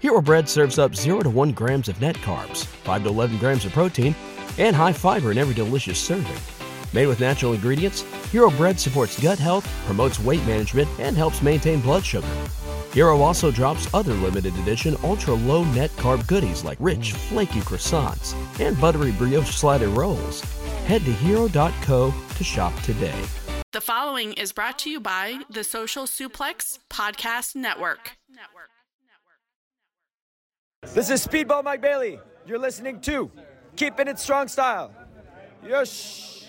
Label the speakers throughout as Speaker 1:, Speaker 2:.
Speaker 1: Hero Bread serves up 0 to 1 grams of net carbs, 5 to 11 grams of protein, and high fiber in every delicious serving. Made with natural ingredients, Hero Bread supports gut health, promotes weight management, and helps maintain blood sugar. Hero also drops other limited edition ultra low net carb goodies like rich, flaky croissants and buttery brioche slider rolls. Head to hero.co to shop today.
Speaker 2: The following is brought to you by the Social Suplex Podcast Network.
Speaker 3: This is Speedball Mike Bailey. You're listening to Keeping It Strong Style. Yes.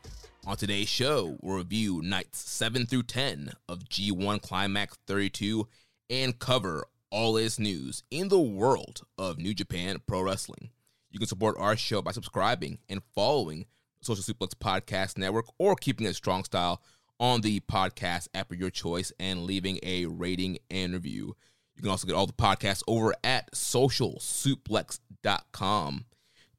Speaker 4: On today's show, we'll review nights 7 through 10 of G1 Climax 32 and cover all its news in the world of New Japan Pro Wrestling. You can support our show by subscribing and following Social Suplex Podcast Network or keeping it strong style on the podcast app of your choice and leaving a rating and review. You can also get all the podcasts over at socialsuplex.com.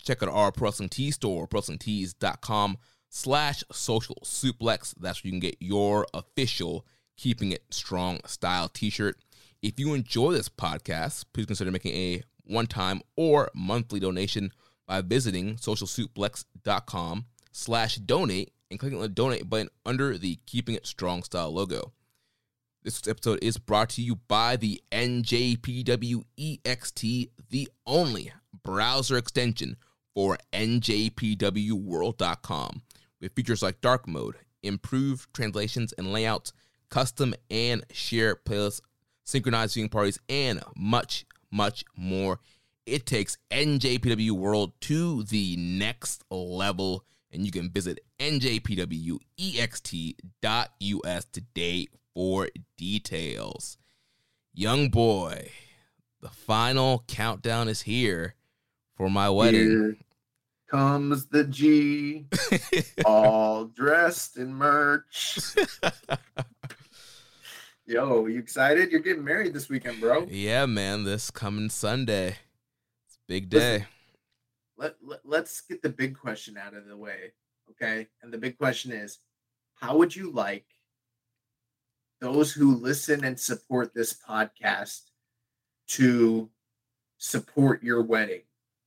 Speaker 4: Check out our Pro Wrestling Tee store, prowrestlingtees.com slash social suplex. That's where you can get your official Keeping It Strong style t-shirt. If you enjoy this podcast, please consider making a one-time or monthly donation by visiting socialsuplex.com slash donate and clicking on the donate button under the Keeping It Strong style logo. This episode is brought to you by the NJPW the only browser extension for NJPWWorld.com with features like dark mode, improved translations and layouts, custom and share playlists, synchronized viewing parties, and much, much more. It takes NJPW World to the next level, and you can visit njpwext.us today for details. Young boy, the final countdown is here for my wedding.
Speaker 5: Comes the G, all dressed in merch. Yo, you excited? You're getting married this weekend, bro.
Speaker 4: Yeah, man, this coming Sunday. It's a big day.
Speaker 5: Listen, let, let, let's get the big question out of the way, okay? And the big question is how would you like those who listen and support this podcast to support your wedding?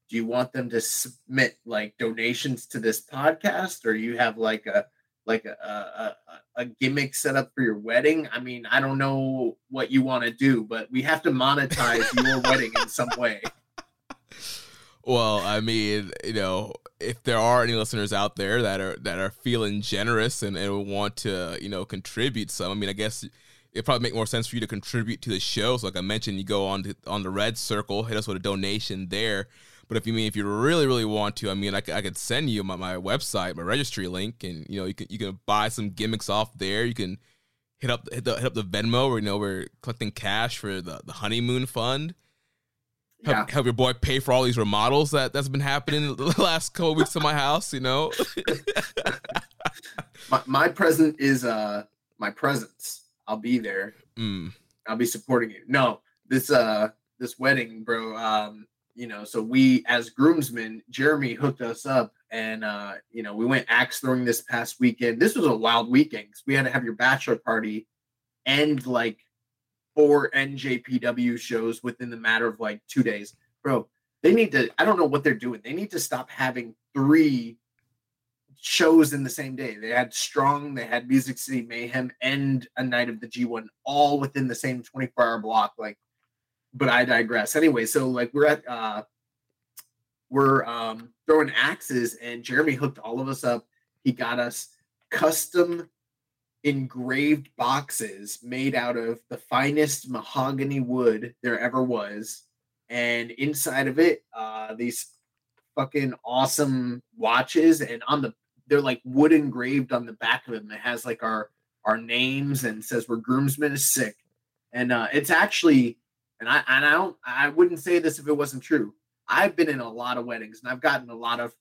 Speaker 5: Do you want them to submit like donations to this podcast, or you have like a like a, a, a gimmick set up for your wedding? I mean, I don't know what you want to do, but we have to monetize your wedding in some way.
Speaker 4: Well, I mean, you know, if there are any listeners out there that are that are feeling generous and, and want to you know contribute some, I mean, I guess it probably make more sense for you to contribute to the show. So like I mentioned, you go on to, on the red circle, hit us with a donation there. But if you mean if you really really want to, I mean I, I could send you my, my website, my registry link, and you know you can you can buy some gimmicks off there. You can hit up hit, the, hit up the Venmo where you know we're collecting cash for the, the honeymoon fund. Help,
Speaker 5: Yeah.
Speaker 4: help your boy pay for all these remodels that that's been happening the last couple weeks to my house. You know,
Speaker 5: My, my present is uh my presence. I'll be there.
Speaker 4: mm,
Speaker 5: I'll be supporting you. No, this uh this wedding, bro. Um, you know, so we as groomsmen, Jeremy hooked us up, and uh, you know, we went axe throwing this past weekend. This was a wild weekend 'cause we had to have your bachelor party and like four NJPW shows within the matter of like two days, bro. They need to. I don't know what they're doing. They need to stop having three shows in the same day. They had Strong, they had Music City Mayhem, and a night of the G1 all within the same 24 hour block. Like, but I digress. Anyway, so like we're at uh we're um throwing axes and Jeremy hooked all of us up. He got us custom engraved boxes made out of the finest mahogany wood there ever was. And inside of it, uh these fucking awesome watches and on the they're like wood engraved on the back of them. It has like our our names and says we're groomsmen is sick. And uh it's actually and I and I don't I wouldn't say this if it wasn't true. I've been in a lot of weddings and I've gotten a lot of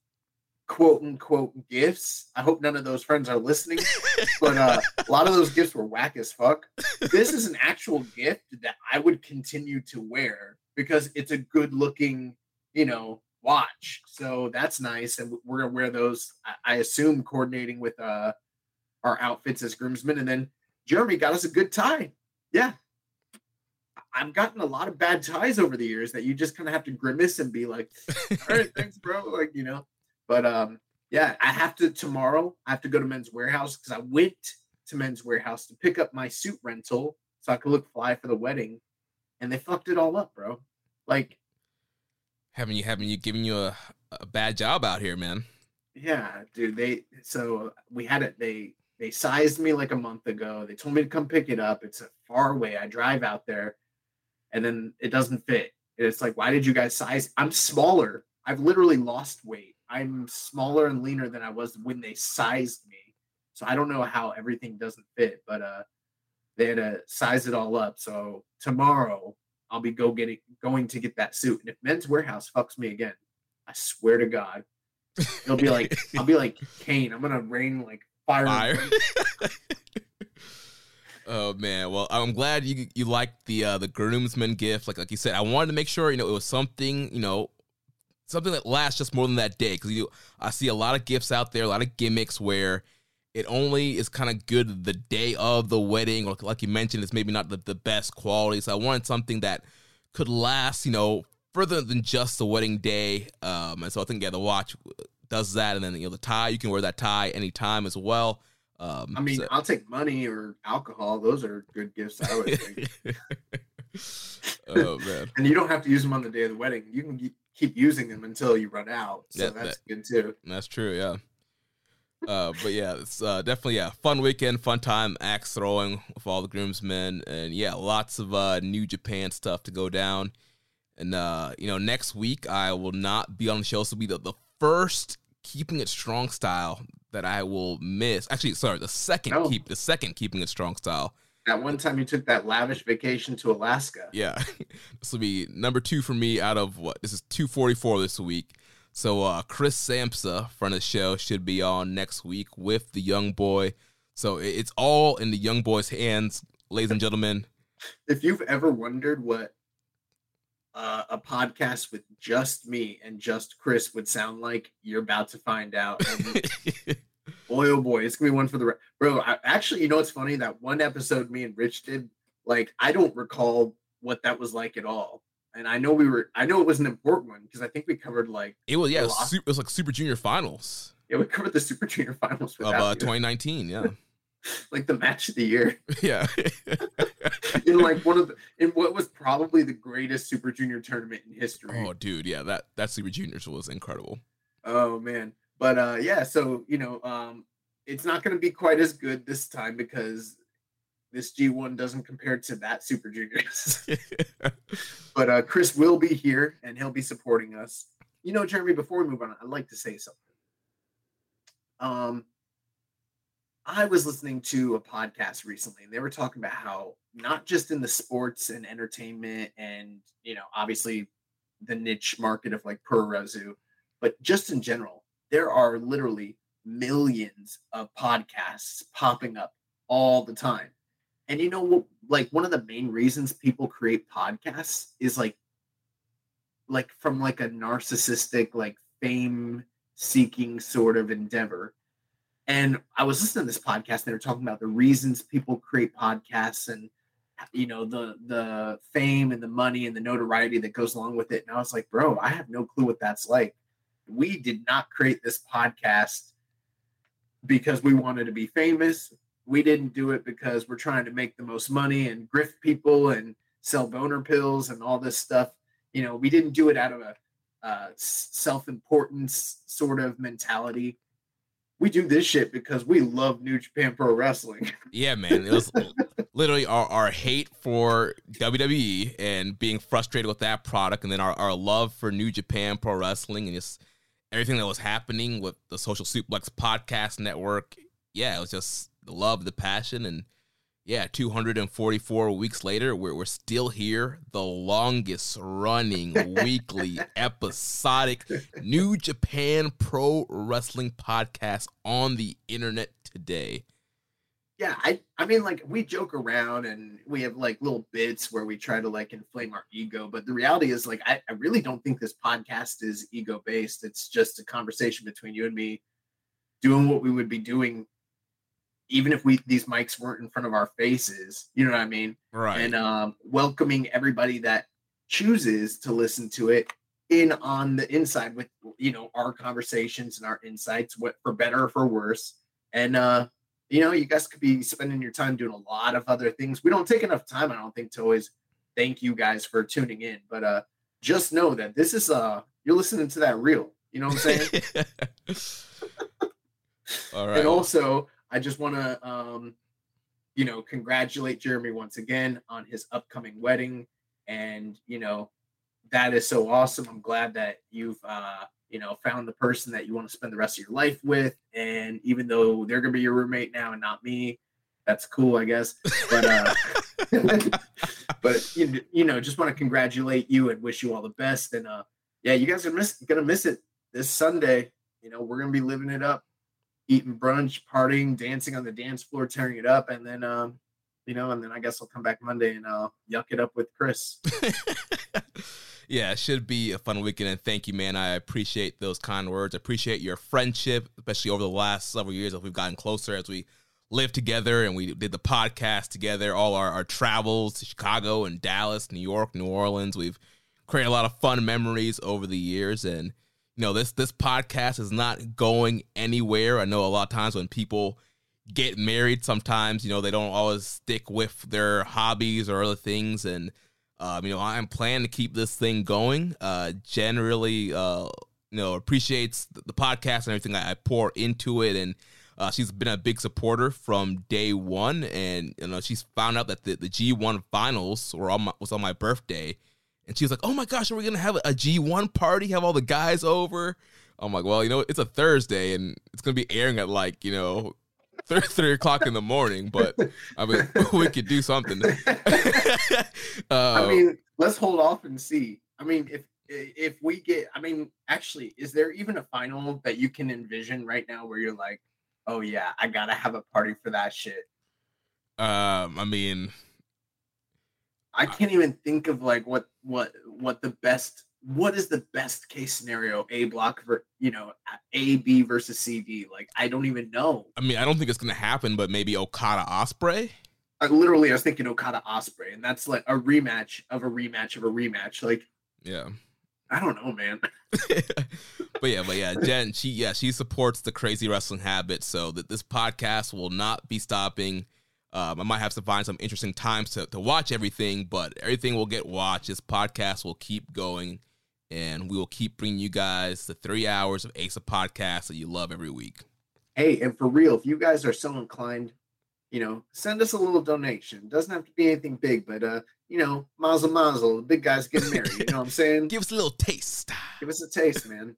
Speaker 5: quote unquote gifts. I hope none of those friends are listening, but uh, a lot of those gifts were whack as fuck. This is an actual gift that I would continue to wear because it's a good looking, you know, watch. So that's nice, and we're gonna wear those. I, I assume coordinating with uh our outfits as groomsmen, and then Jeremy got us a good tie. Yeah. I've gotten a lot of bad ties over the years that you just kind of have to grimace and be like, all right, thanks, bro. Like, you know, but um, yeah, I have to tomorrow. I have to go to Men's Wearhouse because I went to Men's Wearhouse to pick up my suit rental so I could look fly for the wedding, and they fucked it all up, bro. Like,
Speaker 4: having you having you giving you a, a bad job out here, man.
Speaker 5: yeah, dude. They so we had it. They they sized me like a month ago. They told me to come pick it up. It's a far away. I drive out there, and then it doesn't fit. It's like, why did you guys size? I'm smaller. I've literally lost weight. I'm smaller and leaner than I was when they sized me. So I don't know how everything doesn't fit, but uh they had to size it all up. So tomorrow I'll be go getting going to get that suit. And if Men's Wearhouse fucks me again, I swear to God, it'll be like I'll be like Kane. I'm gonna rain like fire.
Speaker 4: Fire. oh man, well I'm glad you you liked the uh, the groomsman gift. Like like you said, I wanted to make sure you know it was something you know something that lasts just more than that day because you I see a lot of gifts out there, a lot of gimmicks where it only is kind of good the day of the wedding, or like you mentioned, it's maybe not the, the best quality. So I wanted something that could last, you know, further than just the wedding day. Um, and so I think yeah, the watch does that, and then you know the tie, you can wear that tie anytime as well. Um,
Speaker 5: I mean,
Speaker 4: so-
Speaker 5: I'll take money or alcohol. Those are good gifts, I would think.
Speaker 4: oh man,
Speaker 5: and you don't have to use them on the day of the wedding. You can keep using them until you run out. So
Speaker 4: Yeah,
Speaker 5: that's good too.
Speaker 4: that's true. Yeah. Uh, but yeah, it's uh, definitely yeah, fun weekend, fun time, axe throwing with all the groomsmen, and yeah, lots of uh, New Japan stuff to go down. And uh, you know, next week I will not be on the show. Will be the, the first keeping it strong style that I will miss. Actually, sorry, the second
Speaker 5: Oh.
Speaker 4: keep the second keeping it strong style.
Speaker 5: That one time you took that lavish vacation to Alaska.
Speaker 4: Yeah, this will be number two for me out of what? This is two forty four this week. So uh, Chris Samsa, friend of the show, should be on next week with the young boy. So it's all in the young boy's hands, ladies and gentlemen.
Speaker 5: If you've ever wondered what uh, a podcast with just me and just Chris would sound like, you're about to find out. Boy, oh boy, it's gonna be one for the re- bro. I, actually, you know what's funny? That one episode me and Rich did, like, I don't recall what that was like at all. And I know we were, I know it was an important one because I think we covered like,
Speaker 4: it was yeah, it was, super, it was like Super Junior Finals
Speaker 5: yeah, we covered the Super Junior finals
Speaker 4: of uh, 2019. Yeah,
Speaker 5: like the match of the year
Speaker 4: yeah,
Speaker 5: in like one of the in what was probably the greatest Super Junior tournament in history.
Speaker 4: oh, dude, yeah that that Super Juniors was incredible.
Speaker 5: oh man. But uh yeah, so you know, um it's not gonna be quite as good this time because this G1 doesn't compare to that Super Juniors. but uh Chris will be here and he'll be supporting us. You know, Jeremy, before we move on, I'd like to say something. Um I was listening to a podcast recently and they were talking about how not just in the sports and entertainment and you know obviously the niche market of like Puroresu, but just in general, there are literally millions of podcasts popping up all the time. And you know like one of the main reasons people create podcasts is like like from like a narcissistic like fame seeking sort of endeavor and I was listening to this podcast, and they were talking about the reasons people create podcasts and you know the the fame and the money and the notoriety that goes along with it. And I was like, bro, I have no clue what that's like. We did not create this podcast because we wanted to be famous. We didn't do it because we're trying to make the most money and grift people and sell boner pills and all this stuff. You know, we didn't do it out of a uh, self-importance sort of mentality we do this shit because we love New Japan Pro Wrestling.
Speaker 4: Yeah, man. It was literally our, our hate for WWE and being frustrated with that product, and then our, our love for New Japan Pro Wrestling and just everything that was happening with the Social Suplex Podcast Network. Yeah, it was just the love, the passion, and yeah, 244 weeks later, we're, we're still here. The longest running weekly episodic New Japan Pro Wrestling podcast on the internet today.
Speaker 5: Yeah, I I mean like we joke around and we have like little bits where we try to like inflame our ego, but the reality is like I, I really don't think this podcast is ego based. It's just a conversation between you and me doing what we would be doing even if we these mics weren't in front of our faces, you know what I mean?
Speaker 4: Right.
Speaker 5: And um, welcoming everybody that chooses to listen to it in on the inside with you know our conversations and our insights, what for better or for worse. And uh, you know, you guys could be spending your time doing a lot of other things. We don't take enough time, I don't think, to always thank you guys for tuning in. But uh just know that this is uh you're listening to that real. You know what I'm saying?
Speaker 4: All right.
Speaker 5: And also I just want to, um, you know, congratulate Jeremy once again on his upcoming wedding. And, you know, that is so awesome. I'm glad that you've, uh, you know, found the person that you want to spend the rest of your life with. And even though they're going to be your roommate now and not me, that's cool, I guess. But, uh, but, you, you know, just want to congratulate you and wish you all the best. And, uh, yeah, you guys are miss, gonna miss it this Sunday. You know, we're gonna be living it up eating brunch, partying, dancing on the dance floor, tearing it up, and then um, you know, and then I guess I'll come back Monday and I'll yuck it up with Chris.
Speaker 4: yeah, it should be a fun weekend. And thank you, man. I appreciate those kind words. I appreciate your friendship, especially over the last several years as we've gotten closer as we lived together and we did the podcast together, all our, our travels to Chicago and Dallas, New York, New Orleans. We've created a lot of fun memories over the years. And you know this this podcast is not going anywhere. I know a lot of times when people get married, sometimes you know they don't always stick with their hobbies or other things, and um, you know I'm planning to keep this thing going. Uh, generally, uh, you know appreciates the podcast and everything I, I pour into it, and uh, she's been a big supporter from day one, and you know she's found out that the, the G1 finals were on my, was on my birthday and she was like, "Oh my gosh, are we gonna have a G1 party? Have all the guys over?" I'm like, "Well, you know, it's a Thursday and it's gonna be airing at like you know three, three o'clock in the morning, but I mean, we could do something.
Speaker 5: uh, I mean, let's hold off and see. I mean, if if we get, I mean, actually, is there even a final that you can envision right now where you're like, oh yeah, I gotta have a party for that shit?
Speaker 4: Um, I mean,
Speaker 5: I can't even think of like what what what the best what is the best case scenario A block for you know A B versus CD like I don't even know.
Speaker 4: I mean I don't think it's gonna happen, but maybe Okada Ospreay
Speaker 5: I literally I was thinking Okada Ospreay and that's like a rematch of a rematch of a rematch. Like
Speaker 4: yeah,
Speaker 5: I don't know, man.
Speaker 4: but yeah, but yeah, Jen, she yeah she supports the crazy wrestling habit, so that this podcast will not be stopping. Um, I might have to find some interesting times to, to watch everything, but everything will get watched. This podcast will keep going and we will keep bringing you guys the three hours of Ace of podcasts that you love every week.
Speaker 5: Hey, and for real, if you guys are so inclined, you know, send us a little donation. Doesn't have to be anything big, but uh, you know, mazel mazel, the big guys getting married. You know what I'm saying?
Speaker 4: Give us a little taste.
Speaker 5: Give us a taste, man.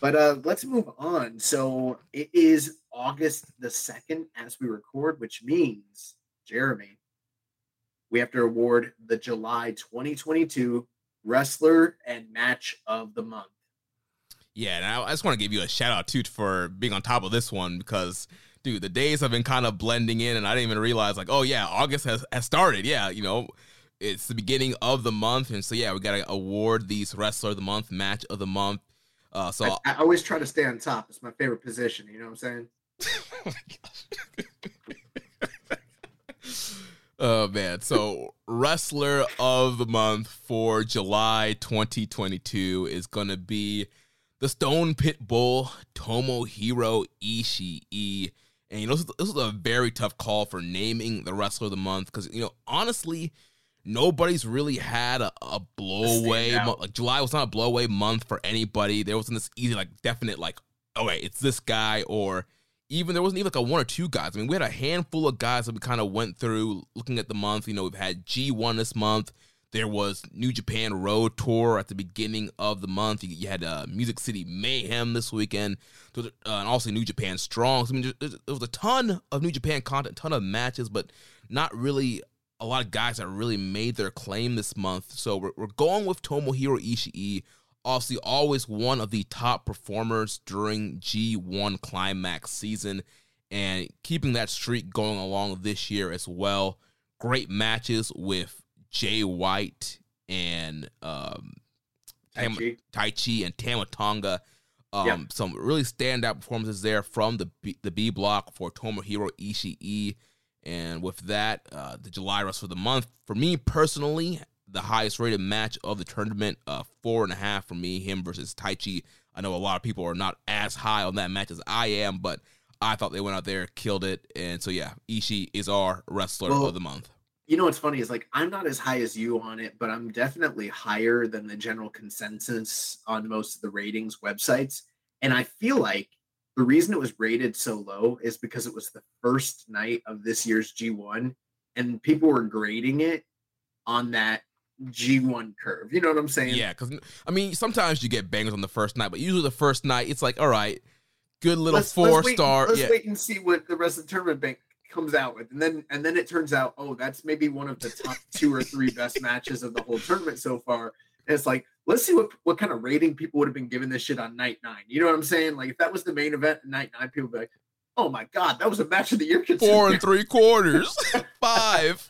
Speaker 5: But uh let's move on. So it is August the 2nd as we record, which means, Jeremy, we have to award the July 2022 wrestler and match of the month.
Speaker 4: Yeah, and I, just want to give you a shout out too for being on top of this one because dude, the days have been kind of blending in and I didn't even realize like, oh yeah, August has, has started. Yeah, you know, it's the beginning of the month. And so yeah, we gotta award these wrestler of the month, match of the month. Uh so
Speaker 5: I, I always try to stay on top. It's my favorite position, you know what I'm saying?
Speaker 4: oh Oh man. So wrestler of the month for July 2022 is gonna be the Stone Pit Bull Tomohiro Ishii. And you know, this, was a very tough call for naming the wrestler of the month because you know, honestly, nobody's really had a, a blowaway. Mo- like July was not a blowaway month for anybody. There wasn't this easy, like definite, like, oh wait, it's this guy or even there wasn't even like a one or two guys. I mean, we had a handful of guys that we kind of went through looking at the month. You know, we've had G1 this month. There was New Japan Road Tour at the beginning of the month. You, you had uh, Music City Mayhem this weekend, uh, and also New Japan Strong. So, I mean, there, there was a ton of New Japan content, a ton of matches, but not really a lot of guys that really made their claim this month. So we're, we're going with Tomohiro Ishii obviously always one of the top performers during G1 Climax season and keeping that streak going along this year as well. Great matches with Jay White and um, Taichi, tai Chi and Tama Tonga. Um. Some really standout performances there from the B, the B block for Tomohiro Ishii. And with that, uh, the July rest for the month, for me personally, the highest rated match of the tournament. Uh, four and a half for me, him versus Taichi. I know a lot of people are not as high on that match as I am, but I thought they went out there, killed it, and so yeah, Ishii is our wrestler well, of the month.
Speaker 5: You know what's funny is like I'm not as high as you on it, but I'm definitely higher than the general consensus on most of the ratings websites, and I feel like the reason it was rated so low is because it was the first night of this year's G1, and people were grading it on that G1 curve. You know what I'm saying?
Speaker 4: Yeah, because I mean, sometimes you get bangers on the first night, but usually the first night, it's like, all right, good little let's, 4 let's star.
Speaker 5: let's
Speaker 4: yeah.
Speaker 5: wait and see what the rest of the tournament bank comes out with, and then and then it turns out, oh, that's maybe one of the top two or three best matches of the whole tournament so far. And it's like, let's see what what kind of rating people would have been giving this shit on night nine. You know what I'm saying? Like if that was the main event night nine, people would be like, oh my god, that was a match of the year.
Speaker 4: Four and three quarters, five.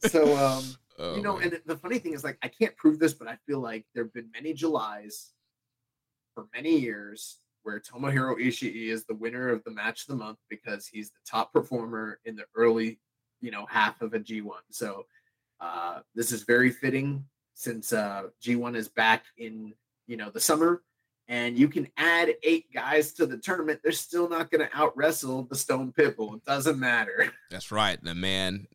Speaker 5: so um Oh, you know, man. and the funny thing is, like, I can't prove this, but I feel like there have been many Julys for many years where Tomohiro Ishii is the winner of the match of the month because he's the top performer in the early, you know, half of a G1. So uh, this is very fitting since uh, G1 is back in, you know, the summer. And you can add eight guys to the tournament. They're still not going to out wrestle the Stone Pitbull. It doesn't matter.
Speaker 4: That's right. The man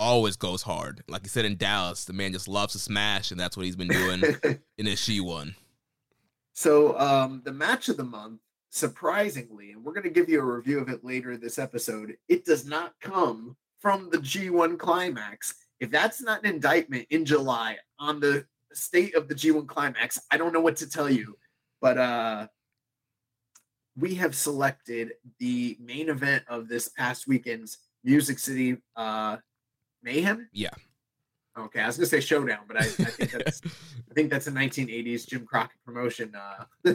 Speaker 4: always goes hard. Like he said in Dallas, the man just loves to smash, and that's what he's been doing in his G1.
Speaker 5: So um, the match of the month, surprisingly, and we're going to give you a review of it later this episode. It does not come from the G1 climax. If that's not an indictment in July on the state of the G1 climax, I don't know what to tell you. But uh, we have selected the main event of this past weekend's Music City uh, Mayhem?
Speaker 4: Yeah.
Speaker 5: Okay, I was gonna say Showdown, but I, I think that's I think that's a 1980s Jim Crockett promotion uh,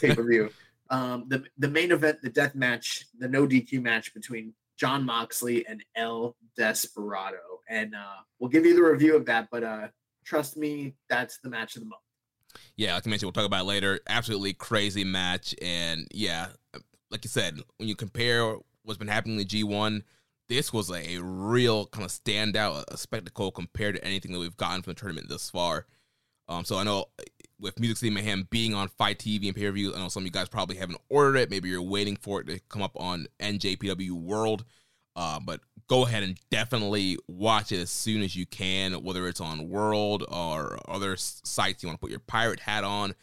Speaker 5: pay per view. Um, the the main event, the death match, the no DQ match between Jon Moxley and El Desperado, and uh, we'll give you the review of that. But uh, trust me, that's the match of the month.
Speaker 4: Yeah, like I mentioned, we'll talk about it later. Absolutely crazy match, and yeah, like you said, when you compare what's been happening in the G1 this was a real kind of standout, a spectacle compared to anything that we've gotten from the tournament thus far. Um, so I know uh, with Music City Mayhem being on FITE TV and pay per view, I know some of you guys probably haven't ordered it. Maybe you're waiting for it to come up on NJPW World. Uh, but go ahead and definitely watch it as soon as you can, whether it's on World or other sites you want to put your pirate hat on,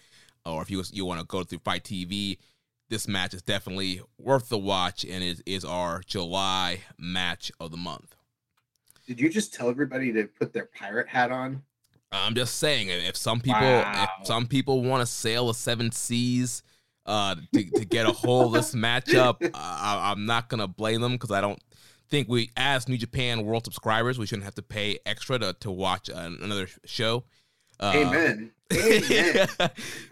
Speaker 4: or if you you want to go through FITE TV. This match is definitely worth the watch, and it is our July match of the month.
Speaker 5: Did you just tell everybody to put their pirate hat on?
Speaker 4: I'm just saying, if some people, wow. if some people want to sail the seven seas uh, to, to get a hold of this matchup, I, I'm not gonna blame them because I don't think we, as New Japan World subscribers, we shouldn't have to pay extra to, to watch another show.
Speaker 5: Uh, Amen. Amen.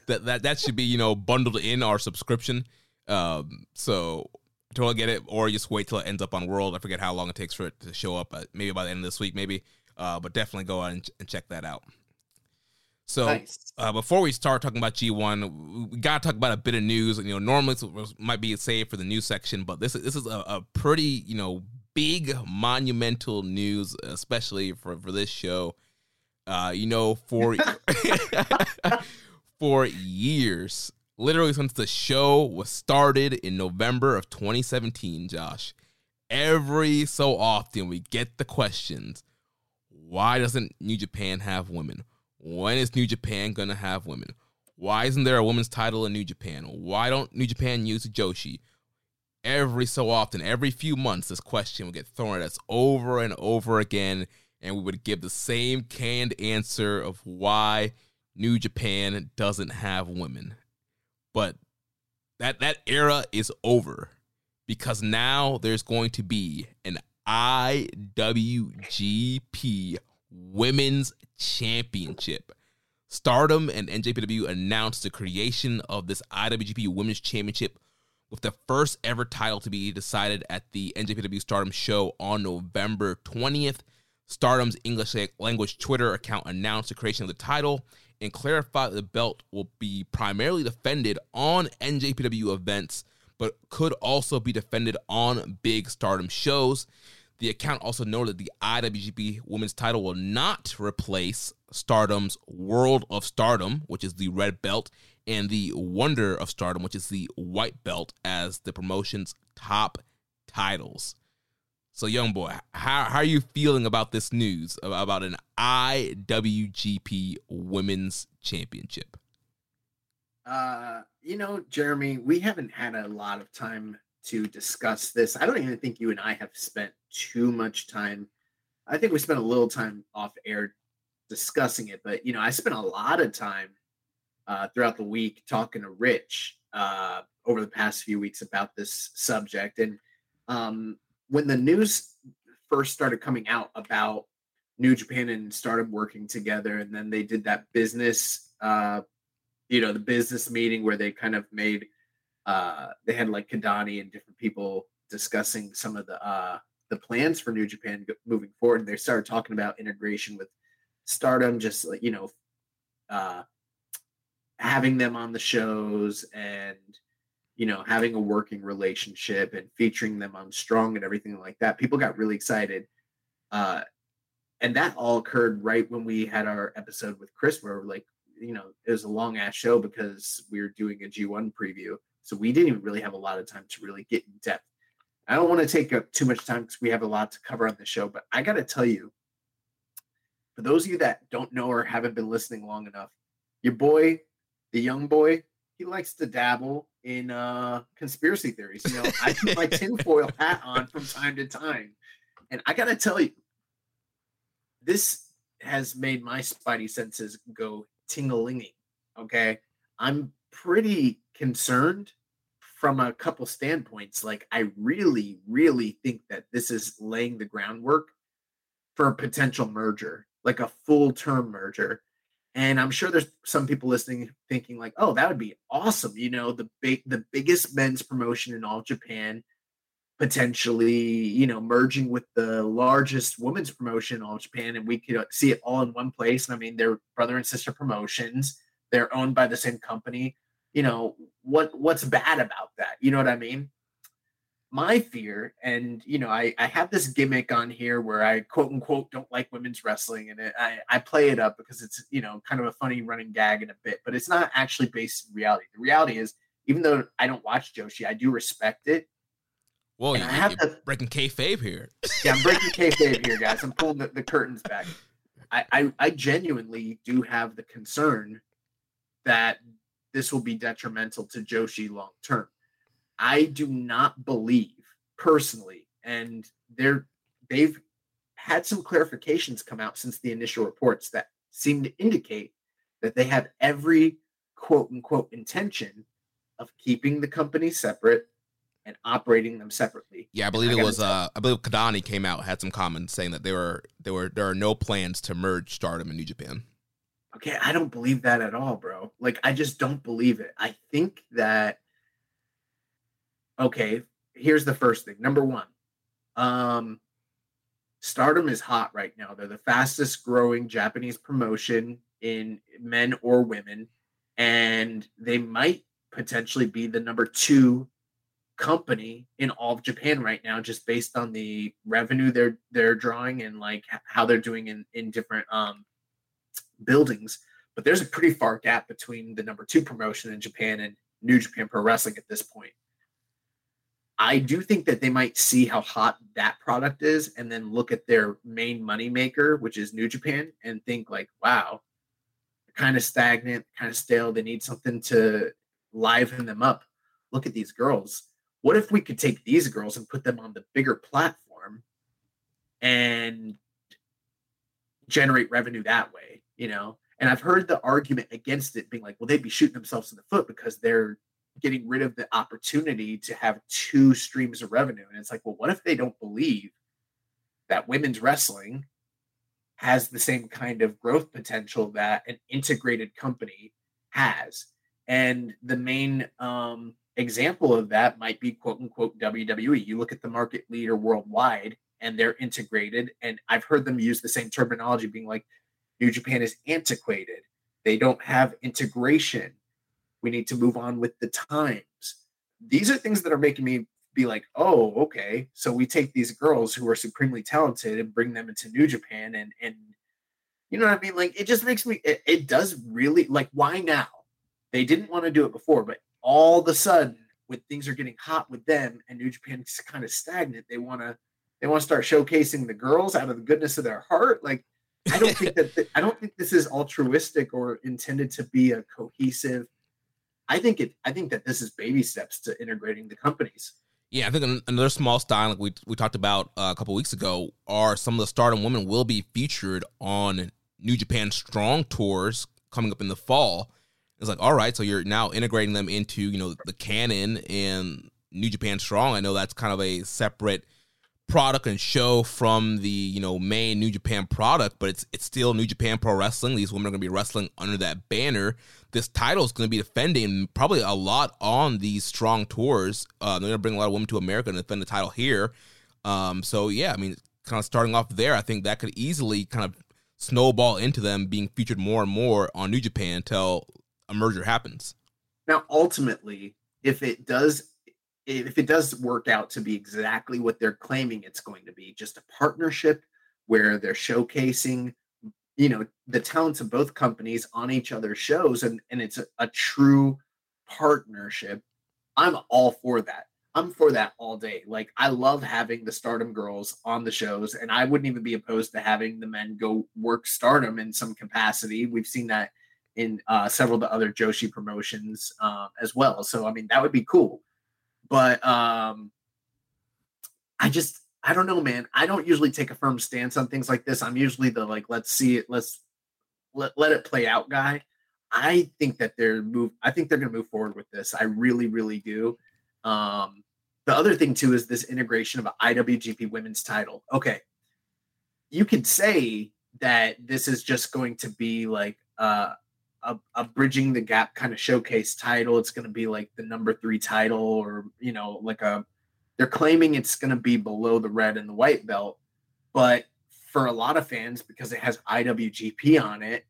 Speaker 4: that that that should be you know bundled in our subscription. Um, so totally get it, or just wait till it ends up on World. I forget how long it takes for it to show up. Uh, maybe by the end of this week, maybe. Uh, but definitely go out and, and check that out. So nice. uh, before we start talking about G1, we gotta talk about a bit of news. You know, normally it might be saved for the news section, but this is this is a, a pretty you know big monumental news, especially for for this show. Uh, you know, for for years, literally since the show was started in November of 2017, Josh, every so often we get the questions why doesn't New Japan have women? When is New Japan gonna have women? Why isn't there a women's title in New Japan? Why don't New Japan use Joshi? Every so often, every few months, this question will get thrown at us over and over again, and we would give the same canned answer of why New Japan doesn't have women. But that that era is over because now there's going to be an IWGP Women's Championship. Stardom and NJPW announced the creation of this IWGP Women's Championship with the first ever title to be decided at the NJPW Stardom show on November 20th. Stardom's English language Twitter account announced the creation of the title and clarified the belt will be primarily defended on NJPW events but could also be defended on big stardom shows. The account also noted that the IWGP Women's title will not replace Stardom's World of Stardom, which is the red belt, and the Wonder of Stardom, which is the white belt, as the promotion's top titles. So, young boy, how, how are you feeling about this news about an IWGP Women's Championship?
Speaker 5: Uh, you know, Jeremy, we haven't had a lot of time to discuss this. I don't even think you and I have spent too much time. I think we spent a little time off air discussing it, but you know, I spent a lot of time uh, throughout the week talking to Rich uh, over the past few weeks about this subject. And um, when the news first started coming out about New Japan and Stardom working together, and then they did that business uh, you know the business meeting where they kind of made uh they had like Kidani and different people discussing some of the uh the plans for New Japan moving forward. They started talking about integration with Stardom, just like you know, uh, having them on the shows and you know having a working relationship and featuring them on Strong and everything like that. People got really excited, uh, and that all occurred right when we had our episode with Chris, where like you know, it was a long ass show because we were doing a G1 preview. So we didn't even really have a lot of time to really get in depth. I don't want to take up too much time because we have a lot to cover on the show, but I got to tell you, for those of you that don't know or haven't been listening long enough, your boy, the young boy, he likes to dabble in uh conspiracy theories. You know, I keep my tinfoil hat on from time to time. And I gotta tell you, this has made my spidey senses go tingalinging. Okay. I'm pretty concerned from a couple standpoints. Like, I really, really think that this is laying the groundwork for a potential merger, like a full term merger. And I'm sure there's some people listening thinking like, "Oh, that would be awesome!" You know, the big, the biggest men's promotion in all Japan, potentially, you know, merging with the largest women's promotion in all Japan, and we could uh, see it all in one place. And I mean, they're brother and sister promotions. They're owned by the same company. You know what? What's bad about that? You know what I mean? My fear, and you know, I I have this gimmick on here where I quote unquote don't like women's wrestling, and it, I I play it up because it's you know kind of a funny running gag in a bit, but it's not actually based in reality. The reality is, even though I don't watch Joshi, I do respect it
Speaker 4: Well, you, I have to breaking kayfabe here.
Speaker 5: yeah, I'm breaking kayfabe here, guys. I'm pulling the, the curtains back. I, I I genuinely do have the concern that this will be detrimental to Joshi long term. I do not believe personally, and they're they've had some clarifications come out since the initial reports that seem to indicate that they have every quote unquote intention of keeping the company separate and operating them separately.
Speaker 4: Yeah, I believe I it was uh I believe Kidani came out had some comments saying that there were there were there are no plans to merge Stardom and New Japan.
Speaker 5: Okay, I don't believe that at all, bro. Like I just don't believe it. I think that okay, here's the first thing. Number 1. Um Stardom is hot right now. They're the fastest growing Japanese promotion in men or women and they might potentially be the number 2 company in all of Japan right now, just based on the revenue they're they're drawing and like how they're doing in in different um buildings. But there's a pretty far gap between the number two promotion in Japan and New Japan Pro Wrestling at this point. I do think that they might see how hot that product is and then look at their main money maker, which is New Japan, and think like, wow, kind of stagnant, kind of stale. They need something to liven them up. Look at these girls what if we could take these girls and put them on the bigger platform and generate revenue that way you know and i've heard the argument against it being like well they'd be shooting themselves in the foot because they're getting rid of the opportunity to have two streams of revenue and it's like well what if they don't believe that women's wrestling has the same kind of growth potential that an integrated company has and the main um, example of that might be quote unquote WWE. You look at the market leader worldwide and they're integrated. And I've heard them use the same terminology being like, New Japan is antiquated. They don't have integration. We need to move on with the times. These are things that are making me be like, oh, okay. So we take these girls who are supremely talented and bring them into New Japan and and you know what I mean? Like it just makes me it, it does really like why now? They didn't want to do it before, but all of a sudden, when things are getting hot with them and New Japan's kind of stagnant, they want to they want to start showcasing the girls out of the goodness of their heart. Like I don't think that th- I don't think this is altruistic or intended to be a cohesive. I think it. I think that this is baby steps to integrating the companies.
Speaker 4: Yeah, I think another small style like we we talked about uh, a couple weeks ago are some of the Stardom women will be featured on New Japan Strong tours coming up in the fall. It's like, all right, so you're now integrating them into, you know, the canon in New Japan Strong. I know that's kind of a separate product and show from the, you know, main New Japan product, but it's it's still New Japan Pro Wrestling. These women are going to be wrestling under that banner. This title is going to be defending probably a lot on these strong tours. Uh, they're going to bring a lot of women to America and defend the title here. Um, so yeah, I mean, kind of starting off there, I think that could easily kind of snowball into them being featured more and more on New Japan until a merger happens.
Speaker 5: Now, ultimately, if it does, if it does work out to be exactly what they're claiming it's going to be, just a partnership where they're showcasing, you know, the talents of both companies on each other's shows, and and it's a, a true partnership. I'm all for that. I'm for that all day. Like I love having the Stardom girls on the shows, and I wouldn't even be opposed to having the men go work Stardom in some capacity. We've seen that in uh, several of the other Joshi promotions uh, as well. So I mean that would be cool. But um, I just I don't know, man. I don't usually take a firm stance on things like this. I'm usually the like, let's see it, let's let, let it play out guy. I think that they're move. I think they're going to move forward with this. I really, really do. Um, the other thing too is this integration of an IWGP Women's Title. Okay, you could say that this is just going to be like uh, a, a bridging the gap kind of showcase title. It's going to be like the number three title, or you know, like a. They're claiming it's going to be below the red and the white belt, but for a lot of fans, because it has IWGP on it,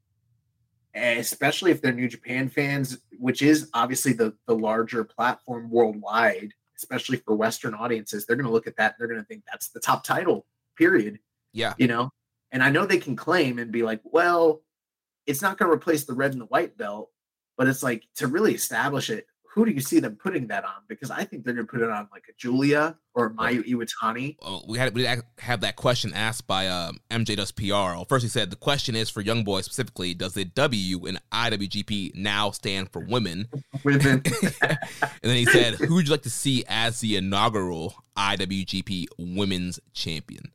Speaker 5: especially if they're New Japan fans, which is obviously the the larger platform worldwide, especially for Western audiences, they're going to look at that. they're going to think that's the top title. Period.
Speaker 4: Yeah.
Speaker 5: You know, and I know they can claim and be like, well, it's not going to replace the red and the white belt, but it's like to really establish it. who do you see them putting that on? Because I think they're going to put it on like a Giulia or Mayu Iwatani.
Speaker 4: Well, we had we have that question asked by um, MJ Does PR. Well, first, he said the question is for young boys specifically: Does the W in IWGP now stand for women?
Speaker 5: Women.
Speaker 4: and then he said, "Who would you like to see as the inaugural IWGP Women's Champion?"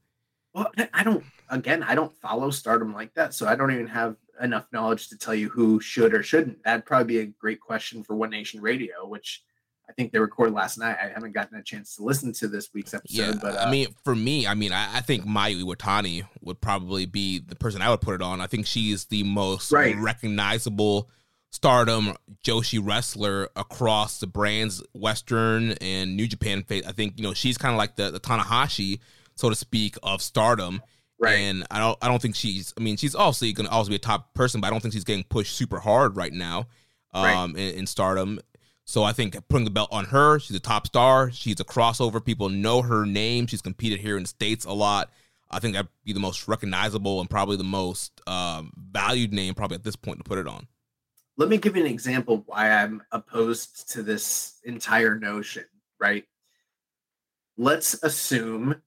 Speaker 5: Well, I don't. Again, I don't follow Stardom like that, so I don't even have enough knowledge to tell you who should or shouldn't. That'd probably be a great question for One Nation Radio, which I think they recorded last night. I haven't gotten a chance to listen to this week's episode.
Speaker 4: Yeah,
Speaker 5: but
Speaker 4: uh, I mean, for me, I mean, I, I, think Mayu Iwatani would probably be the person I would put it on. I think she's the most right. recognizable stardom Joshi wrestler across the brands, Western and New Japan. I think you know she's kind of like the, the Tanahashi, so to speak, of stardom. Right. And I don't I don't think she's I mean, she's obviously gonna always be a top person, but I don't think she's getting pushed super hard right now um right. In, in stardom. So I think putting the belt on her, she's a top star. She's a crossover. People know her name. She's competed here in the States a lot. I think that'd be the most recognizable and probably the most um, valued name, probably at this point, to put it on.
Speaker 5: Let me give you an example why I'm opposed to this entire notion, right? Let's assume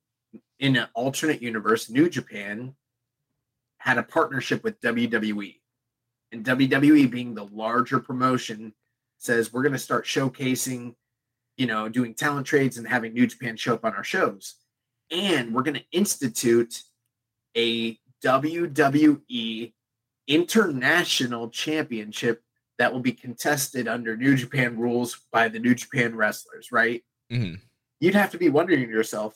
Speaker 5: in an alternate universe, New Japan had a partnership with WWE. And WWE, being the larger promotion, says we're going to start showcasing, you know, doing talent trades and having New Japan show up on our shows. And we're going to institute a WWE International Championship that will be contested under New Japan rules by the New Japan wrestlers, right? Mm-hmm. You'd have to be wondering to yourself,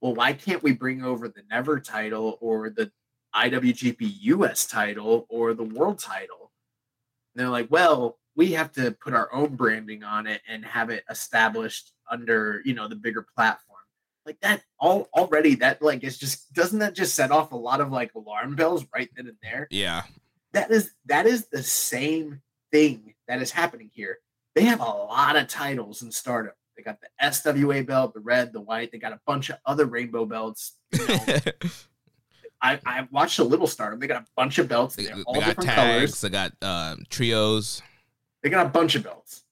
Speaker 5: well, why can't we bring over the Never title or the IWGP US title or the world title? And they're like, well, we have to put our own branding on it and have it established under, you know, the bigger platform. Like that all already that like is just doesn't that just set off a lot of like alarm bells right then and there?
Speaker 4: Yeah.
Speaker 5: That is that is the same thing that is happening here. They have a lot of titles in Stardom. They got the SWA belt, the red, the white. They got a bunch of other rainbow belts. You know. I, I watched a little stardom. They got a bunch of belts. They, all they got different tags. Colors.
Speaker 4: They got uh, trios.
Speaker 5: They got a bunch of belts.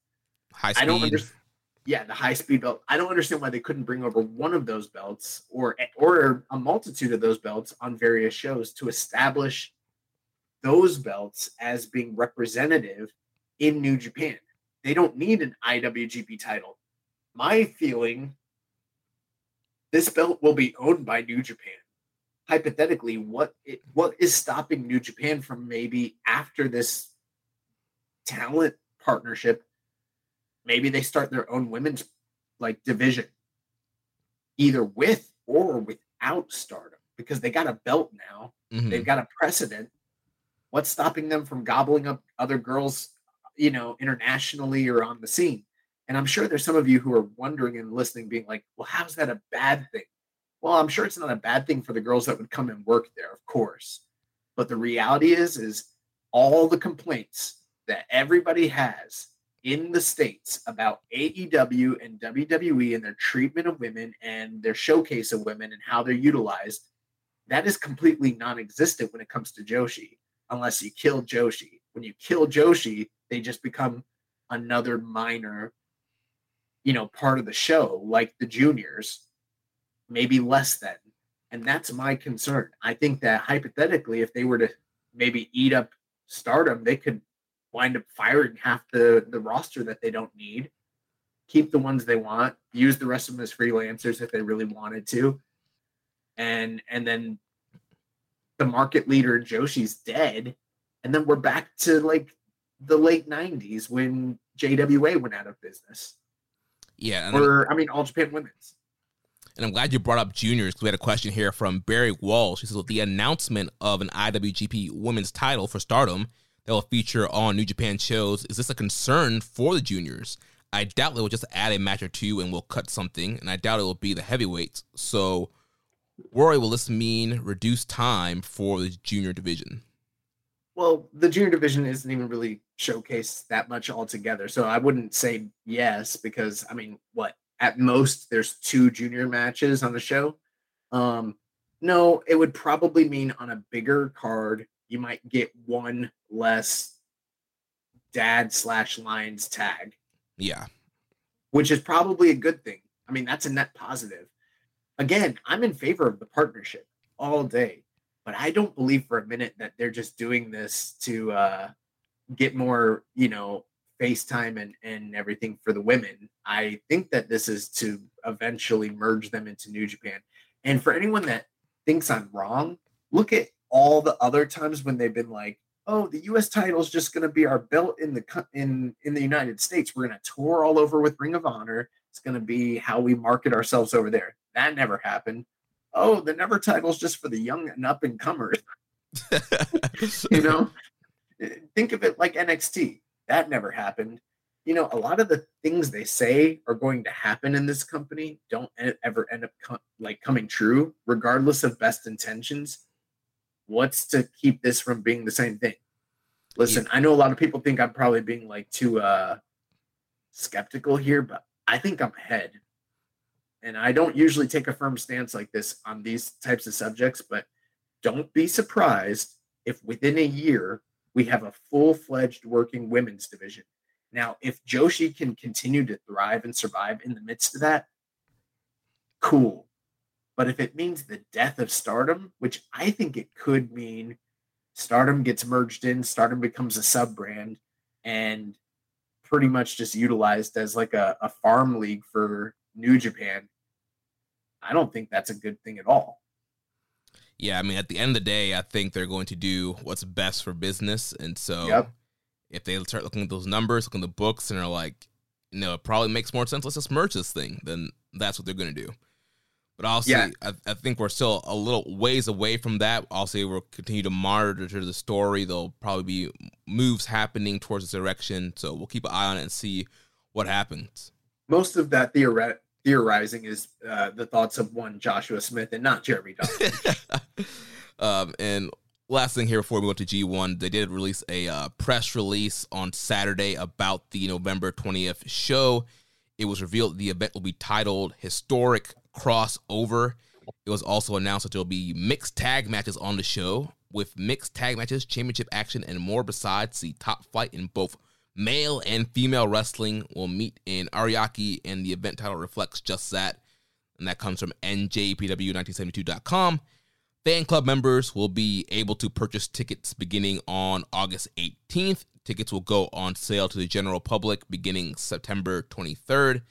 Speaker 4: High speed.
Speaker 5: I don't understand. Yeah, the high speed belt. I don't understand why they couldn't bring over one of those belts or or a multitude of those belts on various shows to establish those belts as being representative in New Japan. They don't need an IWGP title my feeling this belt will be owned by New Japan. Hypothetically, what it, what is stopping New Japan from maybe after this talent partnership, maybe they start their own women's like division, either with or without Stardom, because they got a belt now. Mm-hmm. They've got a precedent. What's stopping them from gobbling up other girls, you know, internationally or on the scene? And I'm sure there's some of you who are wondering and listening, being like, well, how's that a bad thing? Well, I'm sure it's not a bad thing for the girls that would come and work there, of course. But the reality is, is all the complaints that everybody has in the States about AEW and WWE and their treatment of women and their showcase of women and how they're utilized, that is completely non existent when it comes to Joshi, unless you kill Joshi. When you kill Joshi, they just become another minor you know, part of the show, like the juniors, maybe less than. And that's my concern. I think that hypothetically, if they were to maybe eat up stardom, they could wind up firing half the, the roster that they don't need, keep the ones they want, use the rest of them as freelancers if they really wanted to. And and then the market leader Joshi's dead. And then we're back to like the late 90s when JWA went out of business.
Speaker 4: Yeah.
Speaker 5: or, I mean, All Japan Women's.
Speaker 4: And I'm glad you brought up juniors because we had a question here from Barry Walsh. He says, with the announcement of an IWGP Women's title for Stardom that will feature on New Japan shows, is this a concern for the juniors? I doubt they will just add a match or two and will cut something, and I doubt it will be the heavyweights. So, Rory, will this mean reduced time for the junior division?
Speaker 5: Well, the junior division isn't even really showcased that much altogether. So I wouldn't say yes because I mean, what at most there's two junior matches on the show. Um, no, it would probably mean on a bigger card you might get one less dad slash lions tag.
Speaker 4: Yeah.
Speaker 5: Which is probably a good thing. I mean, that's a net positive. Again, I'm in favor of the partnership all day, but I don't believe for a minute that they're just doing this to uh, get more, you know, FaceTime and, and everything for the women. I think that this is to eventually merge them into New Japan. And for anyone that thinks I'm wrong, look at all the other times when they've been like, "Oh, the U.S. title is just going to be our belt in the in in the United States. We're going to tour all over with Ring of Honor. It's going to be how we market ourselves over there." That never happened. Oh, the never title is just for the young and up and comers. you know, think of it like NXT. That never happened. You know, a lot of the things they say are going to happen in this company don't ever end up com- like coming true, regardless of best intentions. What's to keep this from being the same thing? Listen, yeah. I know a lot of people think I'm probably being like too uh skeptical here, but I think I'm ahead. And I don't usually take a firm stance like this on these types of subjects, but don't be surprised if within a year we have a full fledged working women's division. Now, if Joshi can continue to thrive and survive in the midst of that, cool. But if it means the death of stardom, which I think it could mean stardom gets merged in, stardom becomes a sub brand and pretty much just utilized as like a, a farm league for New Japan, I don't think that's a good thing at all.
Speaker 4: Yeah, I mean, at the end of the day, I think they're going to do what's best for business. And so
Speaker 5: yep.
Speaker 4: if they start looking at those numbers, looking at the books, and are like, you know, it probably makes more sense. Let's just merge this thing. Then that's what they're going to do. But also, yeah. I, I, think we're still a little ways away from that. Also, we'll continue to monitor the story. There'll probably be moves happening towards this direction. So we'll keep an eye on it and see what happens.
Speaker 5: Most of that theoret- theorizing is uh, the thoughts of one Joshua Smith and not Jeremy
Speaker 4: um, and last thing here before we go to G1, they did release a uh, press release on Saturday about the November 20th show. It was revealed the event will be titled Historic Crossover. It was also announced that there will be mixed tag matches on the show with mixed tag matches, championship action, and more besides the top flight in both male and female wrestling will meet in Ariake, and the event title reflects just that. And that comes from NJPW1972.com. Fan club members will be able to purchase tickets beginning on August 18th. Tickets will go on sale to the general public beginning September 23rd.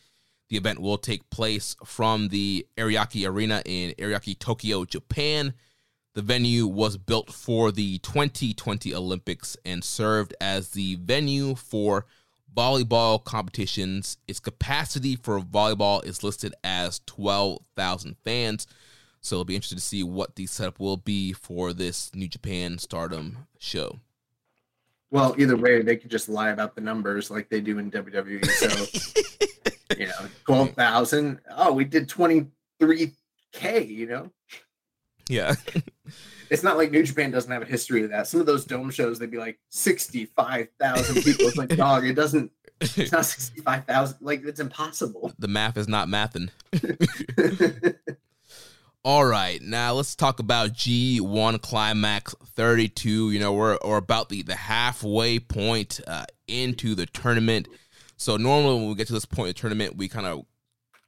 Speaker 4: The event will take place from the Ariake Arena in Ariake, Tokyo, Japan. The venue was built for the 2020 Olympics and served as the venue for volleyball competitions. Its capacity for volleyball is listed as 12,000 fans. So it'll be interesting to see what the setup will be for this New Japan Stardom show.
Speaker 5: Well, either way, they could just lie about the numbers like they do in WWE. So, you know, 12,000. Oh, we did 23K, you know?
Speaker 4: Yeah.
Speaker 5: it's not like New Japan doesn't have a history of that. Some of those dome shows, they'd be like 65,000 people. It's like, dog, it doesn't, it's not 65,000. Like, it's impossible.
Speaker 4: The math is not mathing. All right, now let's talk about G1 Climax 32. You know, we're, we're about the, the halfway point uh, into the tournament. So normally when we get to this point in the tournament, we kind of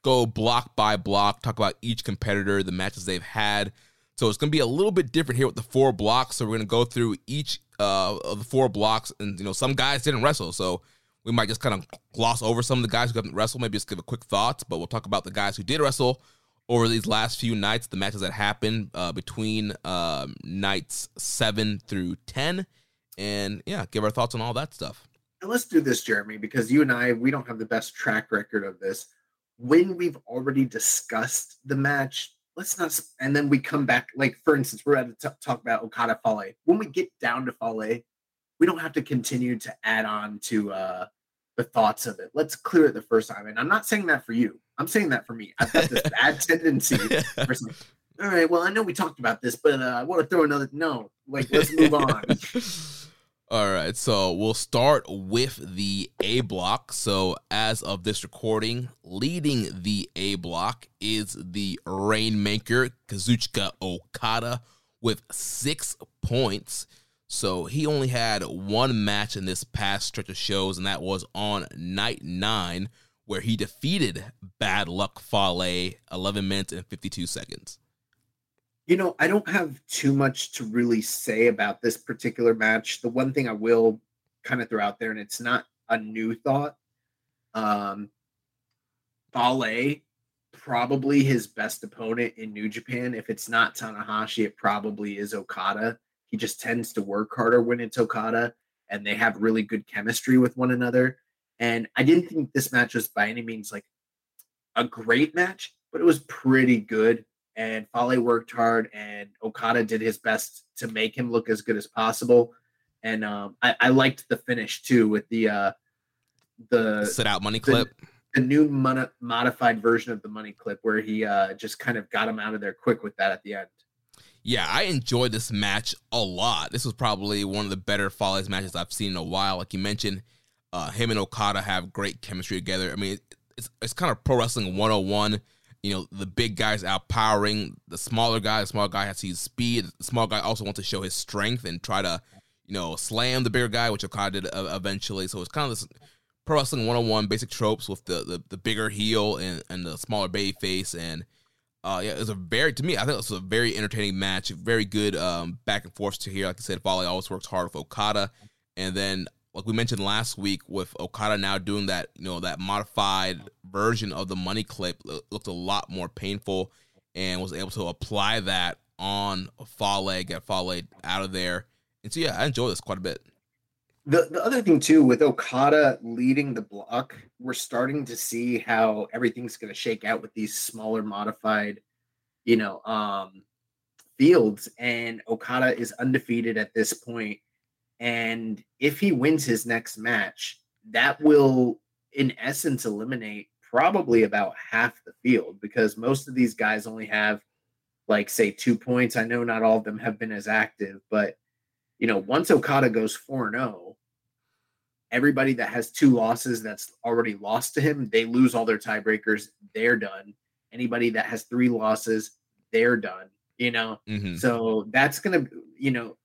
Speaker 4: go block by block, talk about each competitor, the matches they've had, so it's going to be a little bit different here with the four blocks. So we're going to go through each uh, of the four blocks, and you know some guys didn't wrestle, so we might just kind of gloss over some of the guys who haven't wrestled. Maybe just give a quick thoughts, but we'll talk about the guys who did wrestle over these last few nights, the matches that happened uh, between uh, nights seven through ten, and yeah, give our thoughts on all that stuff.
Speaker 5: And let's do this, Jeremy, because you and I we don't have the best track record of this. When we've already discussed the match, let's not and then we come back like for instance we're at to talk about okada fale. When we get down to fale we don't have to continue to add on to uh the thoughts of it. Let's clear it the first time. And i'm not saying that for you. I'm saying that for me. I've got this bad tendency all right well i know we talked about this but uh, i want to throw another no like let's move on
Speaker 4: All right, so we'll start with the A block. So, as of this recording, leading the A block is the Rainmaker Kazuchika Okada with six points. So he only had one match in this past stretch of shows, and that was on night nine, where he defeated Bad Luck Fale 11 minutes and 52 seconds.
Speaker 5: You know, I don't have too much to really say about this particular match. The one thing I will kind of throw out there, and it's not a new thought. Um, Fale, probably his best opponent in New Japan. If it's not Tanahashi, it probably is Okada. He just tends to work harder when it's Okada, and they have really good chemistry with one another. And I didn't think this match was by any means like a great match, but it was pretty good. And Fale worked hard, and Okada did his best to make him look as good as possible. And um, I, I liked the finish too with the uh, the
Speaker 4: sit out money clip.
Speaker 5: The, the new mon- modified version of the money clip where he uh, just kind of got him out of there quick with that at the end.
Speaker 4: Yeah, I enjoyed this match a lot. This was probably one of the better Fale's matches I've seen in a while. Like you mentioned, uh, him and Okada have great chemistry together. I mean, it's it's kind of pro wrestling 101. You know, the big guys outpowering the smaller guy. The small guy has to use speed. The small guy also wants to show his strength and try to, you know, slam the bigger guy, which Okada did uh, eventually. So it's kind of this pro wrestling 101 basic tropes with the the, the bigger heel and, and the smaller baby face and uh, yeah, it was a very to me. I think it was a very entertaining match. Very good um, back and forth to here. Like I said, Fale always works hard with Okada, and then like we mentioned last week, with Okada now doing that, you know, that modified version of the money clip looked a lot more painful, and was able to apply that on Fale, get Fale out of there. And so yeah, I enjoy this quite a bit.
Speaker 5: The the other thing too, with Okada leading the block, we're starting to see how everything's going to shake out with these smaller modified, you know, um, fields. And Okada is undefeated at this point. And if he wins his next match, that will, in essence, eliminate probably about half the field because most of these guys only have, like, say, two points. I know not all of them have been as active, but you know, once Okada goes 4 0, everybody that has two losses that's already lost to him, they lose all their tiebreakers. They're done. Anybody that has three losses, they're done. You know, mm-hmm. so that's going to, you know,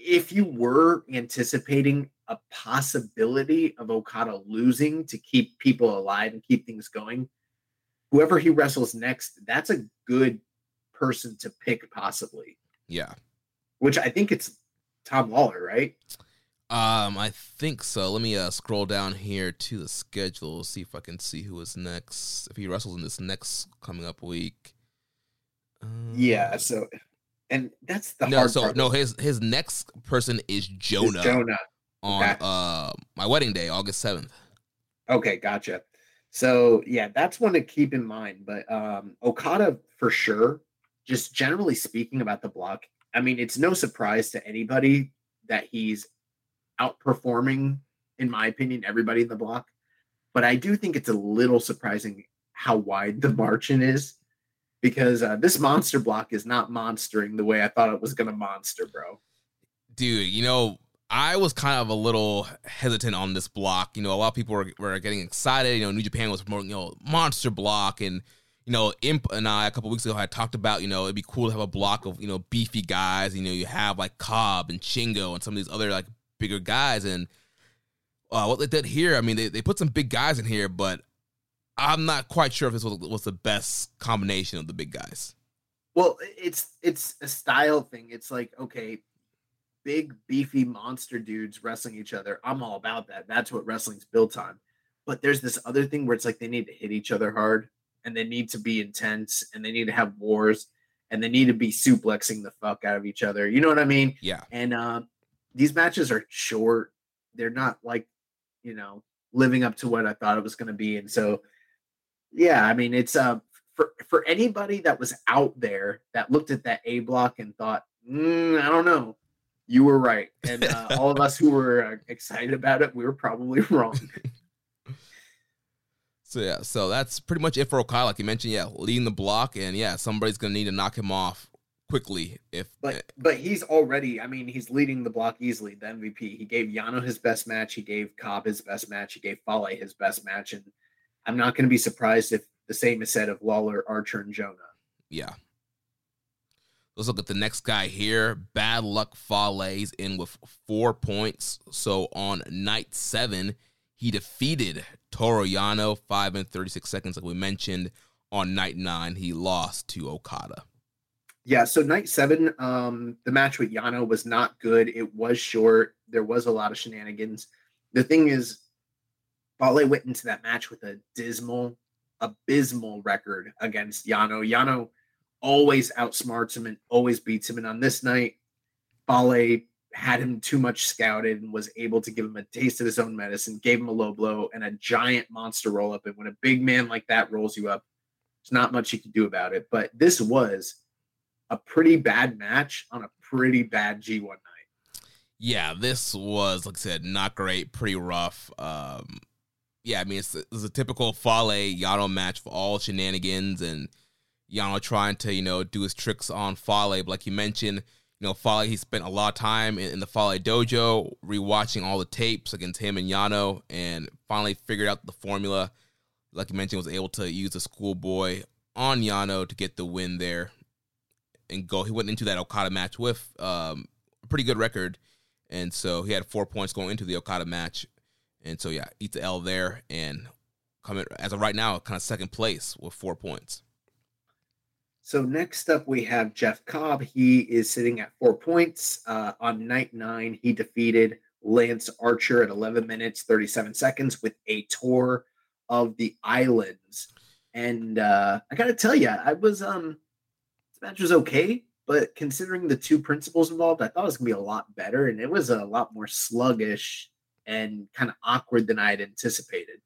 Speaker 5: if you were anticipating a possibility of Okada losing to keep people alive and keep things going, whoever he wrestles next, that's a good person to pick, possibly.
Speaker 4: Yeah.
Speaker 5: Which I think it's Tom Lawlor, right?
Speaker 4: Um, I think so. Let me uh scroll down here to the schedule, see if I can see who is next. If he wrestles in this next coming up week.
Speaker 5: Um, yeah. So, and that's the
Speaker 4: no. so part. no, his his next person is Jonah.
Speaker 5: Jonah
Speaker 4: on uh my wedding day, August seventh.
Speaker 5: Okay, gotcha. So yeah, that's one to keep in mind. But um Okada for sure. Just generally speaking about the block, I mean, it's no surprise to anybody that he's outperforming, in my opinion, everybody in the block. But I do think it's a little surprising how wide the margin is because uh, this monster block is not monstering the way I thought it was going to monster, bro.
Speaker 4: Dude, you know, I was kind of a little hesitant on this block. You know, a lot of people were, were getting excited. You know, New Japan was promoting, you know, monster block and you know, Imp and I a couple weeks ago had talked about, you know, it'd be cool to have a block of, you know, beefy guys. You know, you have like Cobb and Chingo and some of these other like bigger guys. And uh, what they did here, I mean, they, they put some big guys in here, but I'm not quite sure if this was, was the best combination of the big guys.
Speaker 5: Well, it's it's a style thing. It's like, okay, big beefy monster dudes wrestling each other. I'm all about that. That's what wrestling's built on. But there's this other thing where it's like they need to hit each other hard and they need to be intense and they need to have wars and they need to be suplexing the fuck out of each other. You know what I mean?
Speaker 4: Yeah.
Speaker 5: And uh, these matches are short. They're not like, you know, living up to what I thought it was going to be. And so, yeah, I mean, it's uh, for for anybody that was out there that looked at that A block and thought, mm, I don't know, you were right. And uh, all of us who were uh, excited about it, we were probably wrong.
Speaker 4: So yeah, so that's pretty much it for Okada. Like you mentioned, yeah, leading the block, and yeah, somebody's gonna need to knock him off quickly. If
Speaker 5: but eh but he's already, I mean, he's leading the block easily. The MVP. He gave Yano his best match. He gave Cobb his best match. He gave Fale his best match, and I'm not going to be surprised if the same is said of Lawlor, Archer, and Jonah.
Speaker 4: Yeah. Let's look at the next guy here. Bad Luck Fale's in with four points. So on night seven, he defeated Toru Yano five and 36 seconds, like we mentioned. On night nine, he lost to Okada.
Speaker 5: Yeah, so night seven, um, the match with Yano was not good. It was short. There was a lot of shenanigans. The thing is, Fale went into that match with a dismal, abysmal record against Yano. Yano always outsmarts him and always beats him. And on this night, Fale had him too much scouted and was able to give him a taste of his own medicine, gave him a low blow and a giant monster roll up. And when a big man like that rolls you up, there's not much you can do about it. But this was a pretty bad match on a pretty bad G1 night.
Speaker 4: Yeah, this was, like I said, not great, pretty rough. Um, yeah, I mean, it's, it's a typical Fale Yano match for all shenanigans and Yano trying to, you know, do his tricks on Fale. But like you mentioned, you know, Fale, he spent a lot of time in, in the Fale dojo, rewatching all the tapes against him and Yano, and finally figured out the formula. Like you mentioned, was able to use the schoolboy on Yano to get the win there and go. He went into that Okada match with um, a pretty good record. And so he had four points going into the Okada match. And so, yeah, eat the L there and coming as of right now, kind of second place with four points.
Speaker 5: So next up, we have Jeff Cobb. He is sitting at four points. Uh, on night nine, he defeated Lance Archer at 11 minutes, 37 seconds with a tour of the islands. And uh, I got to tell you, I was, um, this match was okay, but considering the two principles involved, I thought it was to be a lot better. And it was a lot more sluggish and kind of awkward than I had anticipated.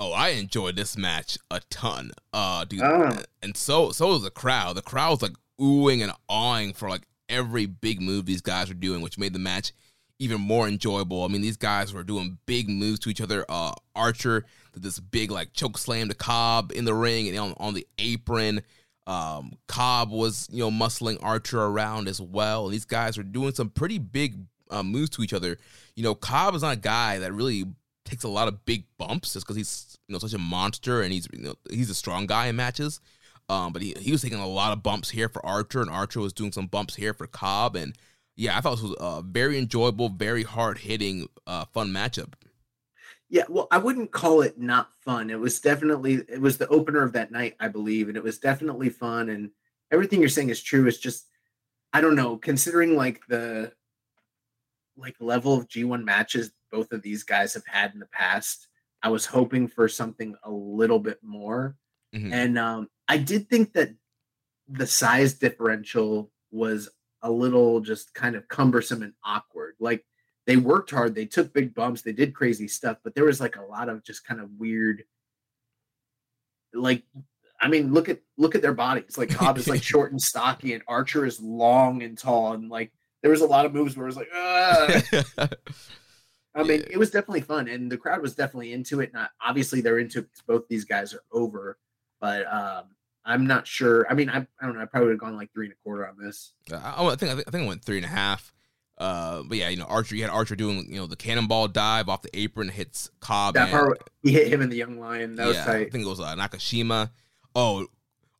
Speaker 4: Oh, I enjoyed this match a ton, uh, dude, oh. and so so was the crowd. The crowd was like oohing and awing for like every big move these guys were doing, which made the match even more enjoyable. I mean, these guys were doing big moves to each other. Uh, Archer did this big like choke slam to Cobb in the ring and on, on the apron. Um, Cobb was you know muscling Archer around as well. And these guys were doing some pretty big uh, moves to each other. You know, Cobb is not a guy that really takes a lot of big bumps just because he's you know such a monster and he's you know he's a strong guy in matches. Um, but he, he was taking a lot of bumps here for Archer, and Archer was doing some bumps here for Cobb. And yeah, I thought this was a very enjoyable, very hard hitting, uh, fun matchup.
Speaker 5: Yeah, well, I wouldn't call it not fun. It was definitely it was the opener of that night, I believe, and it was definitely fun. And everything you're saying is true. It's just I don't know, considering like the like level of G1 matches both of these guys have had in the past. I was hoping for something a little bit more. Mm-hmm. And um, I did think that the size differential was a little just kind of cumbersome and awkward. Like they worked hard, they took big bumps, they did crazy stuff, but there was like a lot of just kind of weird like I mean, look at look at their bodies. Like Cobb is like short and stocky, and Archer is long and tall, and like there was a lot of moves where it was like, ah. I mean, yeah. it was definitely fun, and the crowd was definitely into it. Not obviously they're into it because both these guys are over, but um, I'm not sure. I mean, I, I don't know. I probably would have gone like three and a quarter on this.
Speaker 4: Uh, I, I, think I think I went three and a half. Uh, but yeah, you know, Archer. You had Archer doing you know the cannonball dive off the apron, hits Cobb.
Speaker 5: That and, part, he hit him in the young lion. That yeah, was tight. I
Speaker 4: think it was uh, Nakashima. Oh,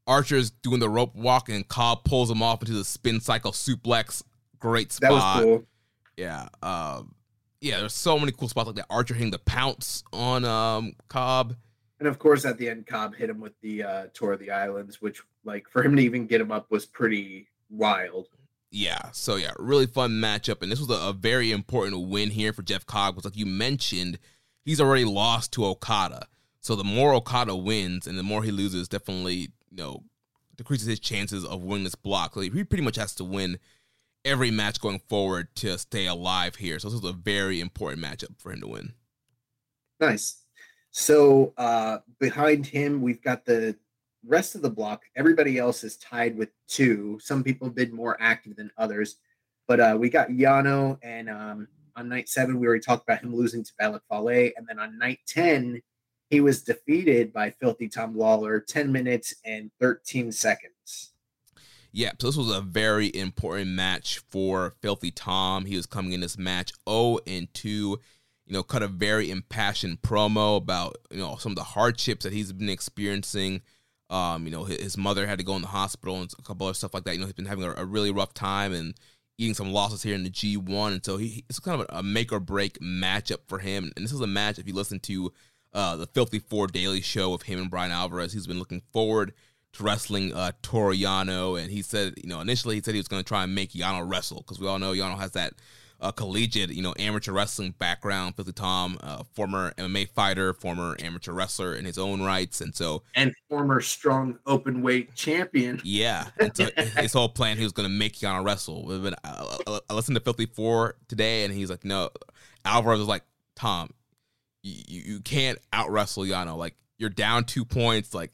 Speaker 4: Archer's doing the rope walk, and Cobb pulls him off into the spin cycle suplex. Great spot. That was cool. Yeah. Um, yeah, there's so many cool spots like that. Archer hitting the pounce on um Cobb.
Speaker 5: And of course, at the end, Cobb hit him with the uh, tour of the islands, which, like, for him to even get him up was pretty wild.
Speaker 4: Yeah. So yeah, really fun matchup, and this was a, a very important win here for Jeff Cobb. Was like you mentioned, he's already lost to Okada. So the more Okada wins and the more he loses, definitely you know decreases his chances of winning this block. So he pretty much has to win every match going forward to stay alive here. So this is a very important matchup for him to win.
Speaker 5: Nice. So uh, behind him, we've got the rest of the block. Everybody else is tied with two. Some people have been more active than others, but uh, we got Yano, and um, on night seven, we already talked about him losing to Bad Luck Fale, and then on night ten, he was defeated by Filthy Tom Lawlor, ten minutes and thirteen seconds.
Speaker 4: Yeah, so this was a very important match for Filthy Tom. He was coming in this match 0 and 2. You know, cut a very impassioned promo about, you know, some of the hardships that he's been experiencing Um, you know, his, mother had to go in the hospital and a couple of stuff like that. You know, he's been having a, a really rough time and eating some losses here in the G1, and so he, it's kind of a, a make or break matchup for him. And this is a match if you listen to uh, the Filthy Four Daily Show of him and Bryan Alvarez, he's been looking forward to wrestling uh, Toru Yano, and he said, you know, initially he said he was going to try and make Yano wrestle because we all know Yano has that uh, collegiate, you know, amateur wrestling background. Filthy Tom, uh, former MMA fighter, former amateur wrestler in his own rights, and so
Speaker 5: and former strong open weight champion.
Speaker 4: Yeah, and so his whole plan he was going to make Yano wrestle. But I, I listened to Filthy Four today, and he's like, no, Alvarez was like, Tom, you, you can't out wrestle Yano. Like you're down two points. Like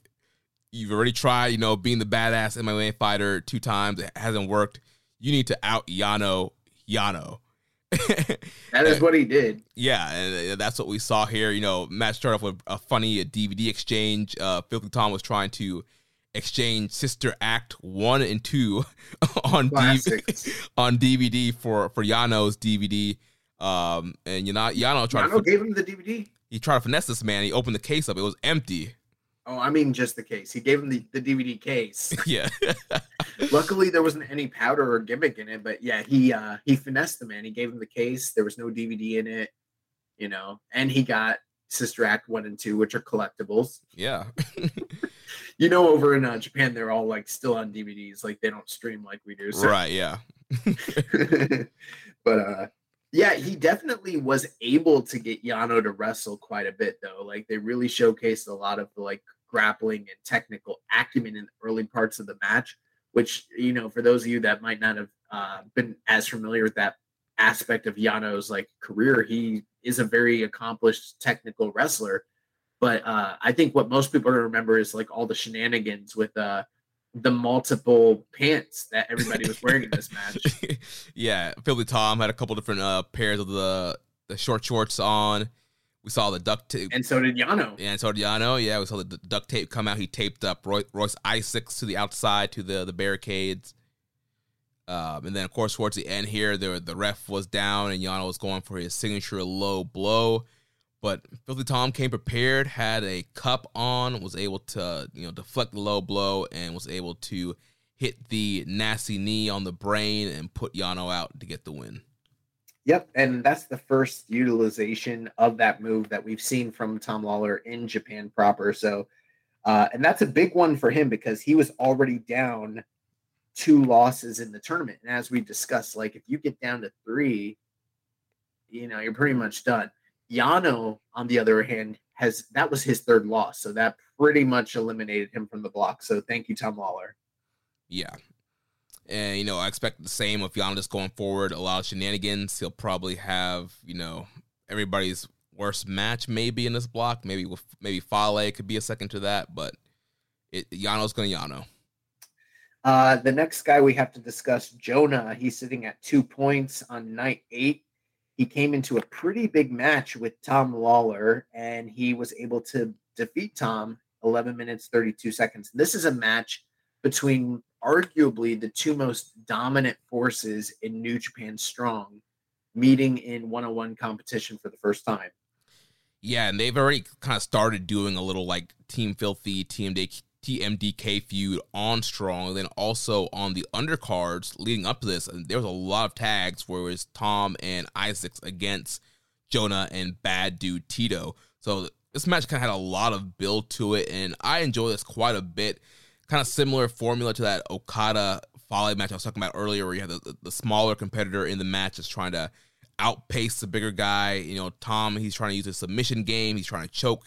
Speaker 4: you've already tried, you know, being the badass MMA fighter two times. It hasn't worked. You need to out Yano. Yano.
Speaker 5: that is what he did.
Speaker 4: Yeah, and uh, that's what we saw here. You know, match started off with a funny DVD exchange. Uh, Filthy Tom was trying to exchange Sister Act one and two on DVD, on DVD for for Yano's DVD. Um, and you know, Yano tried.
Speaker 5: Yano to, gave him the DVD.
Speaker 4: He tried to finesse this man. He opened the case up. It was empty.
Speaker 5: Oh, I mean just the case. He gave him the, the DVD case.
Speaker 4: yeah.
Speaker 5: Luckily there wasn't any powder or gimmick in it, but yeah, he uh he finessed the man. He gave him the case. There was no DVD in it, you know, and he got Sister Act 1 and 2, which are collectibles.
Speaker 4: Yeah.
Speaker 5: you know, over in uh, Japan, they're all like still on DVDs, like they don't stream like we do.
Speaker 4: So. Right, yeah.
Speaker 5: but uh yeah, he definitely was able to get Yano to wrestle quite a bit though. Like they really showcased a lot of the like grappling and technical acumen in the early parts of the match, which you know, for those of you that might not have uh, been as familiar with that aspect of Yano's like career, he is a very accomplished technical wrestler. But uh, I think what most people are gonna remember is like all the shenanigans with uh the multiple pants that everybody was wearing in this match.
Speaker 4: yeah, Filthy Tom had a couple different uh, pairs of the the short shorts on. We saw the duct tape,
Speaker 5: and so did Yano.
Speaker 4: Yeah, and so did Yano. Yeah, we saw the duct tape come out. He taped up Roy, Royce Isaacs to the outside to the the barricades. Um, and then, of course, towards the end here, the the ref was down, and Yano was going for his signature low blow. But Filthy Tom came prepared, had a cup on, was able to, you know, deflect the low blow and was able to hit the nasty knee on the brain and put Yano out to get the win.
Speaker 5: Yep, and that's the first utilization of that move that we've seen from Tom Lawlor in Japan proper. So, uh, and that's a big one for him because he was already down two losses in the tournament. And as we discussed, like if you get down to three, you know, you're pretty much done. Yano, on the other hand, has that was his third loss, so that pretty much eliminated him from the block. So thank you, Tom Lawlor.
Speaker 4: Yeah, and you know I expect the same of just going forward. A lot of shenanigans. He'll probably have you know everybody's worst match maybe in this block. Maybe with maybe Fale could be a second to that, but it, Yano's going to Yano.
Speaker 5: Uh, the next guy we have to discuss, Jonah. He's sitting at two points on night eight he came into a pretty big match with Tom Lawlor and he was able to defeat Tom 11 minutes 32 seconds. This is a match between arguably the two most dominant forces in New Japan Strong meeting in one-on-one competition for the first time.
Speaker 4: Yeah, and they've already kind of started doing a little like Team Filthy, Team TMDK feud on Strong, and then also on the undercards leading up to this, and there was a lot of tags where it was Tom and Isaacs against Jonah and Bad Dude Tito. So this match kind of had a lot of build to it, and I enjoy this quite a bit. Kind of similar formula to that Okada Fale match I was talking about earlier, where you have the, the smaller competitor in the match is trying to outpace the bigger guy. You know, Tom, he's trying to use a submission game, he's trying to choke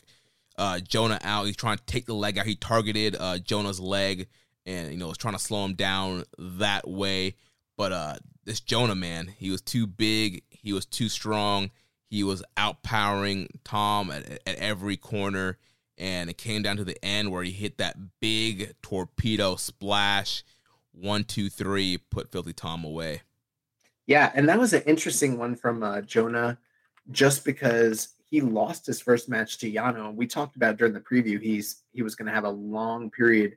Speaker 4: uh, Jonah out. He's trying to take the leg out. He targeted uh, Jonah's leg and you know was trying to slow him down that way. But uh, this Jonah man, he was too big. He was too strong. He was outpowering Tom at, at every corner. And it came down to the end where he hit that big torpedo splash. One, two, three, put Filthy Tom away.
Speaker 5: Yeah, and that was an interesting one from uh, Jonah, just because he lost his first match to Yano. And we talked about during the preview, he's he was going to have a long period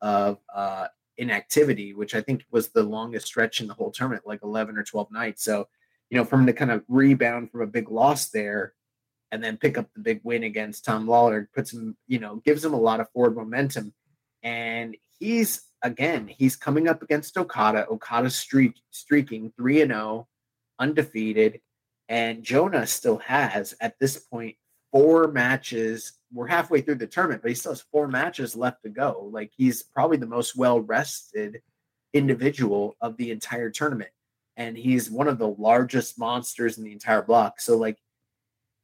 Speaker 5: of uh, inactivity, which I think was the longest stretch in the whole tournament, like 11 or 12 nights. So, you know, for him to kind of rebound from a big loss there and then pick up the big win against Tom Lawlor puts him, you know, gives him a lot of forward momentum. and he's again he's coming up against Okada. Okada's streak streaking three and zero, undefeated, and Jonah still has at this point four matches. We're halfway through the tournament, but he still has four matches left to go. Like he's probably the most well rested individual of the entire tournament. And he's one of the largest monsters in the entire block. So like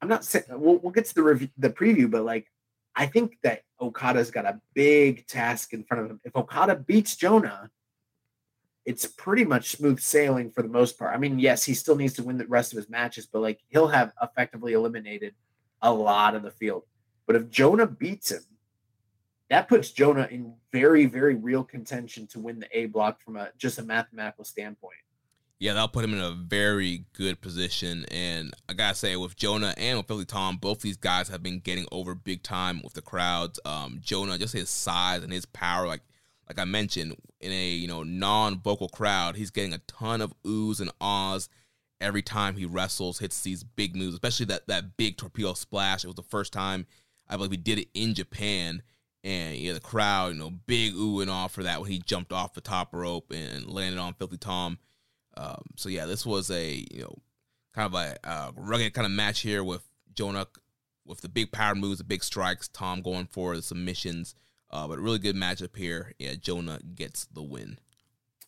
Speaker 5: I'm not saying we'll, we'll get to the review, the preview, but like I think that Okada's got a big task in front of him. If Okada beats Jonah, it's pretty much smooth sailing for the most part. I mean, yes, he still needs to win the rest of his matches, but like he'll have effectively eliminated a lot of the field. But if Jonah beats him, that puts Jonah in very, very real contention to win the A block from a just a mathematical standpoint.
Speaker 4: Yeah, that'll put him in a very good position. And I gotta say, with Jonah and with Filthy Tom, both these guys have been getting over big time with the crowds. Um, Jonah, just his size and his power, like like I mentioned, in a you know non-vocal crowd, he's getting a ton of oohs and ahs every time he wrestles, hits these big moves, especially that that big torpedo splash. It was the first time I believe he did it in Japan and yeah, the crowd, you know, big ooh and all for that when he jumped off the top rope and landed on Filthy Tom. Um, so yeah, this was a you know kind of a uh, rugged kind of match here with Jonah with the big power moves, the big strikes, Tom going for the submissions. Uh, but really good matchup here. Yeah, Jonah gets the win.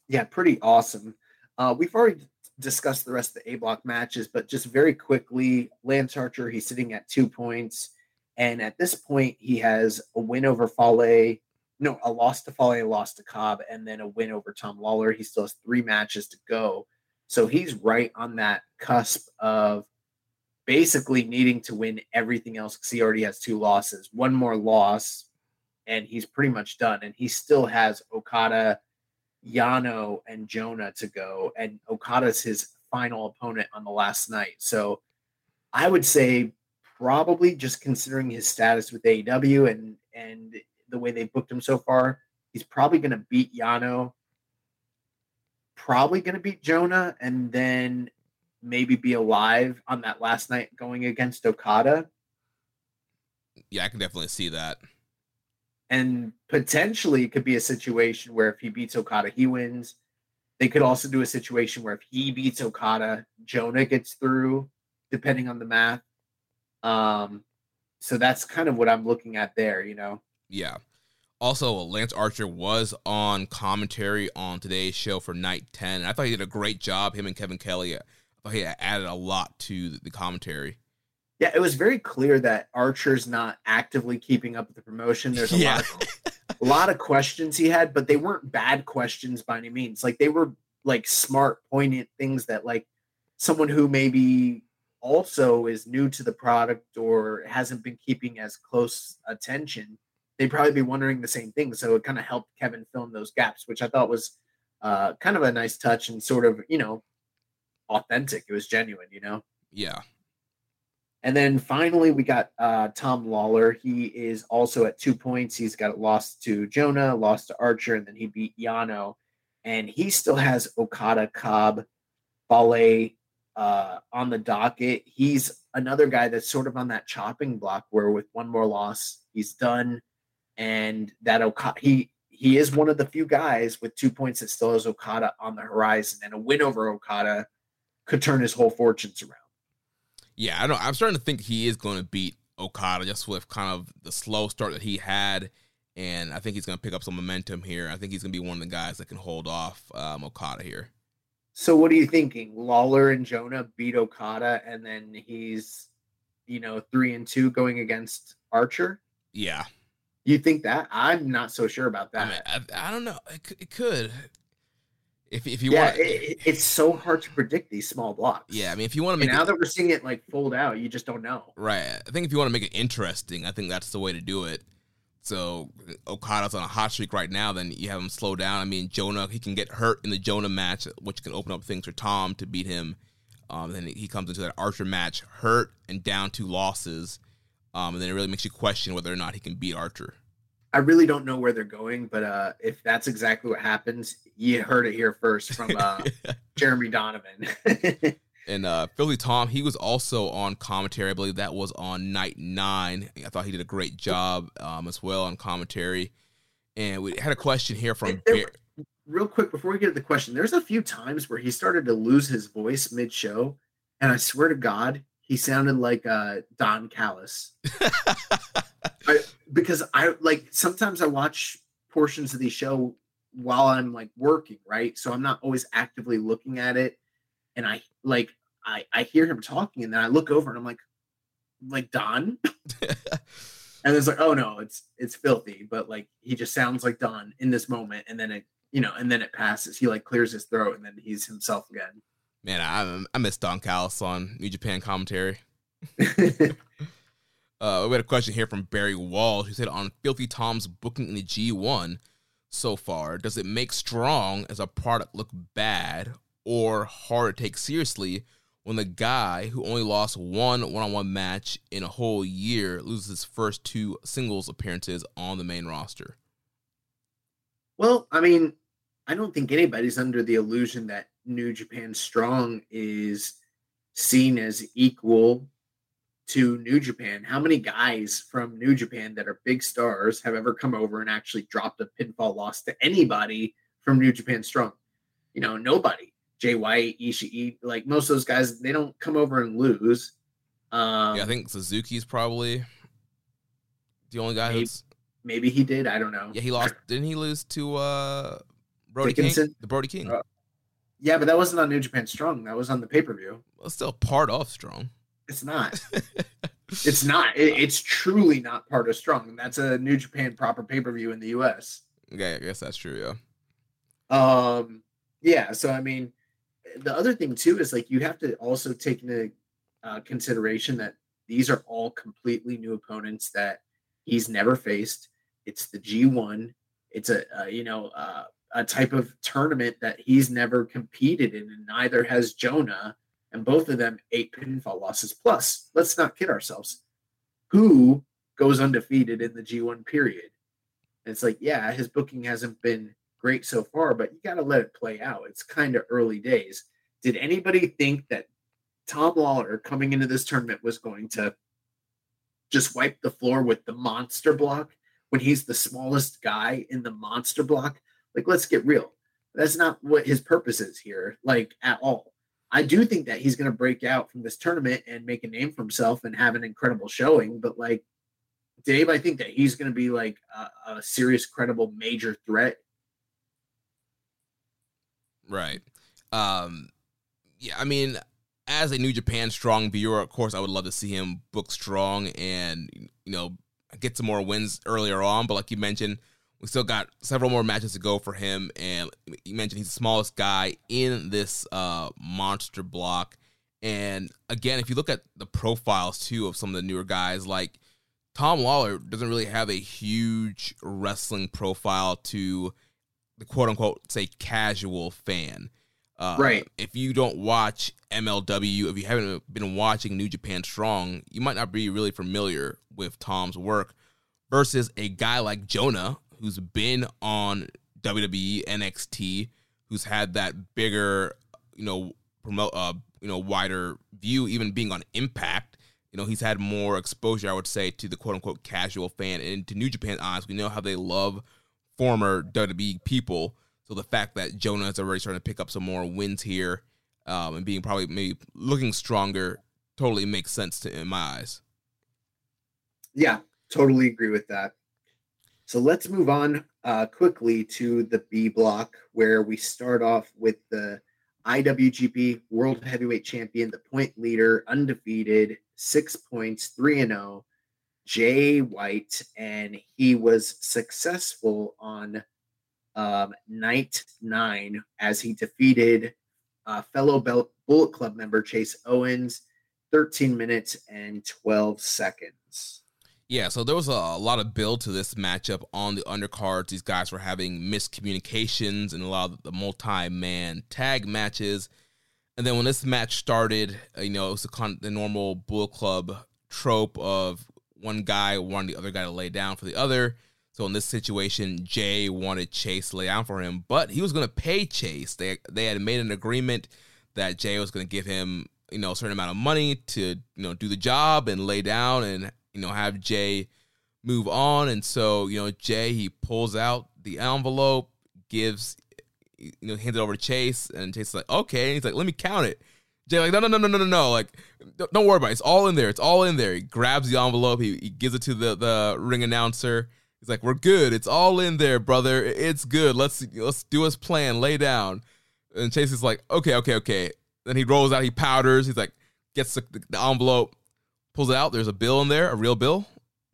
Speaker 5: Yeah, pretty awesome. Uh, we've already discussed the rest of the A block matches, but just very quickly, Lance Archer, he's sitting at two points. And at this point, he has a win over Fale, no, a loss to Fale, a loss to Cobb, and then a win over Tom Lawler. He still has three matches to go. So he's right on that cusp of basically needing to win everything else because he already has two losses. One more loss, and he's pretty much done. And he still has Okada, Yano, and Jonah to go. And Okada's his final opponent on the last night. So I would say probably just considering his status with AEW and and the way they've booked him so far, he's probably going to beat Yano, probably going to beat Jonah, and then maybe be alive on that last night going against Okada.
Speaker 4: Yeah, I can definitely see that.
Speaker 5: And potentially, it could be a situation where if he beats Okada, he wins. They could also do a situation where if he beats Okada, Jonah gets through, depending on the math. Um, so that's kind of what I'm looking at there, you know.
Speaker 4: Yeah. Also, Lance Archer was on commentary on today's show for night 10. And I thought he did a great job, him and Kevin Kelly. I thought he added a lot to the commentary.
Speaker 5: Yeah, it was very clear that Archer's not actively keeping up with the promotion. There's a yeah. lot of a lot of questions he had, but they weren't bad questions by any means. Like they were like smart, poignant things that like someone who maybe also is new to the product or hasn't been keeping as close attention, they'd probably be wondering the same thing. So it kind of helped Kevin fill in those gaps, which I thought was uh, kind of a nice touch and sort of, you know, authentic. It was genuine, you know?
Speaker 4: Yeah.
Speaker 5: And then finally, we got uh, Tom Lawlor. He is also at two points. He's got lost to Jonah, lost to Archer, and then he beat Yano. And he still has Okada, Cobb, Fale, uh, on the docket. He's another guy that's sort of on that chopping block where with one more loss, he's done. And that Okada, he he is one of the few guys with two points that still has Okada on the horizon, and a win over Okada could turn his whole fortunes around.
Speaker 4: Yeah, I know. I'm starting to think he is going to beat Okada just with kind of the slow start that he had, and I think he's going to pick up some momentum here. I think he's going to be one of the guys that can hold off um, Okada here.
Speaker 5: So what are you thinking? Lawlor and Jonah beat Okada, and then he's, you know, three and two going against Archer.
Speaker 4: Yeah.
Speaker 5: You think that? I'm not so sure about that.
Speaker 4: I, mean, I, I don't know. It, it, could. If if you
Speaker 5: yeah,
Speaker 4: want,
Speaker 5: it, it's so hard to predict these small blocks.
Speaker 4: Yeah, I mean, if you want to make
Speaker 5: and now that we're seeing it like fold out, you just don't know.
Speaker 4: Right. I think if you want to make it interesting, I think that's the way to do it. So Okada's on a hot streak right now. Then you have him slow down. I mean, Jonah he can get hurt in the Jonah match, which can open up things for Tom to beat him. Um, then he comes into that Archer match hurt and down two losses, um, and then it really makes you question whether or not he can beat Archer.
Speaker 5: I really don't know where they're going, but uh, if that's exactly what happens, you heard it here first from uh, Jeremy Donovan.
Speaker 4: And uh, Filthy Tom, he was also on commentary. I believe that was on night nine. I thought he did a great job um, as well on commentary. And we had a question here from
Speaker 5: There-
Speaker 4: Bear.
Speaker 5: real quick before we get to the question, there's a few times where he started to lose his voice mid show, and I swear to God, he sounded like uh, Don Callis. I, because I like sometimes I watch portions of the show while I'm like working, right? So I'm not always actively looking at it, and I like I I hear him talking, and then I look over and I'm like, like Don, and it's like, oh no, it's it's filthy, but like he just sounds like Don in this moment, and then it you know, and then it passes. He like clears his throat, and then he's himself again.
Speaker 4: Man, I, I miss Don Callis on New Japan commentary. Uh, we had a question here from Barry Wall, who said on Filthy Tom's booking in the G1 so far, does it make strong as a product look bad or hard to take seriously when the guy who only lost one one on one match in a whole year loses his first two singles appearances on the main roster?
Speaker 5: Well, I mean, I don't think anybody's under the illusion that New Japan Strong is seen as equal to New Japan. How many guys from New Japan that are big stars have ever come over and actually dropped a pinfall loss to anybody from New Japan Strong? You know, nobody. Jay White, Ishii, like most of those guys, they don't come over and lose. Um,
Speaker 4: yeah, I think Suzuki's probably the only guy
Speaker 5: Maybe-
Speaker 4: who's
Speaker 5: maybe he did. I don't know.
Speaker 4: yeah he lost. Didn't he lose to uh Brody
Speaker 5: Dickinson?
Speaker 4: King? The Brody King.
Speaker 5: Uh, Yeah, but that wasn't on New Japan Strong. That was on the pay per view.
Speaker 4: well, still part of Strong.
Speaker 5: It's not. It's not. It, it's truly not part of Strong. That's a New Japan proper pay per view in the U.S.
Speaker 4: Yeah, I guess that's true. Yeah.
Speaker 5: Um, yeah. So I mean, the other thing too is like you have to also take into uh, consideration that these are all completely new opponents that he's never faced. It's the G1. It's a, uh you know uh, a type of tournament that he's never competed in, and neither has Jonah. And both of them eight pinfall losses. Plus, let's not kid ourselves. Who goes undefeated in the G1 period? And it's like, yeah, his booking hasn't been great so far, but you got to let it play out. It's kind of early days. Did anybody think that Tom Lawlor coming into this tournament was going to just wipe the floor with the monster block when he's the smallest guy in the monster block? Like, let's get real. That's not what his purpose is here, like at all. I do think that he's going to break out from this tournament and make a name for himself and have an incredible showing, but like, did anybody think that he's going to be like a, a serious, credible, major threat
Speaker 4: Right. Um. Yeah. I mean, as a New Japan Strong viewer, of course, I would love to see him book strong and you know get some more wins earlier on. But like you mentioned, we still got several more matches to go for him. And you mentioned he's the smallest guy in this uh monster block. And again, if you look at the profiles too of some of the newer guys, like Tom Lawlor doesn't really have a huge wrestling profile to the quote unquote say casual fan. Uh,
Speaker 5: Right.
Speaker 4: If you don't watch MLW, if you haven't been watching New Japan Strong, you might not be really familiar with Tom's work. Versus a guy like Jonah, who's been on WWE NXT, who's had that bigger, you know, promote, uh, you know, wider view, even being on Impact. You know, he's had more exposure, I would say, to the quote unquote casual fan and to New Japan eyes. We know how they love former WWE people. So the fact that Jonah is already starting to pick up some more wins here um, and being probably maybe looking stronger totally makes sense to in my eyes.
Speaker 5: Yeah, totally agree with that. So let's move on uh, quickly to the B block, where we start off with the IWGP World Heavyweight Champion, the point leader, undefeated, six points, three and zero, Jay White, and he was successful on um, night nine as he defeated uh, fellow Bel- Bullet Club member Chase Owens, thirteen minutes and twelve seconds.
Speaker 4: Yeah, so there was a, a lot of build to this matchup on the undercards. These guys were having miscommunications and a lot of the multi-man tag matches. And then when this match started, uh, you know, it was the, con- the normal Bull Club trope of one guy wanting the other guy to lay down for the other. So in this situation, Jay wanted Chase to lay down for him, but he was going to pay Chase. They they had made an agreement that Jay was going to give him, you know, a certain amount of money to, you know, do the job and lay down and, you know, have Jay move on. And so, you know, Jay, he pulls out the envelope, gives, you know, hands it over to Chase, and Chase is like, okay. And he's like, let me count it. Jay like, no, no, no, no, no, no, no. Like, don't worry about it. It's all in there. It's all in there. He grabs the envelope. He, he gives it to the, the ring announcer. He's like, we're good. It's all in there, brother. It's good. Let's let's do his plan. Lay down. And Chase is like, okay, okay, okay. Then he rolls out. He powders. He's like, gets the, the envelope, pulls it out. There's a bill in there, a real bill.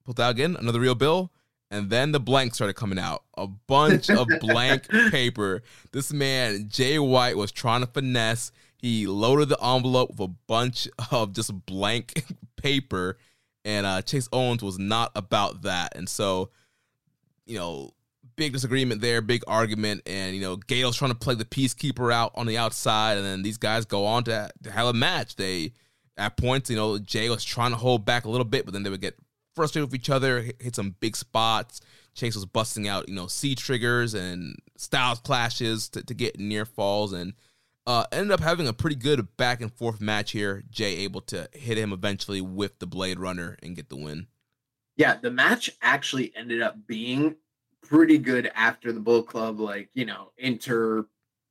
Speaker 4: Pulls out again, another real bill. And then the blank started coming out. A bunch of blank paper. This man, Jay White, was trying to finesse. He loaded the envelope with a bunch of just blank paper. And uh, Chase Owens was not about that. And so, you know, big disagreement there, big argument. And, you know, Gedo's trying to play the peacekeeper out on the outside. And then these guys go on to, to have a match. They, at points, you know, Jay was trying to hold back a little bit, but then they would get frustrated with each other, hit some big spots. Chase was busting out, you know, V-Triggers and styles clashes to, to get near falls and uh, ended up having a pretty good back and forth match here. Jay able to hit him eventually with the Blade Runner and get the win.
Speaker 5: Yeah, the match actually ended up being pretty good after the Bull Club, like, you know, inter,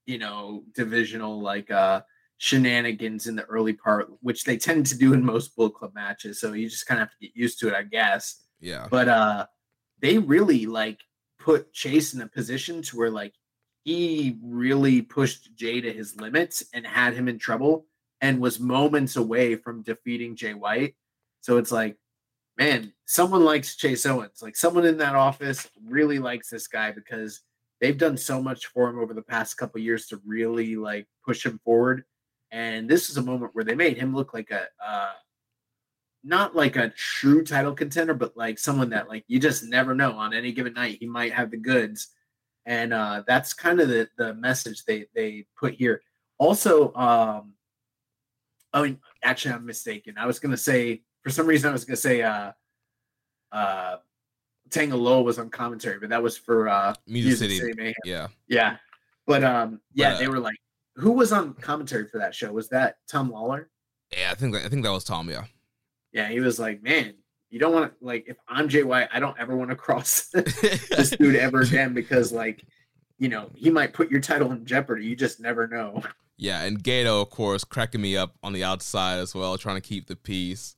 Speaker 5: you know, divisional, like, uh, shenanigans in the early part, which they tend to do in most Bull Club matches. So you just kind of have to get used to it, I guess.
Speaker 4: Yeah.
Speaker 5: But uh they really like put Chase in a position to where like he really pushed Jay to his limits and had him in trouble and was moments away from defeating Jay White. So it's like, man, someone likes Chase Owens. Like someone in that office really likes this guy because they've done so much for him over the past couple years to really like push him forward and this is a moment where they made him look like a uh, not like a true title contender, but like someone that like you just never know on any given night he might have the goods, and uh, that's kind of the the message they they put here. Also, um, I mean, actually, I'm mistaken. I was gonna say for some reason I was gonna say uh, uh, Tanga Loa was on commentary, but that was for uh,
Speaker 4: Music, Music City. City yeah,
Speaker 5: yeah, but um, yeah, but, uh, they were like who was on commentary for that show? Was that Tom Lawlor?
Speaker 4: Yeah, I think I think that was Tom. Yeah.
Speaker 5: Yeah, he was like, man, you don't want to like if I'm JY, I don't ever want to cross this dude ever again because like, you know, he might put your title in jeopardy. You just never know.
Speaker 4: Yeah, and Gedo, of course, cracking me up on the outside as well, trying to keep the peace.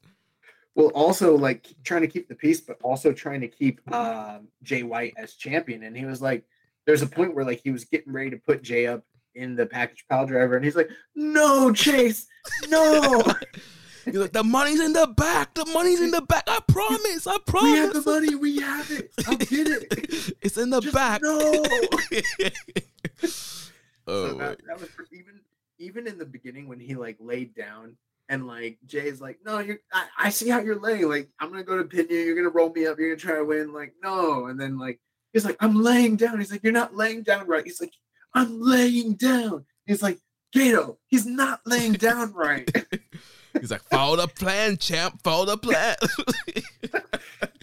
Speaker 5: Well, also like trying to keep the peace, but also trying to keep um, Jay White as champion. And he was like, there's a point where like he was getting ready to put Jay up in the package pile driver, and he's like, "No, Chase, no."
Speaker 4: He's like, "The money's in the back. The money's in the back. I promise. I promise.
Speaker 5: We have the money. We have it. I'll get it.
Speaker 4: it's in the
Speaker 5: Just
Speaker 4: back."
Speaker 5: No.
Speaker 4: oh,
Speaker 5: so that, that was even even in the beginning when he like laid down and like Jay's like, no, you're I, I, see how you're laying. Like, I'm gonna go to pin you, you're gonna roll me up, you're gonna try to win. Like, no. And then like he's like, I'm laying down. He's like, You're not laying down right. He's like, I'm laying down. He's like, Gedo, he's not laying down right.
Speaker 4: he's like, follow the plan, champ. Follow the plan.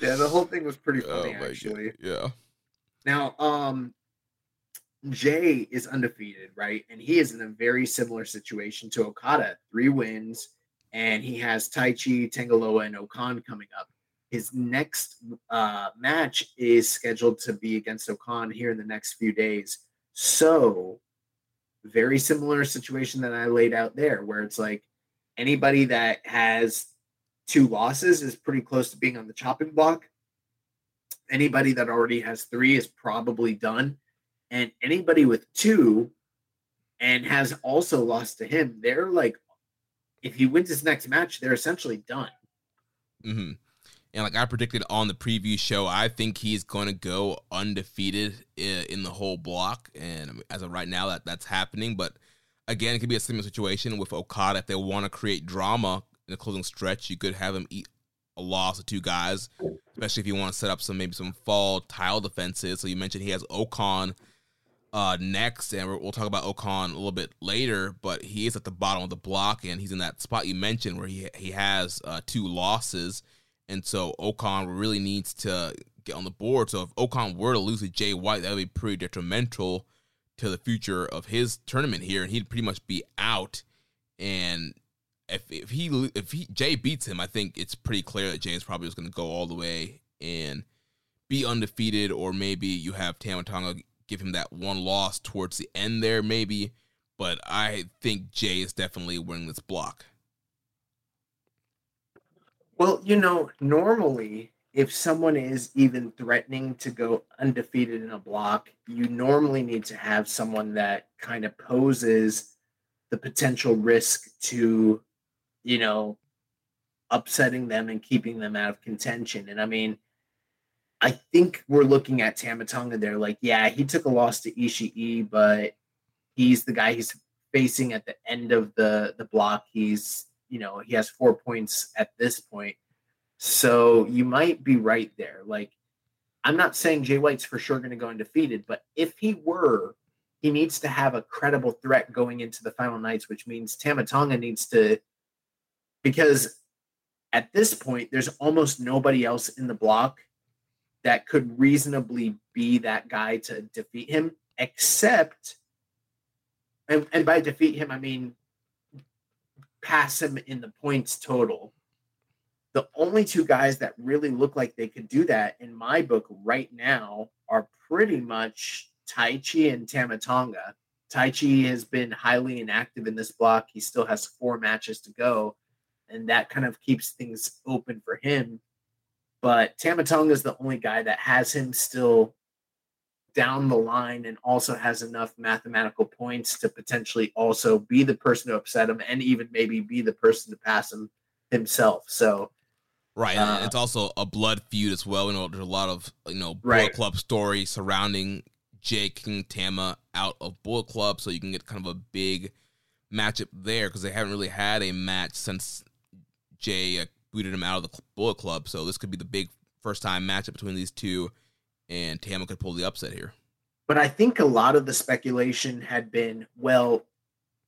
Speaker 5: yeah, the whole thing was pretty funny, oh actually.
Speaker 4: God. Yeah.
Speaker 5: Now, um, Jay is undefeated, right? And he is in a very similar situation to Okada. Three wins, and he has Taichi, Tanga Loa, and O-Khan coming up. His next uh, match is scheduled to be against O-Khan here in the next few days. So, very similar situation that I laid out there, where it's like anybody that has two losses is pretty close to being on the chopping block. Anybody that already has three is probably done. And anybody with two and has also lost to him, they're like, if he wins his next match, they're essentially done.
Speaker 4: Mm-hmm. And like I predicted on the preview show, I think he's going to go undefeated in, the whole block. And as of right now, that that's happening. But again, it could be a similar situation with Okada if they want to create drama in the closing stretch. You could have him eat a loss of two guys, especially if you want to set up some maybe some fall tile defenses. So you mentioned he has O-Khan uh, next, and we'll talk about O-Khan a little bit later. But he is at the bottom of the block, and he's in that spot you mentioned where he he has uh, two losses and so O-Khan really needs to get on the board. So if O-Khan were to lose to Jay White, that would be pretty detrimental to the future of his tournament here, and he'd pretty much be out. And if if he if he Jay beats him, I think it's pretty clear that Jay is probably just going to go all the way and be undefeated, or maybe you have Tama Tonga give him that one loss towards the end there, maybe. But I think Jay is definitely winning this block.
Speaker 5: Well, you know, normally if someone is even threatening to go undefeated in a block, you normally need to have someone that kind of poses the potential risk to, you know, upsetting them and keeping them out of contention. And I mean, I think we're looking at Tama Tonga there. Like, yeah, he took a loss to Ishii, but he's the guy he's facing at the end of the the block. He's, you know, he has four points at this point. So you might be right there. Like, I'm not saying Jay White's for sure going to go undefeated, but if he were, he needs to have a credible threat going into the final nights, which means Tama Tonga needs to, because at this point, there's almost nobody else in the block that could reasonably be that guy to defeat him, except, and, and by defeat him, I mean pass him in the points total. The only two guys that really look like they could do that in my book right now are pretty much Taichi and Tama Taichi has been highly inactive in this block. He still has four matches to go, and that kind of keeps things open for him. But Tama Tonga is the only guy that has him still down the line and also has enough mathematical points to potentially also be the person to upset him and even maybe be the person to pass him himself. So
Speaker 4: Right, uh, it's also a blood feud as well. You know, there's a lot of you know Bullet right. Club story surrounding Jay kicking Tama out of Bullet Club, so you can get kind of a big matchup there because they haven't really had a match since Jay uh, booted him out of the Bullet Club. So this could be the big first time matchup between these two, and Tama could pull the upset here.
Speaker 5: But I think a lot of the speculation had been, well,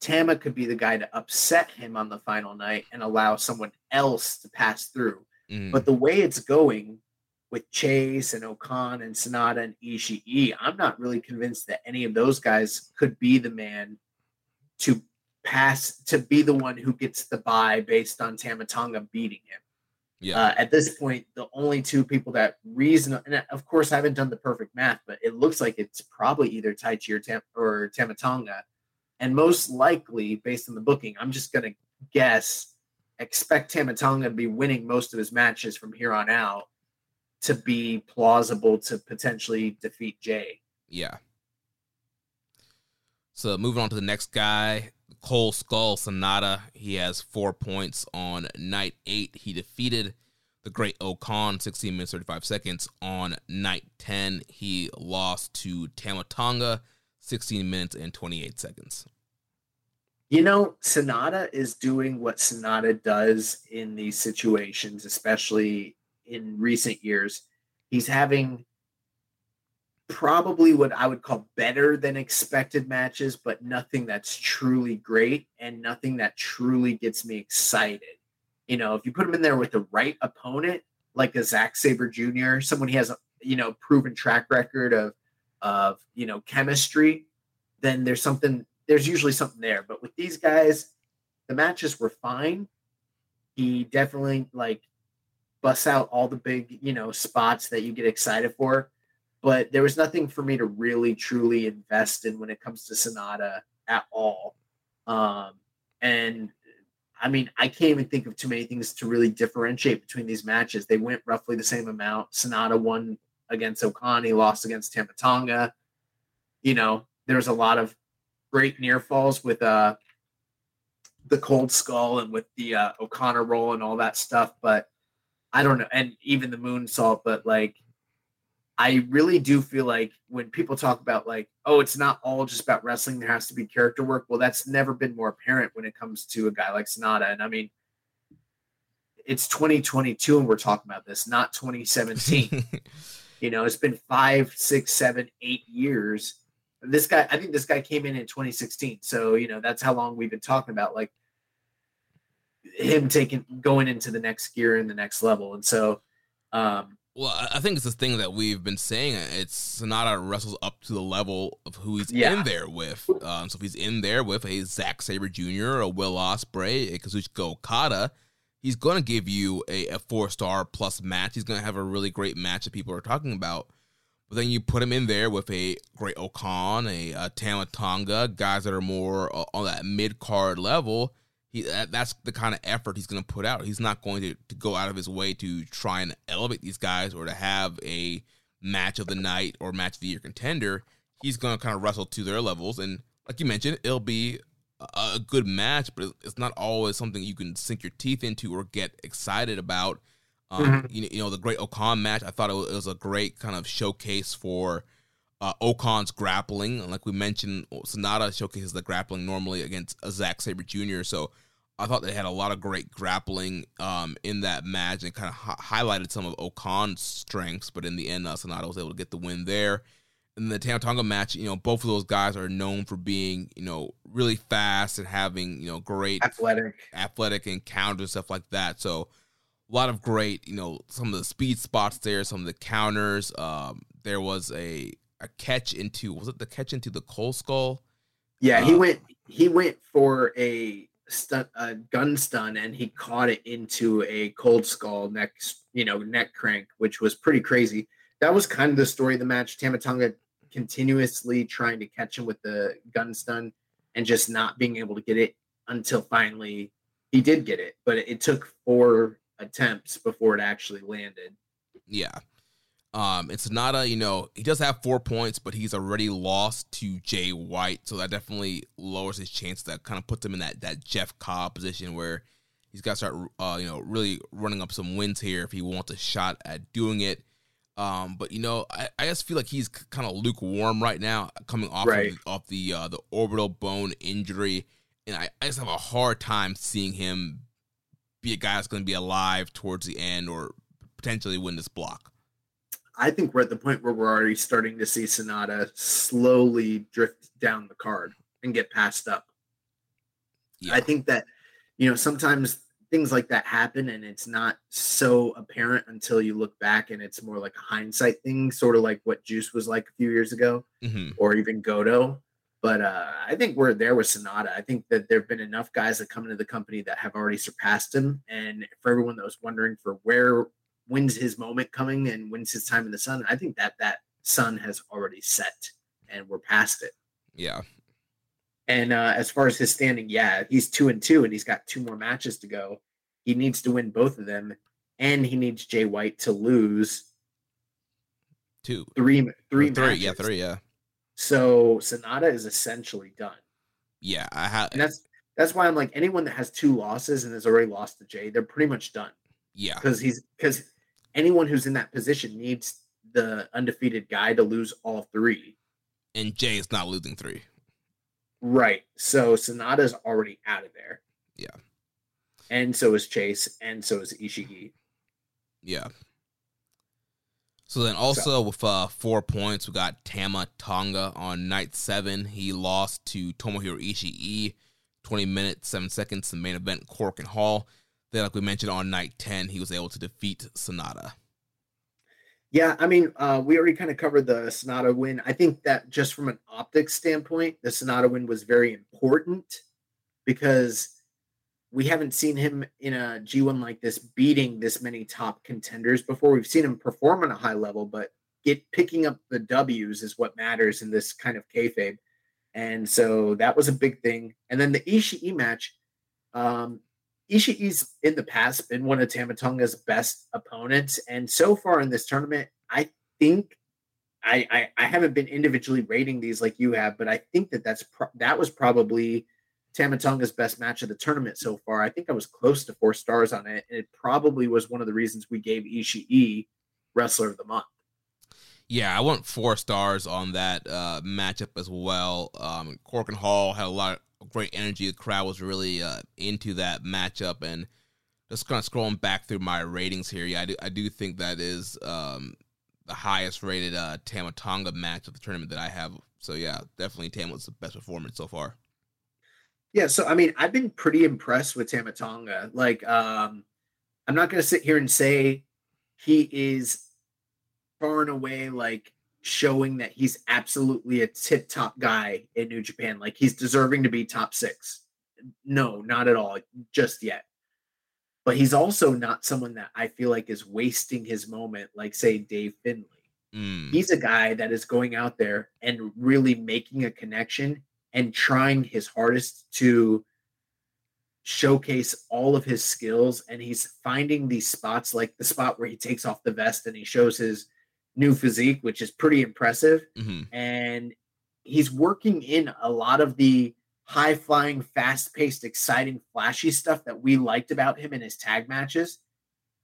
Speaker 5: Tama could be the guy to upset him on the final night and allow someone else to pass through. Mm. But the way it's going with Chase and O-Khan and Sanada and Ishii, I'm not really convinced that any of those guys could be the man to pass to be the one who gets the buy based on Tama Tonga beating him. Yeah. Uh, at this point, the only two people that reason, and of course, I haven't done the perfect math, but it looks like it's probably either Taichi or, Tam, or Tama Tonga. And most likely, based on the booking, I'm just going to guess, expect Tama Tonga to be winning most of his matches from here on out to be plausible to potentially defeat Jay.
Speaker 4: Yeah. So moving on to the next guy, Cold Skull Sanada. He has four points on night eight. He defeated the Great O-Khan 16 minutes 35 seconds on night 10. He lost to Tama Tonga 16 minutes and 28 seconds.
Speaker 5: You know, Sanada is doing what Sanada does in these situations, especially in recent years. He's having probably what I would call better than expected matches, but nothing that's truly great and nothing that truly gets me excited. You know, if you put him in there with the right opponent, like a Zack Sabre Jr., someone he has a you know proven track record of of you know chemistry, then there's something there's usually something there. But with these guys, the matches were fine. He definitely like busts out all the big, you know, spots that you get excited for but there was nothing for me to really truly invest in when it comes to Sanada at all. Um, and I mean, I can't even think of too many things to really differentiate between these matches. They went roughly the same amount. Sanada won against O-Khan, lost against Tama Tonga. You know, there was a lot of great near falls with uh the cold skull and with the uh, O'Connor roll and all that stuff, but I don't know, and even the moonsault, but like I really do feel like when people talk about like, oh, it's not all just about wrestling, there has to be character work. Well, that's never been more apparent when it comes to a guy like Sanada. And I mean, it's 2022 and we're talking about this, not 2017. you know, it's been five, six, seven, eight years. This guy, I think this guy came in in 2016. So, you know, that's how long we've been talking about like him taking going into the next gear and the next level. And so, um,
Speaker 4: well, I think it's this thing that we've been saying. It's Sanada wrestles up to the level of who he's yeah. in there with. Um, so if he's in there with a Zack Sabre Jr., a Will Ospreay, a Kazuchika Okada, he's going to give you a, a four star plus match. He's going to have a really great match that people are talking about. But then you put him in there with a great O-Khan, a, a Tama Tonga, guys that are more uh, on that mid card level. He that, that's the kind of effort he's going to put out. He's not going to, to go out of his way to try and elevate these guys or to have a match of the night or match of the year contender. He's going to kind of wrestle to their levels, and like you mentioned, it'll be a good match, but it's not always something you can sink your teeth into or get excited about. Um, mm-hmm. you, you, know, the great O-Khan match, I thought it was, it was a great kind of showcase for uh, O-Khan's grappling. And like we mentioned, Sanada showcases the grappling normally against a Zack Sabre Jr. So I thought they had a lot of great grappling um, in that match and kind of hi- highlighted some of O-Khan's strengths. But in the end, uh, Sanada was able to get the win there in the Tama Tonga match, you know, both of those guys are known for being, you know, really fast and having, you know, great
Speaker 5: athletic
Speaker 4: athletic encounters stuff like that. So a lot of great, you know, some of the speed spots there, some of the counters. Um, there was a a catch into was it the catch into the cold skull?
Speaker 5: Yeah, uh, he went he went for a stun a gun stun and he caught it into a cold skull neck, you know, neck crank, which was pretty crazy that was kind of the story of the match. Tama Tonga continuously trying to catch him with the gun stun and just not being able to get it until finally he did get it. But it took four attempts before it actually landed.
Speaker 4: Yeah. Um, it's not a, you know, he does have four points, but he's already lost to Jay White. So that definitely lowers his chance. That kind of puts him in that, that Jeff Cobb position where he's got to start, uh, you know, really running up some wins here if he wants a shot at doing it. Um, but you know, I, I just feel like he's kind of lukewarm right now, coming off right. of, off the uh, the orbital bone injury, and I, I just have a hard time seeing him be a guy that's going to be alive towards the end or potentially win this block.
Speaker 5: I think we're at the point where we're already starting to see Sanada slowly drift down the card and get passed up. Yeah. I think that you know sometimes things like that happen and it's not so apparent until you look back and it's more like a hindsight thing sort of like what juice was like a few years ago mm-hmm. or even goto but uh, i think we're there with sanada i think that there have been enough guys that come into the company that have already surpassed him and for everyone that was wondering for where when's his moment coming and when's his time in the sun i think that that sun has already set and we're past it
Speaker 4: yeah
Speaker 5: and uh, as far as his standing, yeah, he's two and two, and he's got two more matches to go. He needs to win both of them, and he needs Jay White to lose
Speaker 4: two,
Speaker 5: three, three,
Speaker 4: three, yeah, three, yeah.
Speaker 5: So Sanada is essentially done.
Speaker 4: Yeah, I.
Speaker 5: And that's that's why I'm like anyone that has two losses and has already lost to Jay, they're pretty much done.
Speaker 4: Yeah,
Speaker 5: because he's because anyone who's in that position needs the undefeated guy to lose all three.
Speaker 4: And Jay is not losing three.
Speaker 5: Right. So Sanada's already out of there.
Speaker 4: Yeah.
Speaker 5: And so is Chase, and so is Ishii.
Speaker 4: Yeah. So then also so. with uh, four points, we got Tama Tonga on night seven. He lost to Tomohiro Ishii, 20 minutes, 7 seconds, the main event, Korakuen Hall. Then, like we mentioned on night 10, he was able to defeat Sanada.
Speaker 5: Yeah, I mean, uh, we already kind of covered the Sanada win. I think that just from an optics standpoint, the Sanada win was very important because we haven't seen him in a G1 like this beating this many top contenders before. We've seen him perform on a high level, but get picking up the W's is what matters in this kind of kayfabe. And so that was a big thing. And then the Ishii match, um, Ishii's in the past been one of Tama Tonga's best opponents, and so far in this tournament, I think I, I, I haven't been individually rating these like you have, but I think that that's pro- that was probably Tama Tonga's best match of the tournament so far. I think I was close to four stars on it, and it probably was one of the reasons we gave Ishii Wrestler of the Month.
Speaker 4: Yeah, I went four stars on that uh, matchup as well. Um, Korakuen Hall had a lot great energy. The crowd was really uh, into that matchup, and just kind of scrolling back through my ratings here, yeah, I do, I do think that is um, the highest rated uh, Tama Tonga match of the tournament that I have. So yeah, definitely Tama was the best performance so far.
Speaker 5: Yeah, so I mean, I've been pretty impressed with Tama Tonga. Like, um, I'm not gonna sit here and say he is far and away like showing that he's absolutely a tip top guy in New Japan. Like he's deserving to be top six. No, not at all, just yet. but he's also not someone that I feel like is wasting his moment, like say Dave Finlay.
Speaker 4: Mm.
Speaker 5: He's a guy that is going out there and really making a connection and trying his hardest to showcase all of his skills. And he's finding these spots, like the spot where he takes off the vest and he shows his new physique, which is pretty impressive.
Speaker 4: hmm
Speaker 5: And he's working in a lot of the high flying, fast paced, exciting, flashy stuff that we liked about him in his tag matches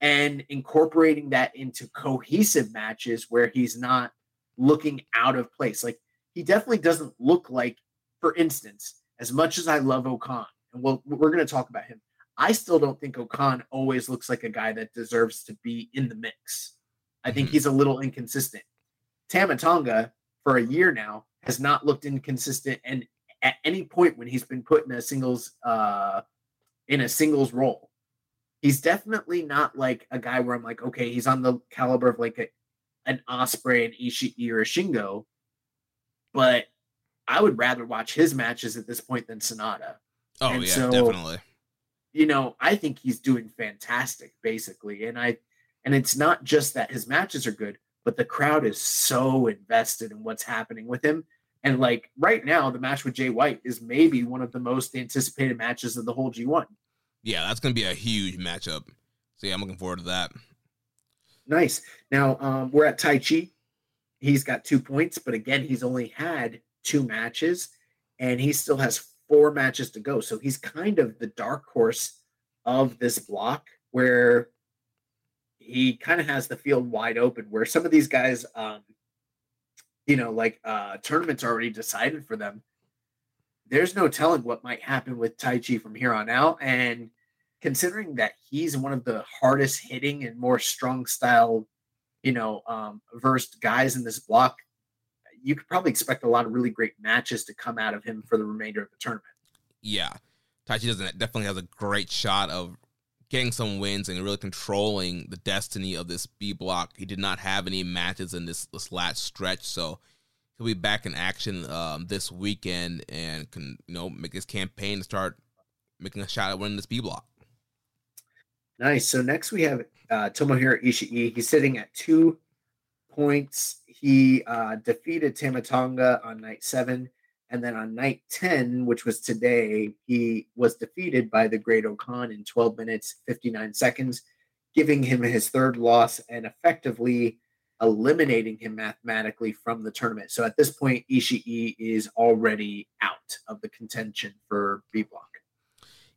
Speaker 5: and incorporating that into cohesive matches where he's not looking out of place. Like he definitely doesn't look like, for instance, as much as I love O-Khan, and we'll, we're going to talk about him, I still don't think O-Khan always looks like a guy that deserves to be in the mix. I think
Speaker 4: Mhm.
Speaker 5: he's a little inconsistent. Tama Tonga, for a year now, has not looked inconsistent, and at any point when he's been put in a singles uh, in a singles role, he's definitely not like a guy where I'm like, okay, he's on the caliber of like a, an Ospreay, an Ishii, or a Shingo. But I would rather watch his matches at this point than Sanada.
Speaker 4: Oh
Speaker 5: And
Speaker 4: yeah,
Speaker 5: so-
Speaker 4: definitely.
Speaker 5: You know, I think he's doing fantastic, basically. And I and it's not just that his matches are good, but the crowd is so invested in what's happening with him. And like right now, the match with Jay White is maybe one of the most anticipated matches of the whole G1.
Speaker 4: Yeah, that's gonna be a huge matchup. So yeah, I'm looking forward to that.
Speaker 5: Nice. Now um, we're at Taichi. He's got two points, but again, he's only had two matches, and he still has four matches to go. So he's kind of the dark horse of this block, where he kind of has the field wide open. Where some of these guys, um, you know, like uh, tournaments already decided for them. There's no telling what might happen with Taichi from here on out, and considering that he's one of the hardest hitting and more strong style, you know, um, versed guys in this block, you could probably expect a lot of really great matches to come out of him for the remainder of the tournament.
Speaker 4: Yeah, Taichi doesn't definitely has a great shot of getting some wins and really controlling the destiny of this B block. He did not have any matches in this this last stretch, so he'll be back in action um, this weekend and can you know make his campaign to start making a shot at winning this B block.
Speaker 5: Nice. So next we have uh, Tomohiro Ishii. He's sitting at two points. He uh, defeated Tama Tonga on night seven. And then on night 10, which was today, he was defeated by the Great O-Khan in 12 minutes, 59 seconds, giving him his third loss and effectively eliminating him mathematically from the tournament. So at this point, Ishii is already out of the contention for B block.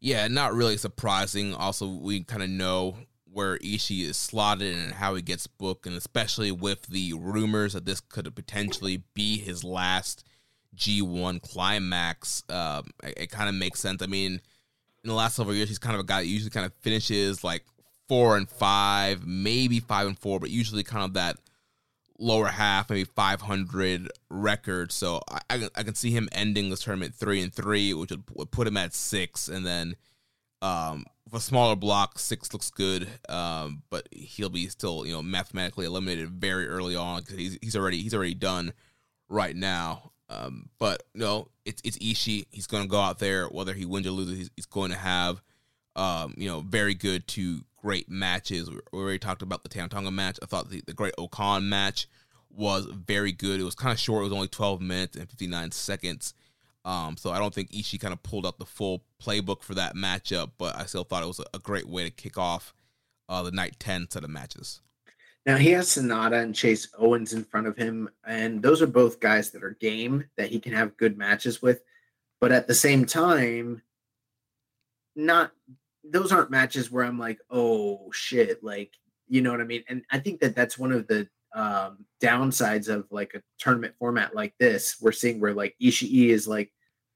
Speaker 4: Yeah, not really surprising. Also, we kind of know where Ishii is slotted and how he gets booked, and especially with the rumors that this could potentially be his last G1 climax, um, it, it kind of makes sense. I mean, in the last several years, he's kind of a guy that usually kind of finishes like four and five, maybe five and four, but usually kind of that lower half, maybe 500 record. So I, I, can- I can see him ending this tournament three and three, which would, would put him at six. And then um, with a smaller block, six looks good, um, but he'll be still you know mathematically eliminated very early on because he's, he's already he's already done right now. Um, but no, it's it's Ishii. He's going to go out there whether he wins or loses. He's, he's going to have um, you know very good to great matches. We already talked about the Tama Tonga match. I thought the, the Great O-Khan match was very good. It was kind of short. It was only 12 minutes and 59 seconds. Um, so I don't think Ishii kind of pulled out the full playbook for that matchup, but I still thought it was a, a great way to kick off uh, the night 10 set of matches.
Speaker 5: Now he has Sanada and Chase Owens in front of him, and those are both guys that are game that he can have good matches with. But at the same time, not those aren't matches where I'm like, oh shit, like you know what I mean. And I think that that's one of the um, downsides of like a tournament format like this. We're seeing where like Ishii is like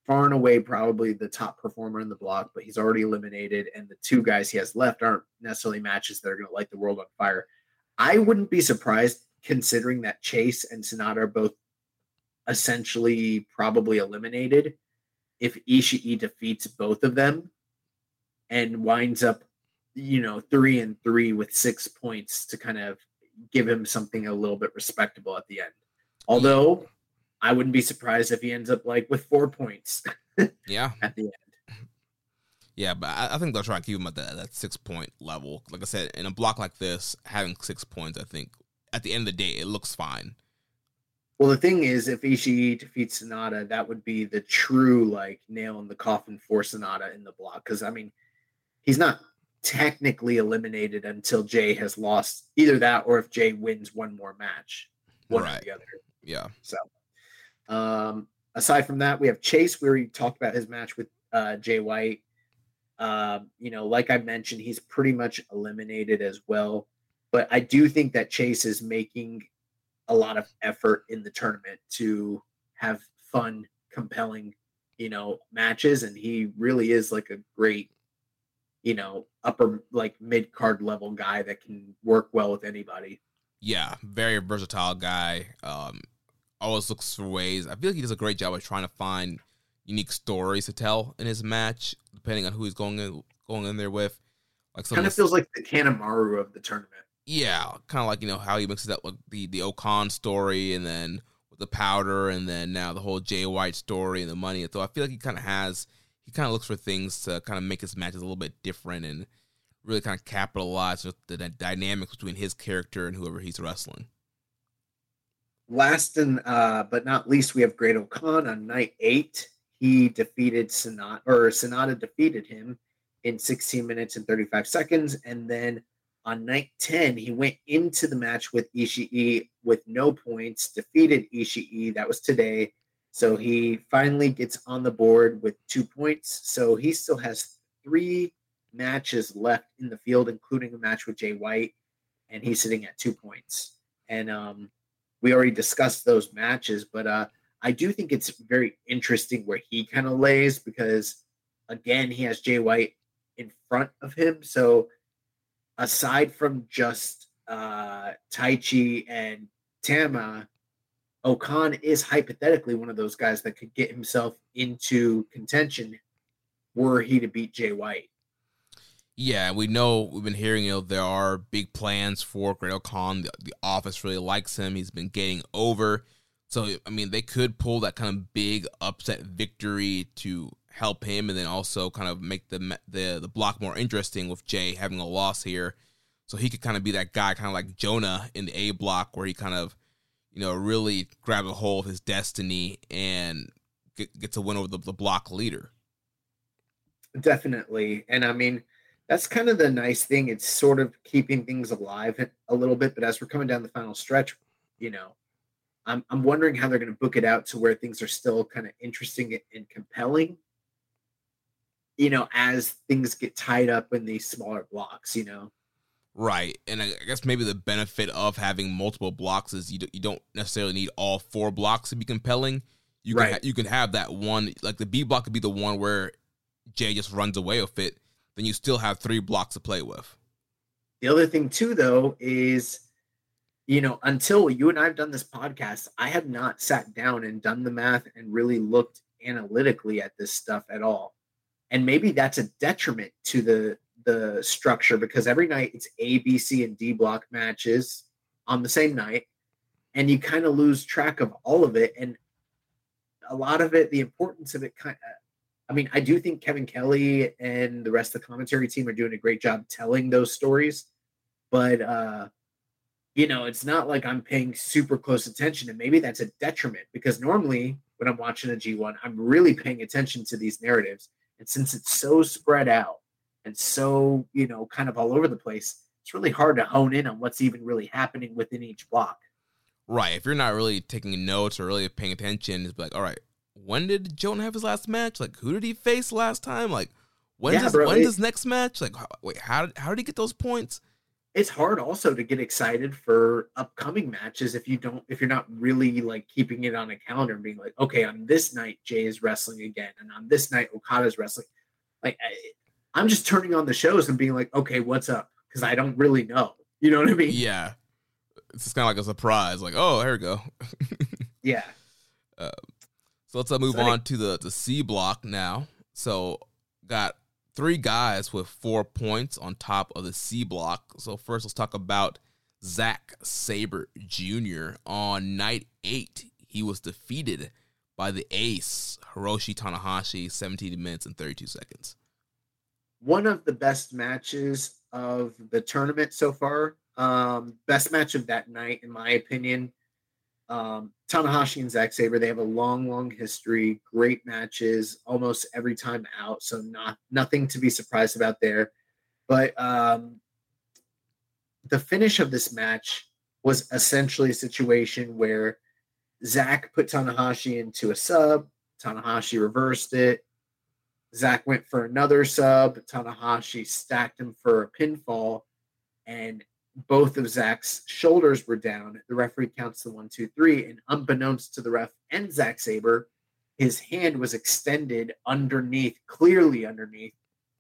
Speaker 5: far and away probably the top performer in the block, but he's already eliminated, and the two guys he has left aren't necessarily matches that are going to light the world on fire. I wouldn't be surprised considering that Chase and Sanada are both essentially probably eliminated if Ishii defeats both of them and winds up, you know, three and three with six points to kind of give him something a little bit respectable at the end. Although I wouldn't be surprised if he ends up like with four points
Speaker 4: Yeah.
Speaker 5: at the end.
Speaker 4: Yeah, but I, I think they'll try to keep him at that, that six point level. Like I said, in a block like this, having six points, I think at the end of the day, it looks fine.
Speaker 5: Well, the thing is, if Ishii defeats Sanada, that would be the true like nail in the coffin for Sanada in the block. Because I mean, he's not technically eliminated until Jay has lost either that or if Jay wins one more match, one
Speaker 4: Right.
Speaker 5: or the other.
Speaker 4: Yeah.
Speaker 5: So, um, aside from that, we have Chase, where he talked about his match with uh, Jay White. Um, you know, like I mentioned, he's pretty much eliminated as well. But I do think that Chase is making a lot of effort in the tournament to have fun, compelling, you know, matches. And he really is like a great, you know, upper, like mid card level guy that can work well with anybody.
Speaker 4: Yeah, very versatile guy. Um, always looks for ways. I feel like he does a great job of trying to find unique stories to tell in his match, depending on who he's going in, going in there with. Like
Speaker 5: Kind
Speaker 4: of
Speaker 5: feels like the Kanemaru of the tournament.
Speaker 4: yeah, kind of like you know how he mixes up with the the O-Khan story, and then with the powder, and then now the whole Jay White story and the money. So I feel like he kind of has he kind of looks for things to kind of make his matches a little bit different and really kind of capitalize with the, the dynamics between his character and whoever he's wrestling.
Speaker 5: Last and uh, but not least, we have Great Okan on night eight. He defeated Sanada, or Sanada defeated him in 16 minutes and 35 seconds. And then on night 10, he went into the match with Ishii with no points, defeated Ishii. That was today. So he finally gets on the board with two points. So he still has three matches left in the field, including a match with Jay White. And he's sitting at two points. And um, we already discussed those matches, but uh, I do think it's very interesting where he kind of lays because, again, he has Jay White in front of him. So, aside from just uh, Taichi and Tama, O-Khan is hypothetically one of those guys that could get himself into contention were he to beat Jay White.
Speaker 4: Yeah, we know we've been hearing you know there are big plans for Great Khan. The, the office really likes him. He's been getting over. So I mean, they could pull that kind of big upset victory to help him, and then also kind of make the the the block more interesting with Jay having a loss here. So he could kind of be that guy, kind of like Jonah in the A block, where he kind of you know really grabs a hold of his destiny and get, gets a win over the, the block leader.
Speaker 5: Definitely. And I mean, that's kind of the nice thing. It's sort of keeping things alive a little bit. But as we're coming down the final stretch, you know, I'm, I'm wondering how they're going to book it out to where things are still kind of interesting and compelling, you know, as things get tied up in these smaller blocks, you know.
Speaker 4: Right, and I guess maybe the benefit of having multiple blocks is you do, you don't necessarily need all four blocks to be compelling. You can
Speaker 5: Right.
Speaker 4: ha- you can have that one like the B block could be the one where Jay just runs away with it. Then you still have three blocks to play with.
Speaker 5: The other thing too, though, is you know, until you and I have done this podcast, I have not sat down and done the math and really looked analytically at this stuff at all. And maybe that's a detriment to the the structure because every night it's A, B, C, and D block matches on the same night, and you kind of lose track of all of it. And a lot of it, the importance of it, kind of. I mean, I do think Kevin Kelly and the rest of the commentary team are doing a great job telling those stories, but uh, you know, it's not like I'm paying super close attention, and maybe that's a detriment because normally when I'm watching a G1, I'm really paying attention to these narratives, and since it's so spread out and so you know, kind of all over the place, it's really hard to hone in on what's even really happening within each block.
Speaker 4: Right, if you're not really taking notes or really paying attention, it's like, all right, when did Jonah have his last match? Like, who did he face last time? Like, when
Speaker 5: Yeah,
Speaker 4: his,
Speaker 5: bro,
Speaker 4: when's
Speaker 5: it-
Speaker 4: his next match? Like, how, wait, how did how did he get those points?
Speaker 5: It's hard also to get excited for upcoming matches if you don't if you're not really like keeping it on a calendar and being like okay on this night jay is wrestling again and on this night okada's wrestling like I, i'm just turning on the shows and being like okay what's up because i don't really know you know what i mean
Speaker 4: Yeah, it's just kind of like a surprise. Like, oh, here we go.
Speaker 5: yeah
Speaker 4: So let's uh, move
Speaker 5: Exciting.
Speaker 4: on to the the C block now. So got three guys with four points on top of the C block. So first, let's talk about Zack Sabre Jr. On night eight, he was defeated by the ace Hiroshi Tanahashi, 17 minutes and 32 seconds.
Speaker 5: one of the best matches of the tournament so far. Um, best match of that night, in my opinion. Um, Tanahashi and Zack Sabre, they have a long, long history, great matches almost every time out. So not nothing to be surprised about there. But um, the finish of this match was essentially a situation where Zack put Tanahashi into a sub, Tanahashi reversed it. Zack went for another sub. Tanahashi stacked him for a pinfall, and both of Zack's shoulders were down. The referee counts the one, two, three, and unbeknownst to the ref and Zack Sabre, his hand was extended underneath, clearly underneath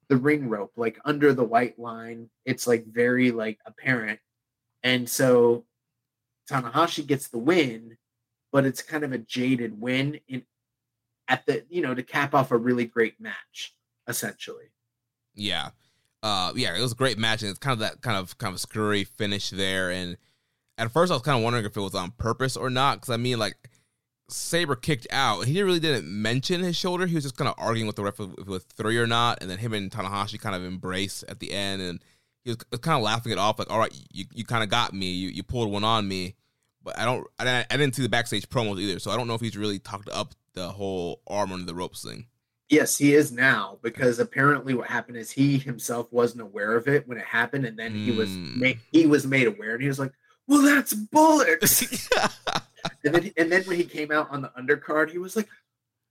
Speaker 5: the ring rope, like under the white line. It's like very like apparent. And so Tanahashi gets the win, but it's kind of a jaded win in at the you know to cap off a really great match, essentially.
Speaker 4: Yeah uh, yeah, it was a great match, and it's kind of that kind of kind of screwy finish there. And at first, I was kind of wondering if it was on purpose or not, because I mean, like Sabre kicked out, he really didn't mention his shoulder. He was just kind of arguing with the ref if it was three or not, and then him and Tanahashi kind of embrace at the end, and he was kind of laughing it off, like, "All right, you, you kind of got me, you you pulled one on me." But I don't, I, I didn't see the backstage promos either, so I don't know if he's really talked up the whole arm under the ropes thing.
Speaker 5: Yes, he is now because apparently what happened is he himself wasn't aware of it when it happened, and then he was hmm. made he was made aware, and he was like, "Well, that's bullets." and then and then when he came out on the undercard, he was like,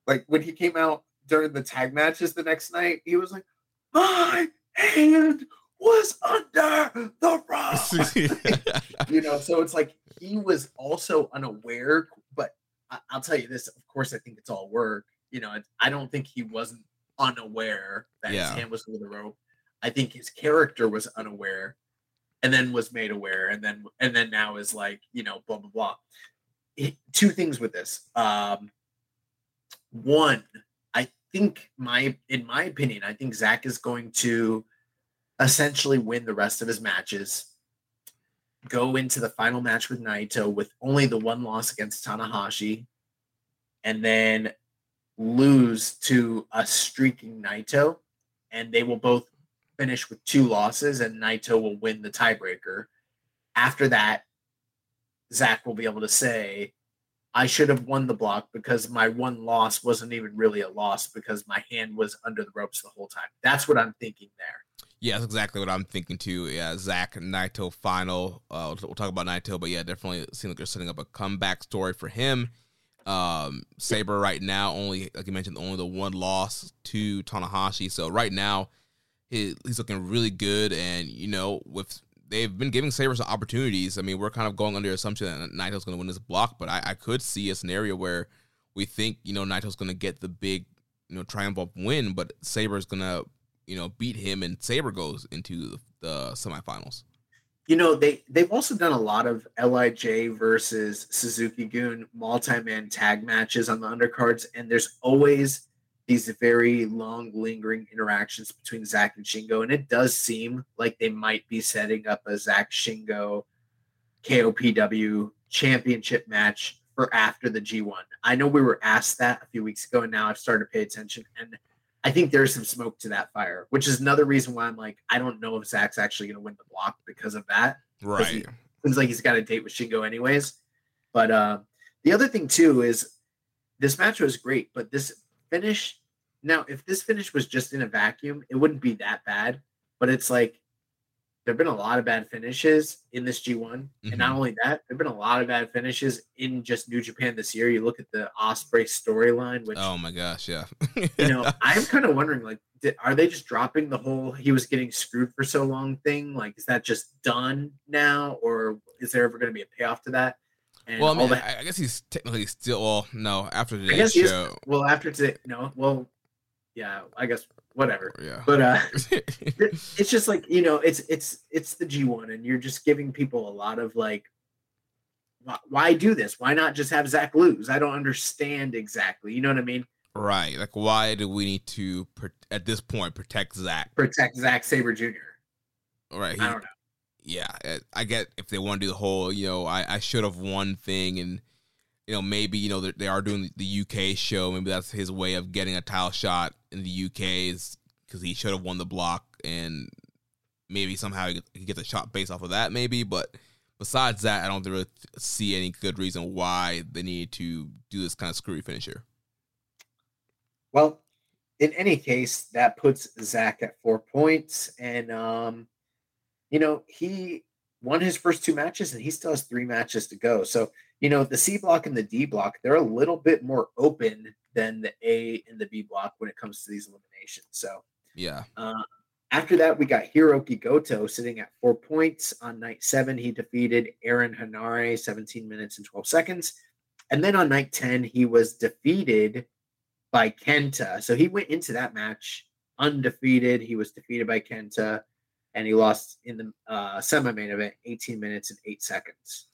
Speaker 5: like when he came out during the tag matches the next night, he was like, "My hand was under the rock," you know. So it's like he was also unaware, but I, I'll tell you this. Of course, I think it's all work you know, I don't think he wasn't unaware that yeah. his hand was over the rope. I think his character was unaware and then was made aware and then and then now is like, you know, blah blah blah. It, two things with this. Um one, I think my in my opinion, I think Zack is going to essentially win the rest of his matches. Go into the final match with Naito with only the one loss against Tanahashi, and then lose to a streaking Naito, and they will both finish with two losses, and Naito will win the tiebreaker. After that, Zack will be able to say, I should have won the block because my one loss wasn't even really a loss because my hand was under the ropes the whole time. That's what I'm thinking there.
Speaker 4: Yeah, that's exactly what I'm thinking too. Yeah, Zack Naito final. Uh, we'll, we'll talk about Naito, but yeah, definitely seems like they're setting up a comeback story for him. Um, Sabre right now only, like you mentioned, only the one loss to Tanahashi. So right now, he, he's looking really good. And you know, with they've been giving Sabre some opportunities. I mean, we're kind of going under the assumption that Naito's going to win this block, but I, I, could see a scenario where we think you know Naito's going to get the big you know triumph triumphant win, but Sabre's going to you know beat him, and Sabre goes into the, the semifinals
Speaker 5: you know they they've also done a lot of Lij versus Suzuki-gun multi-man tag matches on the undercards, and there's always these very long lingering interactions between Zack and Shingo, and it does seem like they might be setting up a Zack Shingo KOPW championship match for after the G1. I know we were asked that a few weeks ago, and now I've started to pay attention, and I think there's some smoke to that fire, which is another reason why I'm like, I don't know if Zack's actually going to win the block because of that.
Speaker 4: Right. He,
Speaker 5: seems like he's got a date with Shingo anyways. But uh, the other thing too is this match was great, but this finish. Now, if this finish was just in a vacuum, it wouldn't be that bad. But it's like there've been a lot of bad finishes in this G1. Mm-hmm. And not mm-hmm. only that, there've been a lot of bad finishes in just New Japan this year. You look at the Ospreay storyline, which
Speaker 4: Oh my gosh, yeah.
Speaker 5: you know, I'm kind of wondering like did, are they just dropping the whole he was getting screwed for so long thing? Like is that just done now or is there ever going to be a payoff to that?
Speaker 4: And well, I mean, I guess he's technically still well, no, after today's show.
Speaker 5: Is, well, after today, no, well, yeah, I guess whatever.
Speaker 4: Yeah.
Speaker 5: But uh it's just like, you know, it's it's it's the G1 and you're just giving people a lot of like why, why do this? Why not just have Zack lose? I don't understand exactly. You know what I mean?
Speaker 4: Right. Like why do we need to at this point protect Zack?
Speaker 5: Protect Zack Sabre Jr.
Speaker 4: Right.
Speaker 5: He, I don't know.
Speaker 4: Yeah, I get if they want to do the whole, you know, I, I should have won thing and you know, maybe you know they are doing the UK show. Maybe that's his way of getting a title shot in the UK is because he should have won the block and maybe somehow he gets a shot based off of that, maybe. But besides that, I don't really see any good reason why they need to do this kind of screwy finisher.
Speaker 5: Well, in any case, that puts Zack at four points, and um, you know he won his first two matches, and he still has three matches to go. So you know the C block and the D block, they're a little bit more open than the A and the B block when it comes to these eliminations. So
Speaker 4: yeah.
Speaker 5: Uh, after that, we got Hiroki Goto sitting at four points on night seven. He defeated Aaron Henare, 17 minutes and 12 seconds. And then on night 10, he was defeated by Kenta. So he went into that match undefeated. He was defeated by Kenta and he lost in the uh, semi main event 18 minutes and 8 seconds.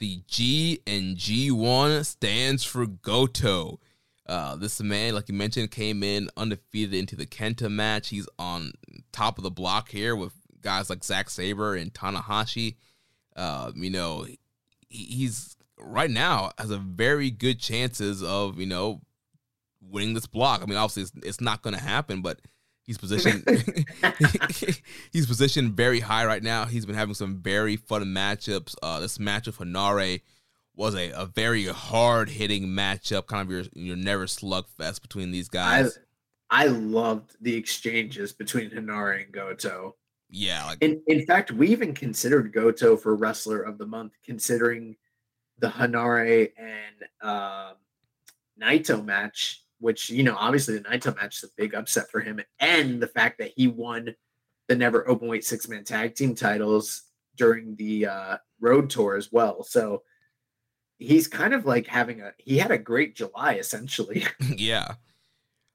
Speaker 4: The G and G1 stands for Goto. Uh, this man, like you mentioned, came in undefeated into the Kenta match. He's on top of the block here with guys like Zack Sabre and Tanahashi. Uh, you know, he's right now has a very good chances of you know winning this block. I mean, obviously it's, it's not going to happen, but he's positioned he's positioned very high right now. He's been having some very fun matchups. Uh, this match with Henare was a, a very hard hitting matchup, kind of your your never slugfest between these guys.
Speaker 5: I, I loved the exchanges between Henare and Goto.
Speaker 4: Yeah, like,
Speaker 5: in in fact, we even considered Goto for wrestler of the month, considering the Henare and uh, Naito match, which you know obviously the Naito match is a big upset for him, and the fact that he won the never openweight six man tag team titles during the uh, road tour as well. So he's kind of like having a he had a great July essentially.
Speaker 4: yeah.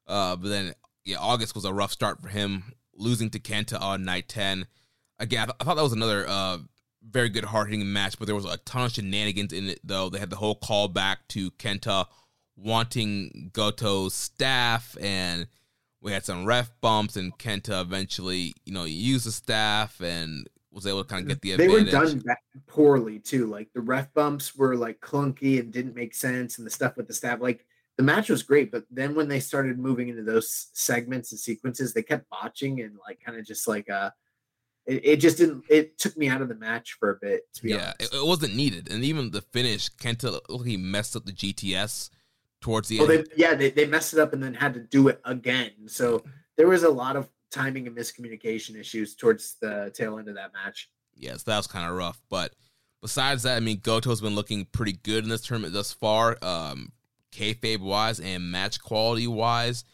Speaker 4: Uh, but then yeah, August was a rough start for him, losing to Kenta on night ten. Again, I, th- I thought that was another uh very good hard hitting match, but there was a ton of shenanigans in it though. They had the whole call back to Kenta wanting Goto's staff and we had some ref bumps and Kenta eventually, you know, used the staff and was able to kind of get the advantage.
Speaker 5: They were done poorly too. Like the ref bumps were like clunky and didn't make sense, and the stuff with the staff, like the match was great, but then when they started moving into those segments and sequences, they kept botching and like kind of just like uh it, it, just didn't it took me out of the match for a bit to be
Speaker 4: yeah
Speaker 5: honest.
Speaker 4: It, it wasn't needed and even the finish kenta he messed up the gts towards the
Speaker 5: well,
Speaker 4: end
Speaker 5: they, yeah they, they messed it up and then had to do it again so there was a lot of timing and miscommunication issues towards the tail end of that match.
Speaker 4: Yes, that was kind of rough. But besides that, I mean, Goto's been looking pretty good in this tournament thus far, um, kayfabe wise and match quality wise.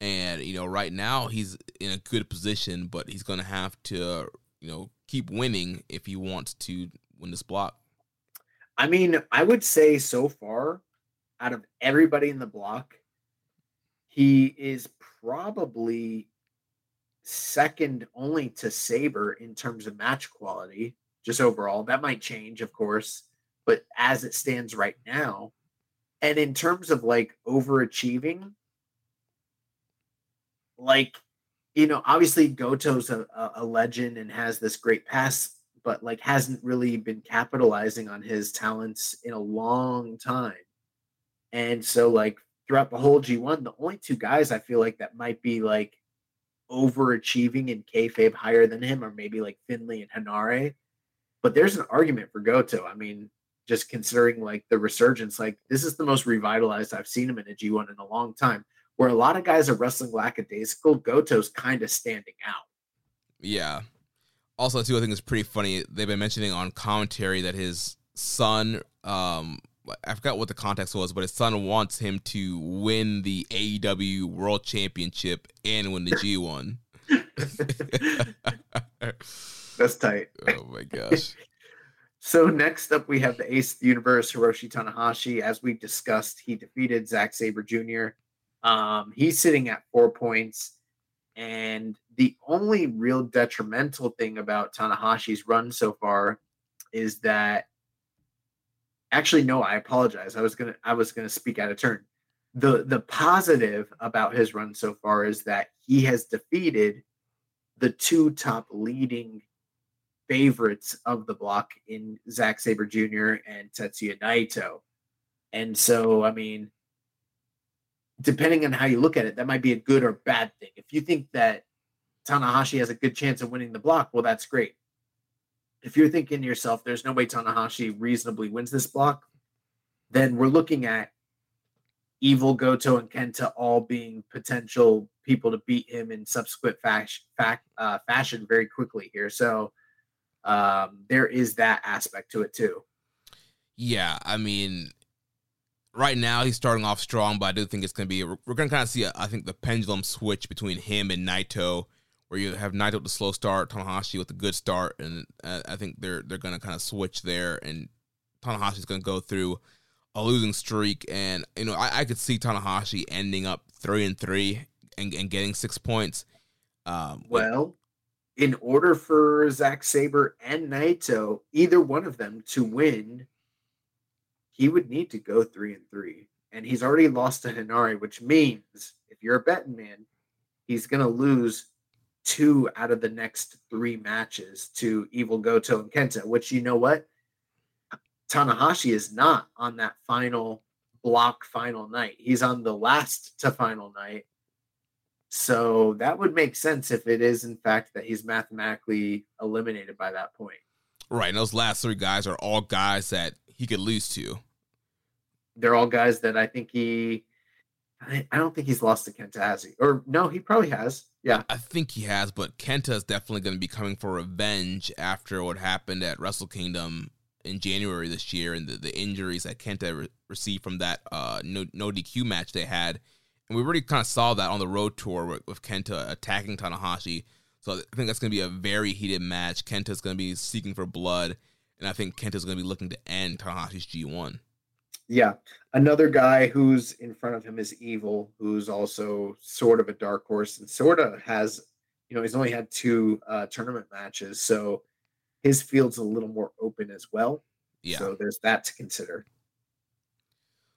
Speaker 4: And you know, right now he's in a good position, but he's going to have to, you know, keep winning if he wants to win this block.
Speaker 5: I mean, I would say so far, out of everybody in the block, he is probably second only to Sabre in terms of match quality, just overall. That might change, of course, but as it stands right now, and in terms of like overachieving, like, you know, obviously Goto's a, a legend and has this great pass, but like hasn't really been capitalizing on his talents in a long time. And so, like, throughout the whole G1, the only two guys I feel like that might be like overachieving in kayfabe higher than him, or maybe like Finlay and Henare. But there's an argument for Goto. I mean, just considering like the resurgence, like this is the most revitalized I've seen him in a G1 in a long time. Where a lot of guys are wrestling lackadaisical, Goto's kind of standing out.
Speaker 4: Yeah. Also, too, I think it's pretty funny. They've been mentioning on commentary that his son, um, I forgot what the context was, but his son wants him to win the AEW World Championship and win the G1.
Speaker 5: That's tight.
Speaker 4: Oh my gosh.
Speaker 5: so next up, we have the Ace of the Universe, Hiroshi Tanahashi. As we discussed, he defeated Zack Sabre Jr. Um, he's sitting at four points. And the only real detrimental thing about Tanahashi's run so far is that actually no i apologize i was gonna i was gonna speak out of turn the the positive about his run so far is that he has defeated the two top leading favorites of the block in Zack Sabre Jr. and Tetsuya Naito. And so, I mean, depending on how you look at it, that might be a good or bad thing. If you think that Tanahashi has a good chance of winning the block, well, that's great. If you're thinking to yourself, there's no way Tanahashi reasonably wins this block, then we're looking at Evil, Goto, and Kenta all being potential people to beat him in subsequent fashion, uh, fashion very quickly here. So um, there is that aspect to it too.
Speaker 4: Yeah, I mean, right now he's starting off strong, but I do think it's going to be we're, we're going to kind of see a, I think the pendulum switch between him and Naito, where you have Naito with the slow start, Tanahashi with the good start, and uh, I think they're they're going to kind of switch there, and Tanahashi's going to go through a losing streak, and you know I, I could see Tanahashi ending up three and three and, and getting six points.
Speaker 5: Um, well, in order for Zack Sabre and Naito, either one of them to win, he would need to go three and three, and he's already lost to Henare, which means if you're a betting man, he's gonna lose two out of the next three matches to Evil Goto and Kenta. Which you know what Tanahashi is not on that final block final night. He's on the last to final night. So that would make sense if it is in fact that he's mathematically eliminated by that point.
Speaker 4: Right. And those last three guys are all guys that he could lose to.
Speaker 5: They're all guys that I think he I, I don't think he's lost to Kenta, has he? Or no, he probably has. Yeah.
Speaker 4: I think he has, but Kenta is definitely going to be coming for revenge after what happened at Wrestle Kingdom in January this year and the, the injuries that Kenta re- received from that uh, no, no DQ match they had. And we already kind of saw that on the road tour with, with Kenta attacking Tanahashi. So I think that's going to be a very heated match. Kenta's going to be seeking for blood. And I think Kenta's going to be looking to end Tanahashi's G1.
Speaker 5: Yeah. Another guy who's in front of him is Evil, who's also sort of a dark horse and sort of has, you know, he's only had two uh, tournament matches. So his field's a little more open as well. Yeah. So there's that to consider.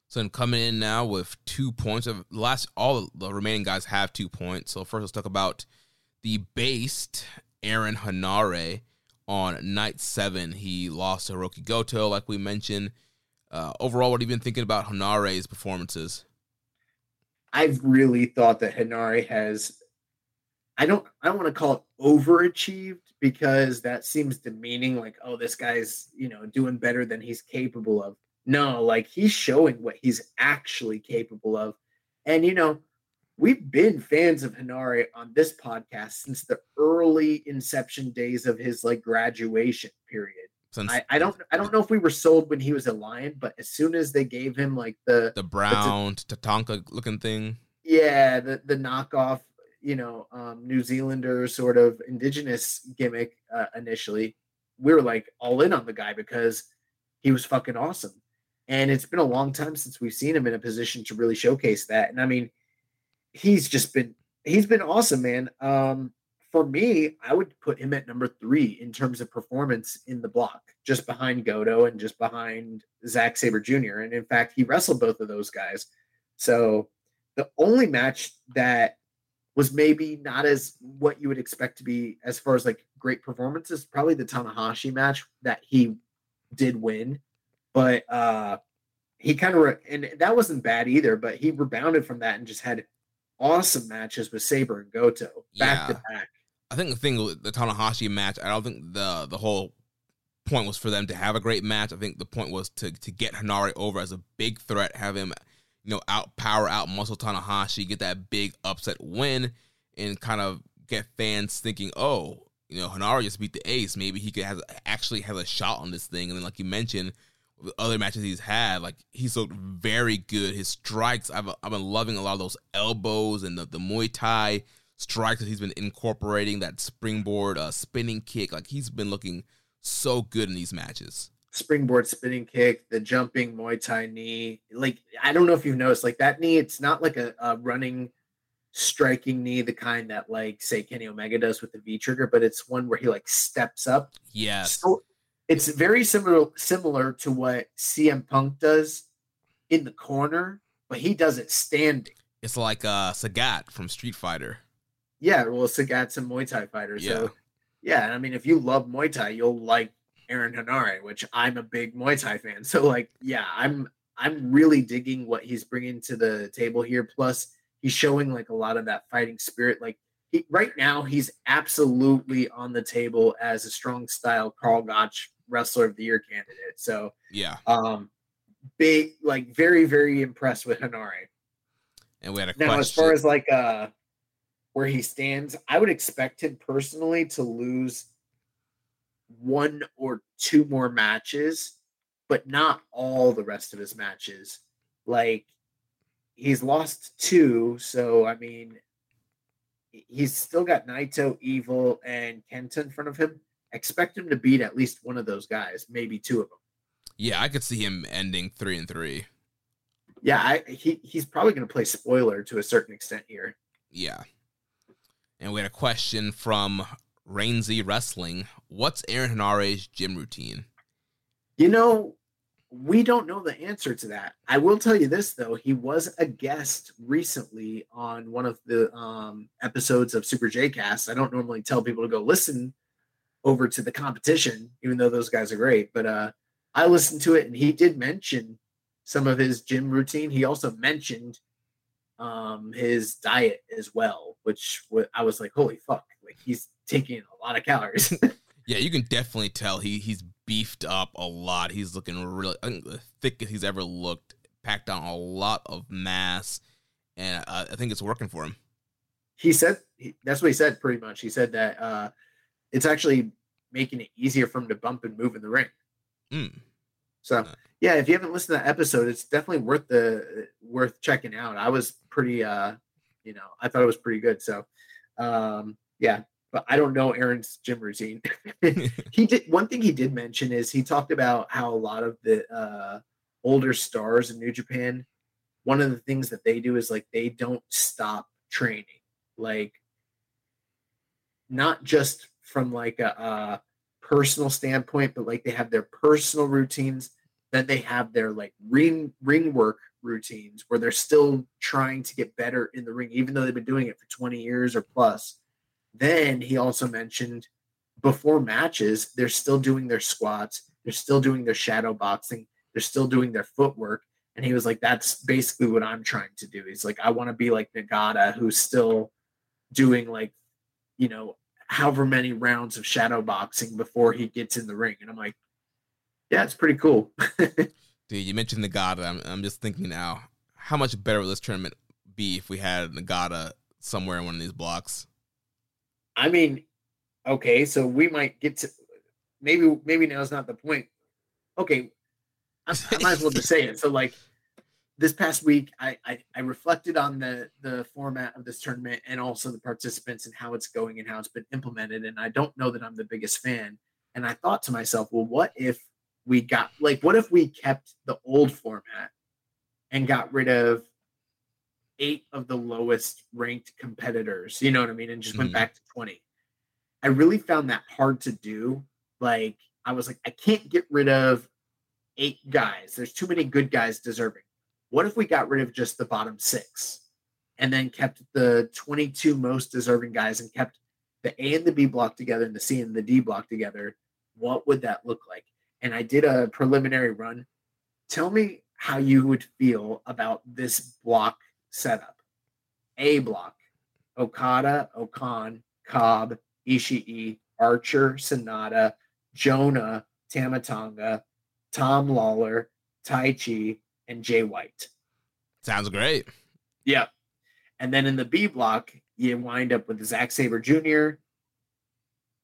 Speaker 4: So I'm coming in now with two points. Of last, all the remaining guys have two points. So first, let's talk about the based Aaron Henare on night seven. He lost to Hiroki Goto, like we mentioned. Uh, overall, what have you been thinking about Henare's performances?
Speaker 5: I've really thought that Henare has I don't I don't want to call it overachieved because that seems demeaning like oh this guy's you know doing better than he's capable of. No like he's showing what he's actually capable of. And you know we've been fans of Henare on this podcast since the early inception days of his like graduation period since I, I don't I don't know if we were sold when he was a lion but as soon as they gave him like the
Speaker 4: the brown the, Tatanka looking thing
Speaker 5: yeah the the knockoff you know um, New Zealander sort of indigenous gimmick uh, initially, we were like all in on the guy because he was fucking awesome. And it's been a long time since we've seen him in a position to really showcase that. And I mean, he's just been he's been awesome, man. Um, for me, I would put him at number three in terms of performance in the block, just behind Goto and just behind Zack Sabre Jr. And in fact, he wrestled both of those guys. So the only match that was maybe not as what you would expect to be as far as like great performances. Probably the Tanahashi match that he did win, but uh he kind of re- and that wasn't bad either. But he rebounded from that and just had awesome matches with Sabre and Goto back yeah. to back.
Speaker 4: I think the thing with the Tanahashi match, I don't think the the whole point was for them to have a great match. I think the point was to to get Henare over as a big threat, have him you know, out power out muscle Tanahashi, get that big upset win, and kind of get fans thinking, oh, you know, Henare just beat the ace. Maybe he could have actually have a shot on this thing. And then, like you mentioned, the other matches he's had, like he's looked very good. His strikes, I've I've been loving a lot of those elbows and the, the Muay Thai strikes that he's been incorporating. That springboard uh, spinning kick, like he's been looking so good in these matches
Speaker 5: springboard spinning kick, the jumping Muay Thai knee. Like I don't know if you've noticed, like that knee, it's not like a, a running striking knee, the kind that like say Kenny Omega does with the V trigger, but it's one where he like steps up.
Speaker 4: Yes.
Speaker 5: So it's very similar similar to what CM Punk does in the corner, but he does it standing.
Speaker 4: It's like uh Sagat from Street Fighter.
Speaker 5: Yeah, well Sagat's a Muay Thai fighter. Yeah. So yeah, I mean if you love Muay Thai, you'll like Aaron Henare, which I'm a big Muay Thai fan. So like, yeah, I'm I'm really digging what he's bringing to the table here. Plus, he's showing like a lot of that fighting spirit. Like he, right now he's absolutely on the table as a strong style Karl Gotch wrestler of the year candidate. So
Speaker 4: Yeah.
Speaker 5: um big like very, very impressed with Henare.
Speaker 4: And we had a
Speaker 5: Now,
Speaker 4: question.
Speaker 5: as far as like uh where he stands, I would expect him personally to lose one or two more matches, but not all the rest of his matches. Like he's lost two, so I mean he's still got Naito, Evil, and Kenta in front of him. Expect him to beat at least one of those guys, maybe two of them.
Speaker 4: yeah, I could see him ending three and three.
Speaker 5: Yeah, I, he he's probably going to play spoiler to a certain extent here.
Speaker 4: Yeah. And we had a question from Rainsy Wrestling. What's Aaron Henare's gym routine?
Speaker 5: You know, we don't know the answer to that. I will tell you this though, he was a guest recently on one of the um, episodes of Super J Cast. I don't normally tell people to go listen over to the competition, even though those guys are great. But uh, I listened to it, and he did mention some of his gym routine. He also mentioned um, his diet as well, which wa- I was like, "Holy fuck!" Like he's taking a lot of calories.
Speaker 4: Yeah, you can definitely tell he he's beefed up a lot. He's looking really think the thickest he's ever looked. Packed on a lot of mass, and uh, I think it's working for him.
Speaker 5: he said he, that's what he said pretty much. He said that uh, it's actually making it easier for him to bump and move in the ring.
Speaker 4: Mm.
Speaker 5: So
Speaker 4: Uh.
Speaker 5: yeah, if you haven't listened to that episode, it's definitely worth the worth checking out. I was pretty uh you know, I thought it was pretty good. So um yeah, but I don't know Aaron's gym routine. he did one thing he did mention is he talked about how a lot of the uh older stars in New Japan, one of the things that they do is like they don't stop training. Like not just from like a, a personal standpoint, but like they have their personal routines. Then they have their like ring ring work routines where they're still trying to get better in the ring, even though they've been doing it for 20 years or plus. Then he also mentioned before matches, they're still doing their squats, they're still doing their shadow boxing, they're still doing their footwork. And he was like, that's basically what I'm trying to do. He's like, I want to be like Nagata, who's still doing like, you know, however many rounds of shadow boxing before he gets in the ring. And I'm like, yeah, it's pretty cool.
Speaker 4: Dude, you mentioned Nagata. I'm, I'm just thinking now, how much better would this tournament be if we had Nagata somewhere in one of these blocks?
Speaker 5: I mean, okay, so we might get to maybe maybe now's not the point. Okay, I, I might as well just say it. So like this past week, I, I I reflected on the the format of this tournament and also the participants and how it's going and how it's been implemented. And I don't know that I'm the biggest fan. And I thought to myself, well, what if we got like what if we kept the old format and got rid of eight of the lowest ranked competitors, you know what I mean, and just went
Speaker 4: Mhm.
Speaker 5: back to 20. I really found that hard to do. Like, I was like, I can't get rid of eight guys. There's too many good guys deserving. What if we got rid of just the bottom six and then kept the 22 most deserving guys and kept the A and the B block together and the C and the D block together? What would that look like? And I did a preliminary run. Tell me how you would feel about this block setup. A block, Okada, O-Khan, Cobb, Ishii, Archer, Sanada, Jonah, Tama Tonga, Tom Lawlor, Tai Chi, and Jay White.
Speaker 4: Sounds great.
Speaker 5: Yep. And then in the B block, you wind up with Zack Sabre Jr.,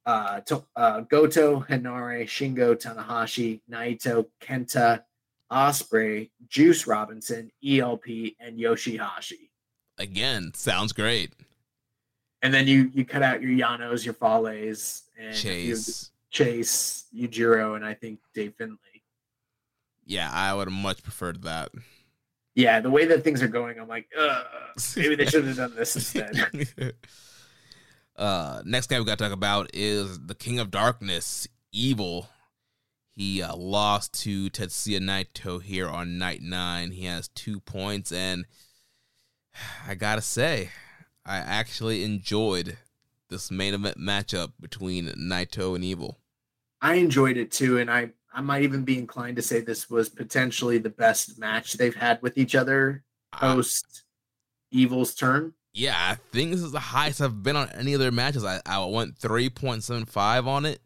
Speaker 5: uh, to, uh, Goto, Henare, Shingo, Tanahashi, Naito, Kenta, Ospreay, Juice Robinson, ELP, and Yoshihashi.
Speaker 4: Again, sounds great.
Speaker 5: And then you you cut out your Yanos, your Fales, and a few-
Speaker 4: Chase.
Speaker 5: Chase, Yujiro, and I think Dave Finlay.
Speaker 4: Yeah, I would have much preferred that.
Speaker 5: Yeah, the way that things are going, I'm like, maybe they should have done this instead.
Speaker 4: uh, next guy we got to talk about is the King of Darkness, Evil. He uh, lost to Tetsuya Naito here on night nine. He has two points, and I gotta say, I actually enjoyed this main event matchup between Naito and Evil.
Speaker 5: I enjoyed it too, and I I might even be inclined to say this was potentially the best match they've had with each other post Evil's turn.
Speaker 4: Yeah, I think this is the highest I've been on any of their matches. I, I went 3.75 on it.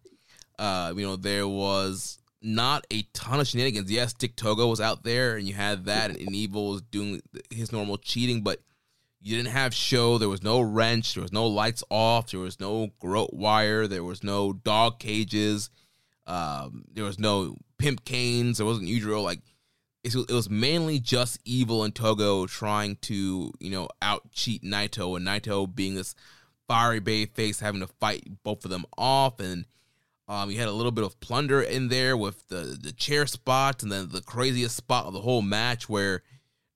Speaker 4: Uh, you know, there was not a ton of shenanigans. Yes, Dick Togo was out there, and you had that, and Evil was doing his normal cheating, but you didn't have show. There was no wrench. There was no lights off. There was no groat wire. There was no dog cages. Um, there was no pimp canes. There wasn't Udro. Like it was mainly just Evil and Togo trying to you know out cheat Naito, and Naito being this fiery bay face, having to fight both of them off, and um, you had a little bit of plunder in there with the the chair spots, and then the craziest spot of the whole match where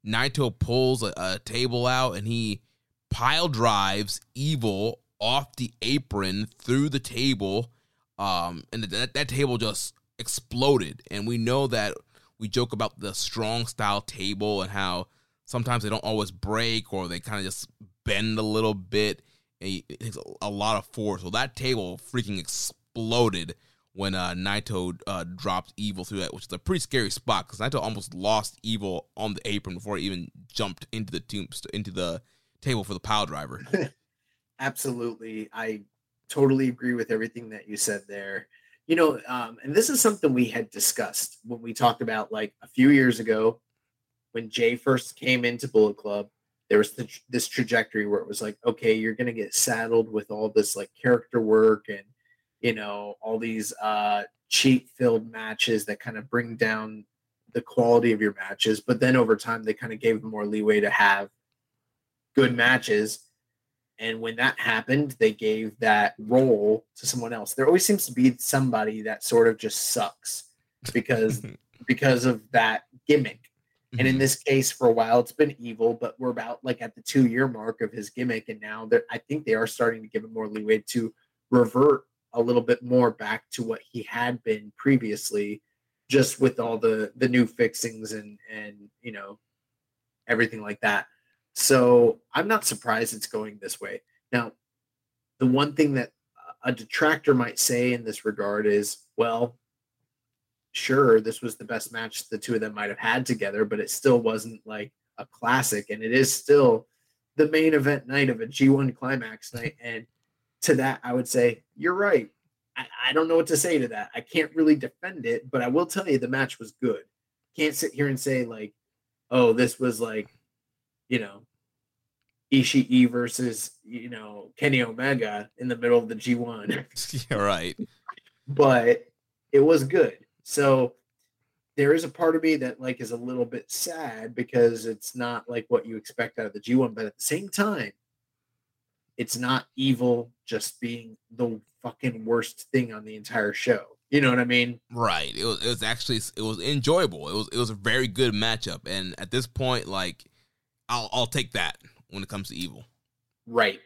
Speaker 4: Naito pulls a, a table out and he pile drives Evil off the apron through the table, um, and that that table just exploded. And we know that we joke about the strong style table and how sometimes they don't always break or they kind of just bend a little bit. It takes a lot of force. So that table freaking exploded when uh, Naito uh, dropped Evil through that, which is a pretty scary spot because Naito almost lost Evil on the apron before he even jumped into the tomb, into the table for the pile driver.
Speaker 5: Absolutely, I totally agree with everything that you said there. You know, um, and this is something we had discussed when we talked about like a few years ago when Jay first came into Bullet Club. There was the, this trajectory where it was like, okay, you're going to get saddled with all this like character work and you know all these uh cheat filled matches that kind of bring down the quality of your matches but then over time they kind of gave more leeway to have good matches and when that happened they gave that role to someone else. There always seems to be somebody that sort of just sucks because because of that gimmick. And in mm-hmm. this case for a while it's been evil but we're about like at the two year mark of his gimmick and now i think they are starting to give him more leeway to revert a little bit more back to what he had been previously just with all the the new fixings and and you know everything like that so i'm not surprised it's going this way now the one thing that a detractor might say in this regard is well sure this was the best match the two of them might have had together but it still wasn't like a classic and it is still the main event night of a g1 climax night and to that, I would say, you're right. I, I, don't know what to say to that. I can't really defend it, but I will tell you the match was good. Can't sit here and say, like, oh, this was like, you know, Ishii versus, you know, Kenny Omega in the middle of the
Speaker 4: G1. yeah, right.
Speaker 5: But it was good. So there is a part of me that like is a little bit sad because it's not like what you expect out of the G1, but at the same time, it's not evil just being the fucking worst thing on the entire show. You know what I mean?
Speaker 4: Right. It was it was actually it was enjoyable. It was it was a very good matchup. And at this point, like I'll I'll take that when it comes to evil.
Speaker 5: Right.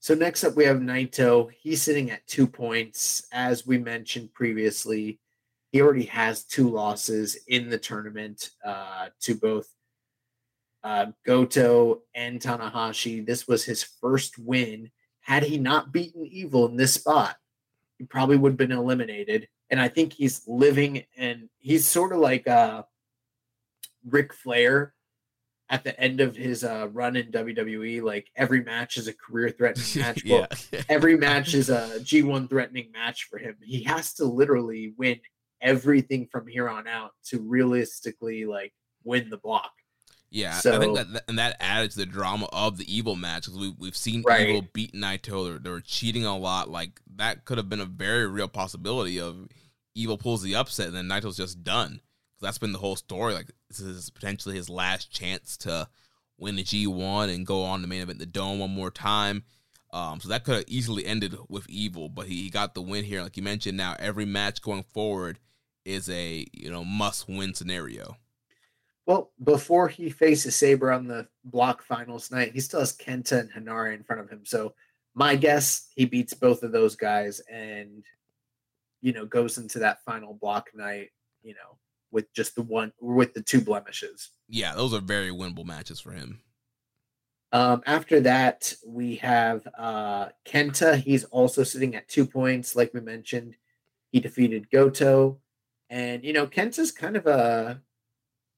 Speaker 5: So next up we have Naito. He's sitting at two points. As we mentioned previously, he already has two losses in the tournament uh, to both uh, Goto and Tanahashi. This was his first win. Had he not beaten Evil in this spot, he probably would have been eliminated. And I think he's living and he's sort of like uh, Ric Flair at the end of his uh, run in WWE. Like every match is a career threatening match. yeah. every match is a G1 threatening match for him. He has to literally win everything from here on out to realistically like win the block.
Speaker 4: Yeah, so, I think that and that added to the drama of the Evil match because we we've seen right. Evil beat Naito. They're, they're cheating a lot. Like that could have been a very real possibility of Evil pulls the upset and then Naito's just done. That's been the whole story. Like this is potentially his last chance to win the G one and go on the main event the Dome one more time. Um, so that could have easily ended with Evil, but he, he got the win here. Like you mentioned, now every match going forward is a you know must win scenario.
Speaker 5: Well, before he faces Sabre on the block finals night, he still has Kenta and Henare in front of him. So my guess, he beats both of those guys and you know goes into that final block night, you know, with just the one with the two blemishes.
Speaker 4: Yeah, those are very winnable matches for him.
Speaker 5: Um, after that, we have uh, Kenta. He's also sitting at two points, like we mentioned. He defeated Goto, and you know Kenta's kind of a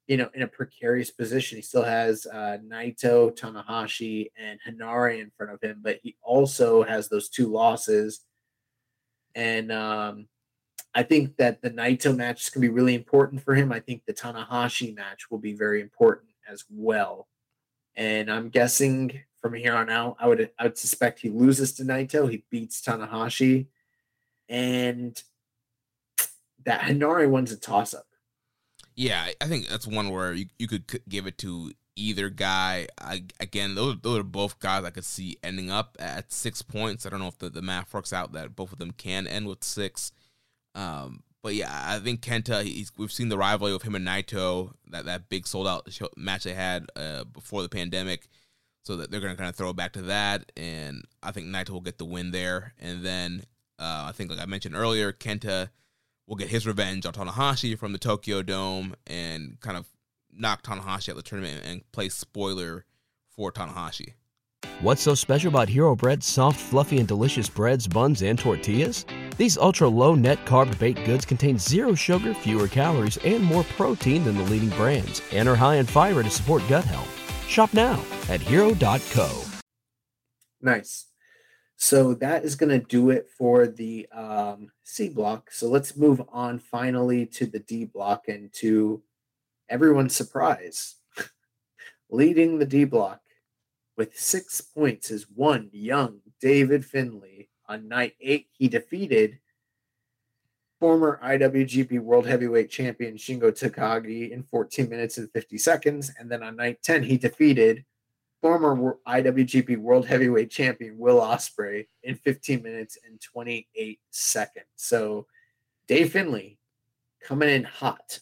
Speaker 5: you know, in a precarious position. He still has uh, Naito, Tanahashi, and Henare in front of him, but he also has those two losses. And um, I think that the Naito match is going to be really important for him. I think the Tanahashi match will be very important as well. And I'm guessing from here on out, I would I would suspect he loses to Naito. He beats Tanahashi, and that Henare one's a toss up.
Speaker 4: Yeah, I think that's one where you, you could give it to either guy. I, again, those, those are both guys I could see ending up at six points. I don't know if the, the math works out that both of them can end with six. Um, but yeah, I think Kenta. we've seen the rivalry of him and Naito, that that big sold out show, match they had uh, before the pandemic. So that they're gonna kind of throw it back to that, and I think Naito will get the win there. And then uh, I think, like I mentioned earlier, Kenta will get his revenge on Tanahashi from the Tokyo Dome and kind of knock Tanahashi out of the tournament and play spoiler for Tanahashi.
Speaker 1: What's so special about Hero Bread's soft, fluffy, and delicious breads, buns, and tortillas? These ultra low net carb baked goods contain zero sugar, fewer calories, and more protein than the leading brands, and are high in fiber to support gut health. Shop now at hero.co.
Speaker 5: Nice. So that is going to do it for the um, C block. So let's move on finally to the D block and to everyone's surprise. Leading the D block with six points is one young David Finlay. On night eight, he defeated former IWGP World Heavyweight Champion Shingo Takagi in 14 minutes and 50 seconds. And then on night 10, he defeated former IWGP World Heavyweight Champion Will Ospreay in 15 minutes and 28 seconds. So Dave Finlay coming in hot.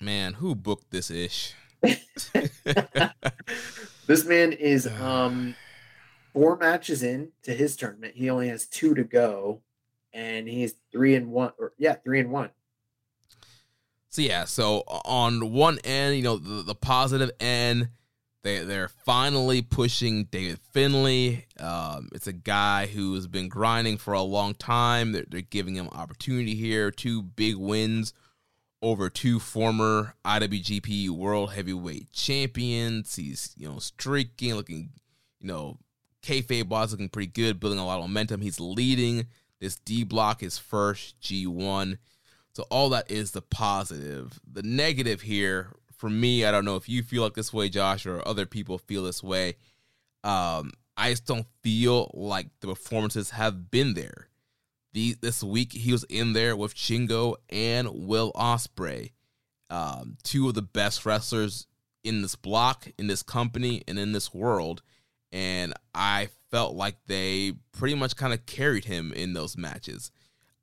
Speaker 4: Man, who booked this ish?
Speaker 5: this man is um four matches in to his tournament. He only has two to go, and he's three and one or yeah, three and one.
Speaker 4: So yeah, so on one end, you know, the, the positive end, they they're finally pushing David Finlay. Um, it's a guy who has been grinding for a long time. They're, they're giving him opportunity here. Two big wins over two former IWGP World Heavyweight Champions. He's you know streaking, looking you know kayfabe boss looking pretty good, building a lot of momentum. He's leading this D block, his first G1. So all that is the positive. The negative here for me, I don't know if you feel like this way, Josh, or other people feel this way. Um, I just don't feel like the performances have been there. The, this week he was in there with Shingo and Will Ospreay, um, two of the best wrestlers in this block, in this company, and in this world. And I felt like they pretty much kind of carried him in those matches,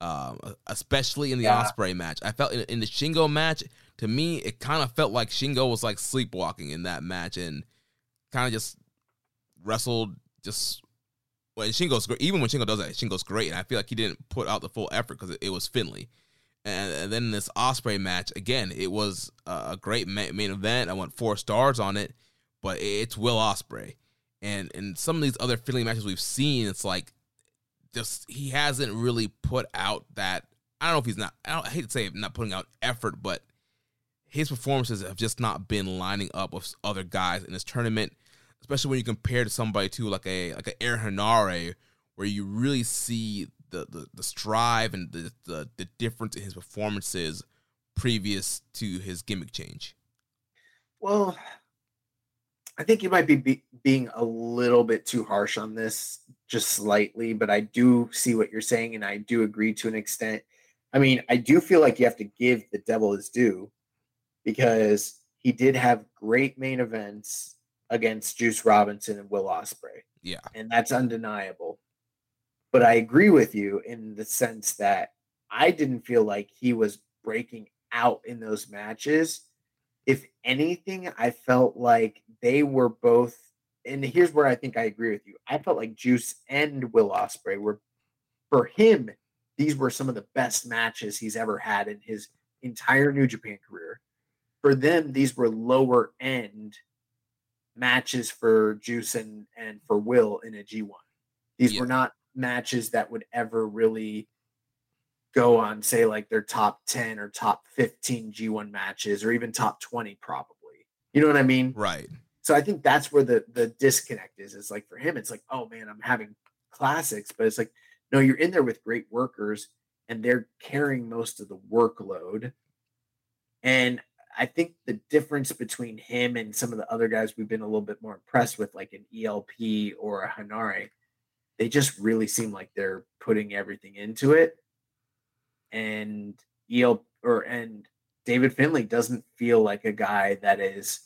Speaker 4: um, especially in the yeah. Ospreay match. I felt in, in the Shingo match, to me, it kind of felt like Shingo was like sleepwalking in that match and kind of just wrestled just. Well, Shingo's great. Even when Shingo does that, Shingo's great, and I feel like he didn't put out the full effort because it, it, was Finley. And, and, then this Ospreay match again, it was a great main event. I went four stars on it, but it's Will Ospreay, and and some of these other Finley matches we've seen, it's like just he hasn't really put out that. I don't know if he's not. I, I hate to say not putting out effort, but his performances have just not been lining up with other guys in this tournament, especially when you compare to somebody to like a like a Aaron Henare, where you really see the the, the strive and the, the the difference in his performances previous to his gimmick change.
Speaker 5: Well, I think you might be, be being a little bit too harsh on this, just slightly, but I do see what you're saying, and I do agree to an extent. I mean, I do feel like you have to give the devil his due because he did have great main events against Juice Robinson and Will Ospreay.
Speaker 4: Yeah.
Speaker 5: And that's undeniable. But I agree with you in the sense that I didn't feel like he was breaking out in those matches. If anything, I felt like they were both and here's where I think I agree with you. I felt like Juice and Will Ospreay were for him, these were some of the best matches he's ever had in his entire New Japan career for them, these were lower end matches for Juice and, and for Will in a G1. These yeah. were not matches that would ever really go on, say, like their top 10 or top 15 G1 matches or even top 20, probably. You know what I mean?
Speaker 4: Right.
Speaker 5: So I think that's where the the disconnect is. It's like for him, it's like, oh man, I'm having classics, but it's like, no, you're in there with great workers and they're carrying most of the workload. And I think the difference between him and some of the other guys we've been a little bit more impressed with, like an ELP or a Henare, they just really seem like they're putting everything into it. And ELP or and David Finlay doesn't feel like a guy that is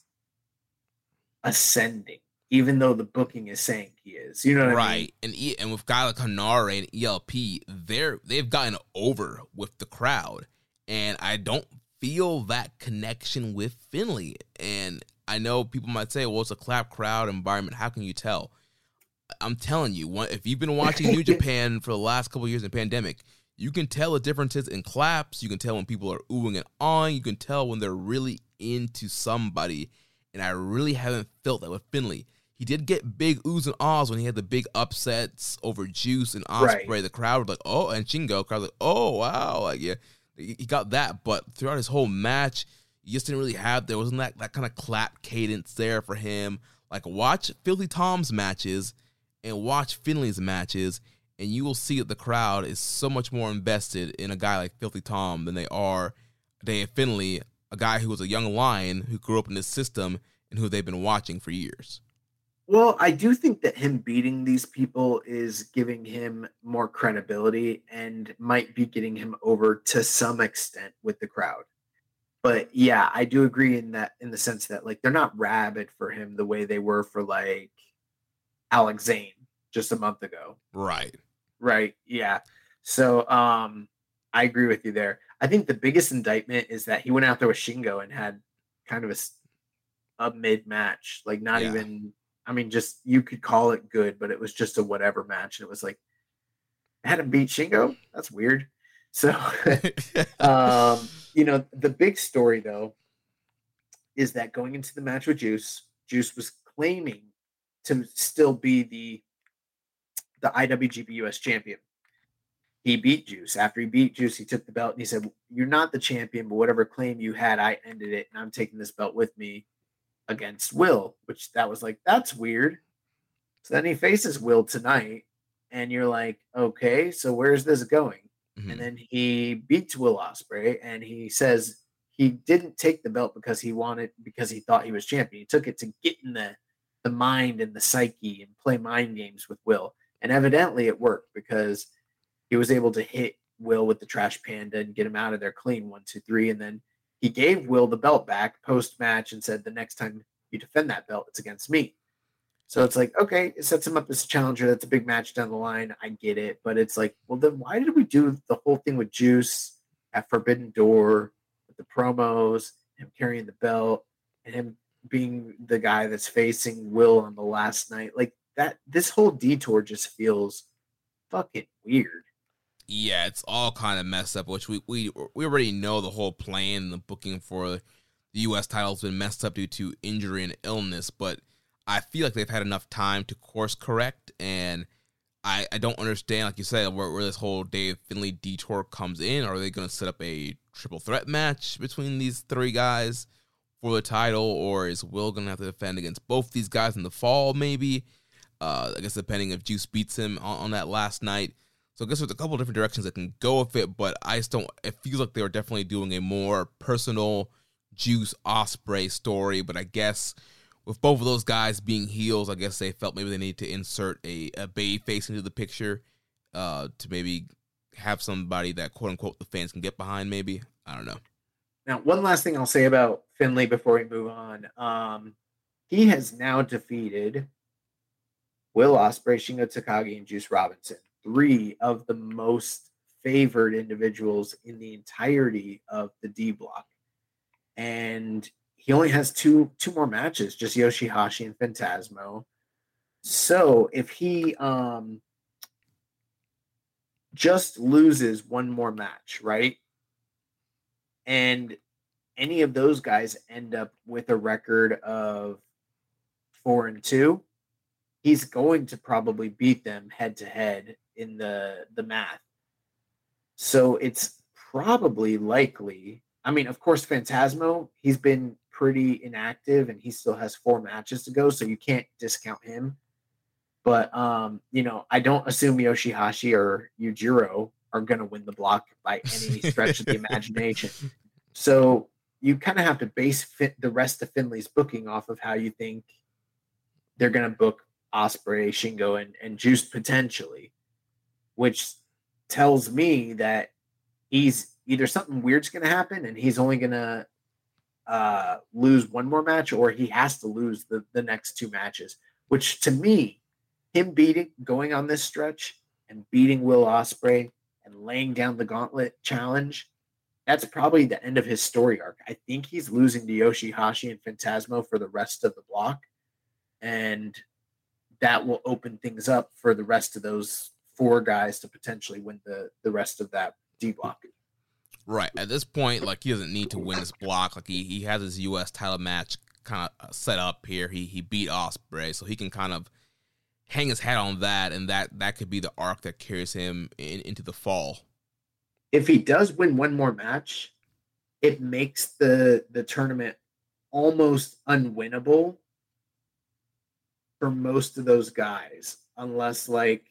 Speaker 5: ascending, even though the booking is saying he is. You know what
Speaker 4: right.
Speaker 5: I mean?
Speaker 4: And and with guy like Henare and ELP, they're they've gotten over with the crowd, and I don't feel that connection with Finlay. And I know people might say, "Well, it's a clap crowd environment. How can you tell?" I'm telling you, if you've been watching New Japan for the last couple years in pandemic, you can tell the differences in claps. You can tell when people are oohing and awing. You can tell when they're really into somebody. And I really haven't felt that with Finlay. He did get big oohs and ahs when he had the big upsets over Juice and Ospreay.
Speaker 5: Right.
Speaker 4: The crowd was like, oh, and Shingo, crowd was like, oh, wow. Like, yeah, he he got that. But throughout his whole match, you just didn't really have, there wasn't that, that kind of clap cadence there for him. Like, watch Filthy Tom's matches and watch Finlay's matches, and you will see that the crowd is so much more invested in a guy like Filthy Tom than they are Dave Finlay, a guy who was a young lion who grew up in this system and who they've been watching for years.
Speaker 5: Well, I do think that him beating these people is giving him more credibility and might be getting him over to some extent with the crowd. But yeah, I do agree in that in the sense that like they're not rabid for him the way they were for like Alex Zayne just a month ago.
Speaker 4: Right.
Speaker 5: Right. Yeah. So um I agree with you there. I think the biggest indictment is that he went out there with Shingo and had kind of a, a mid match, like not
Speaker 4: Yeah.
Speaker 5: even I mean just you could call it good, but it was just a whatever match and it was like had him beat Shingo? That's weird. So um you know, the big story though is that going into the match with Juice, Juice was claiming to still be the the IWGP US champion. He beat Juice. After he beat Juice, he took the belt and he said, You're not the champion, but whatever claim you had, I ended it, and I'm taking this belt with me against Will, which that was like, that's weird. So then he faces Will tonight, and you're like, okay, so where's this going?
Speaker 4: Mhm.
Speaker 5: And then he beats Will Ospreay, and he says he didn't take the belt because he wanted because he thought he was champion. He took it to get in the the mind and the psyche and play mind games with Will. And evidently it worked because he was able to hit Will with the trash panda and get him out of there clean one, two, three. And then he gave Will the belt back post match and said, The next time you defend that belt, it's against me. So it's like, okay, it sets him up as a challenger. That's a big match down the line. I get it. But it's like, well, then why did we do the whole thing with Juice at Forbidden Door with the promos, him carrying the belt, and him being the guy that's facing Will on the last night? Like that, this whole detour just feels fucking weird.
Speaker 4: Yeah, it's all kind of messed up. Which we we we already know the whole plan, the booking for the U.S. title's been messed up due to injury and illness. But I feel like they've had enough time to course correct, and I I don't understand, like you said, where, where this whole Dave Finlay detour comes in. Are they going to set up a triple threat match between these three guys for the title, or is Will going to have to defend against both these guys in the fall? Maybe. Uh, I guess depending if Juice beats him on, on that last night. So I guess there's a couple different directions that can go with it, but I just don't. It feels like they were definitely doing a more personal Juice Ospreay story. But I guess with both of those guys being heels, I guess they felt maybe they need to insert a a bay face into the picture uh, to maybe have somebody that quote unquote the fans can get behind. Maybe I don't know.
Speaker 5: Now, one last thing I'll say about Finlay before we move on. Um, he has now defeated Will Ospreay, Shingo Takagi, and Juice Robinson, three of the most favored individuals in the entirety of the D block. And he only has two two more matches, just Yoshihashi and Phantasmo. So if he um just loses one more match, right? and any of those guys end up with a record of four and two, he's going to probably beat them head to head in the the math. So it's probably likely. I mean, of course, Phantasmo, he's been pretty inactive and he still has four matches to go, so you can't discount him. But um, you know, I don't assume Yoshihashi or Yujiro are gonna win the block by any stretch of the imagination. So you kind of have to base fit the rest of Finlay's booking off of how you think they're gonna book Ospreay, Shingo, and, and Juice potentially, which tells me that he's either something weird's gonna happen and he's only gonna uh, lose one more match, or he has to lose the, the next two matches. Which to me, him beating going on this stretch and beating Will Ospreay and laying down the gauntlet challenge, that's probably the end of his story arc. I think he's losing to Yoshihashi and Phantasmo for the rest of the block, and that will open things up for the rest of those four guys to potentially win the the rest of that D block.
Speaker 4: Right. At this point, like he doesn't need to win this block. Like he, he has his US title match kind of set up here. He he beat Ospreay, so he can kind of hang his hat on that, and that that could be the arc that carries him in, into the fall.
Speaker 5: If he does win one more match, it makes the the tournament almost unwinnable for most of those guys, unless like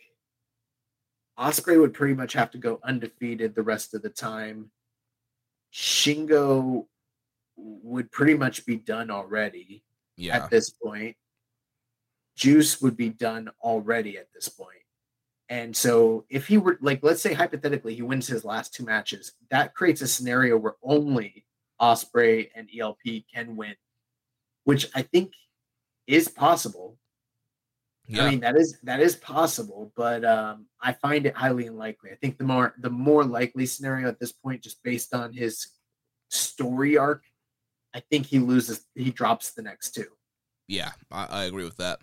Speaker 5: Ospreay would pretty much have to go undefeated the rest of the time. Shingo would pretty much be done already
Speaker 4: Yeah.
Speaker 5: at this point. Juice would be done already at this point. And so if he were like let's say hypothetically he wins his last two matches, that creates a scenario where only Ospreay and ELP can win, which I think is possible.
Speaker 4: Yeah.
Speaker 5: I mean that is that is possible, but um, I find it highly unlikely. I think the more the more likely scenario at this point, just based on his story arc, I think he loses. He drops the next two.
Speaker 4: Yeah, I, I agree with that.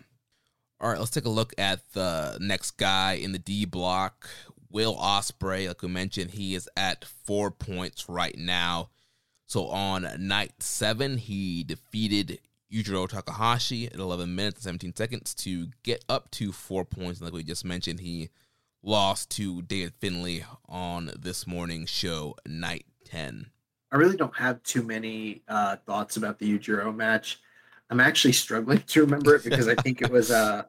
Speaker 4: All right, let's take a look at the next guy in the D block. Will Ospreay, like we mentioned, he is at four points right now. So on night seven, he defeated Yujiro Takahashi at 11 minutes and 17 seconds to get up to four points. Like we just mentioned, he lost to David Finlay on this morning show, night 10.
Speaker 5: I really don't have too many uh, thoughts about the Yujiro match. I'm actually struggling to remember it because I think it was uh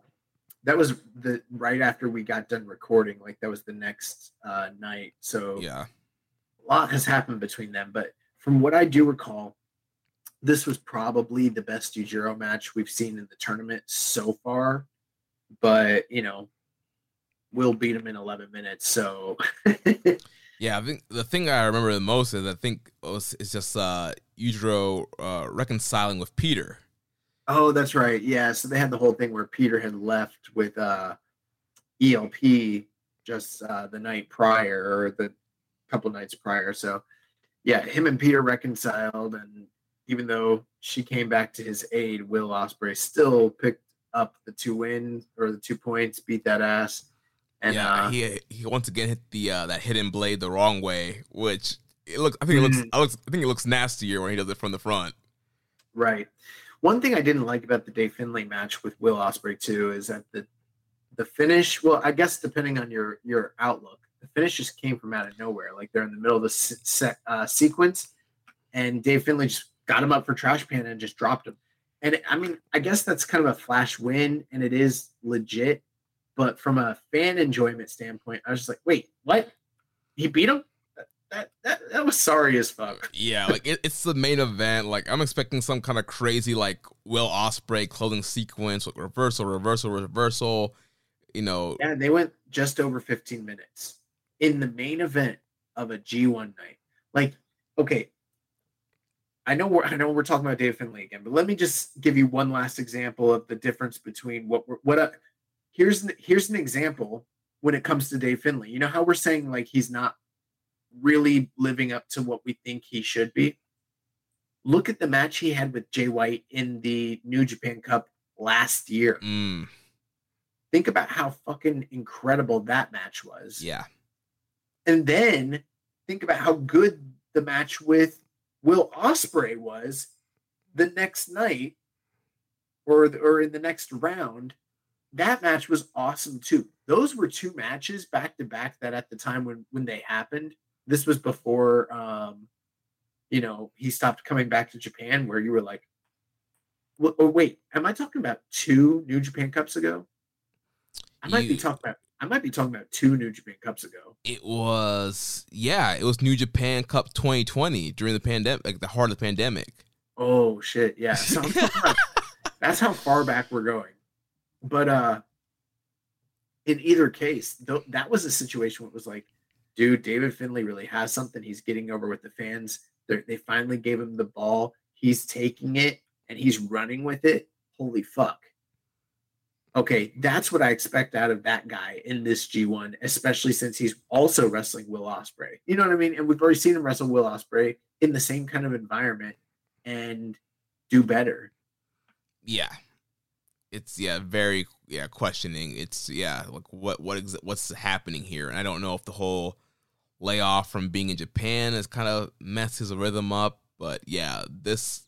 Speaker 5: that was the right after we got done recording. Like that was the next uh, night. So
Speaker 4: Yeah.
Speaker 5: a lot has happened between them. But from what I do recall, this was probably the best Yujiro match we've seen in the tournament so far. But you know, we'll beat him in 11 minutes. So
Speaker 4: Yeah, I think the thing I remember the most is I think it was it's just uh Yujiro uh reconciling with Peter.
Speaker 5: Oh, that's right. Yeah. So they had the whole thing where Peter had left with uh ELP just uh the night prior or the couple nights prior. So yeah, him and Peter reconciled and even though she came back to his aid, Will Ospreay still picked up the two wins or the two points, beat that ass. And
Speaker 4: yeah,
Speaker 5: uh,
Speaker 4: he he once again hit the uh that hidden blade the wrong way, which it looks I think it looks
Speaker 5: Mhm.
Speaker 4: I looks I think it looks nastier when he does it from the front.
Speaker 5: Right. One thing I didn't like about the Dave Finlay match with Will Ospreay too is that the the finish. Well, I guess depending on your your outlook, the finish just came from out of nowhere. Like they're in the middle of the se- uh, sequence, and Dave Finlay just got him up for trash pan and just dropped him. And I mean, I guess that's kind of a flash win, and it is legit. But from a fan enjoyment standpoint, I was just like, wait, what? He beat him? That that that, was sorry as fuck.
Speaker 4: Yeah, like it, it's the main event. Like I'm expecting some kind of crazy like Will Ospreay clothing sequence with reversal, reversal, reversal. You know,
Speaker 5: Yeah, they went just over 15 minutes in the main event of a G1 night. Like, okay, I know we're I know we're talking about Dave Finlay again, but let me just give you one last example of the difference between what we're what a, here's an, here's an example when it comes to Dave Finlay. You know how we're saying like he's not really living up to what we think he should be. Look at the match he had with Jay White in the New Japan Cup last year
Speaker 4: mm,
Speaker 5: think about how fucking incredible that match was.
Speaker 4: yeah,
Speaker 5: And then think about how good the match with Will Ospreay was the next night or or in the next round. That match was awesome too. Those were two matches back to back that at the time when when they happened this was before um, you know, he stopped coming back to Japan where you were like, oh, wait, am I talking about two New Japan Cups ago? I might
Speaker 4: You-
Speaker 5: be talking about I might be talking about two New Japan Cups ago.
Speaker 4: It was yeah, it was New Japan Cup 2020 during the pandemic, like the heart of the pandemic.
Speaker 5: Oh shit, yeah. So I'm talking about- that's how far back we're going. But uh in either case, th- that was a situation where it was like, dude, David Finlay really has something. He's getting over with the fans. They're, they finally gave him the ball. He's taking it and he's running with it. Holy fuck. Okay, that's what I expect out of that guy in this G1, especially since he's also wrestling Will Ospreay. You know what I mean? And we've already seen him wrestle Will Ospreay in the same kind of environment and do better.
Speaker 4: Yeah. It's yeah, very yeah, questioning. It's yeah, like what what what's happening here? And I don't know if the whole layoff from being in Japan has kind of messed his rhythm up, but yeah, this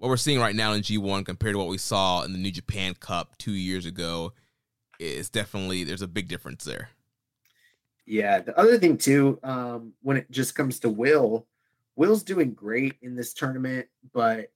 Speaker 4: what we're seeing right now in G1 compared to what we saw in the New Japan Cup 2 years ago is definitely there's a big difference there.
Speaker 5: Yeah. The other thing too, um, when it just comes to Will, Will's doing great in this tournament, but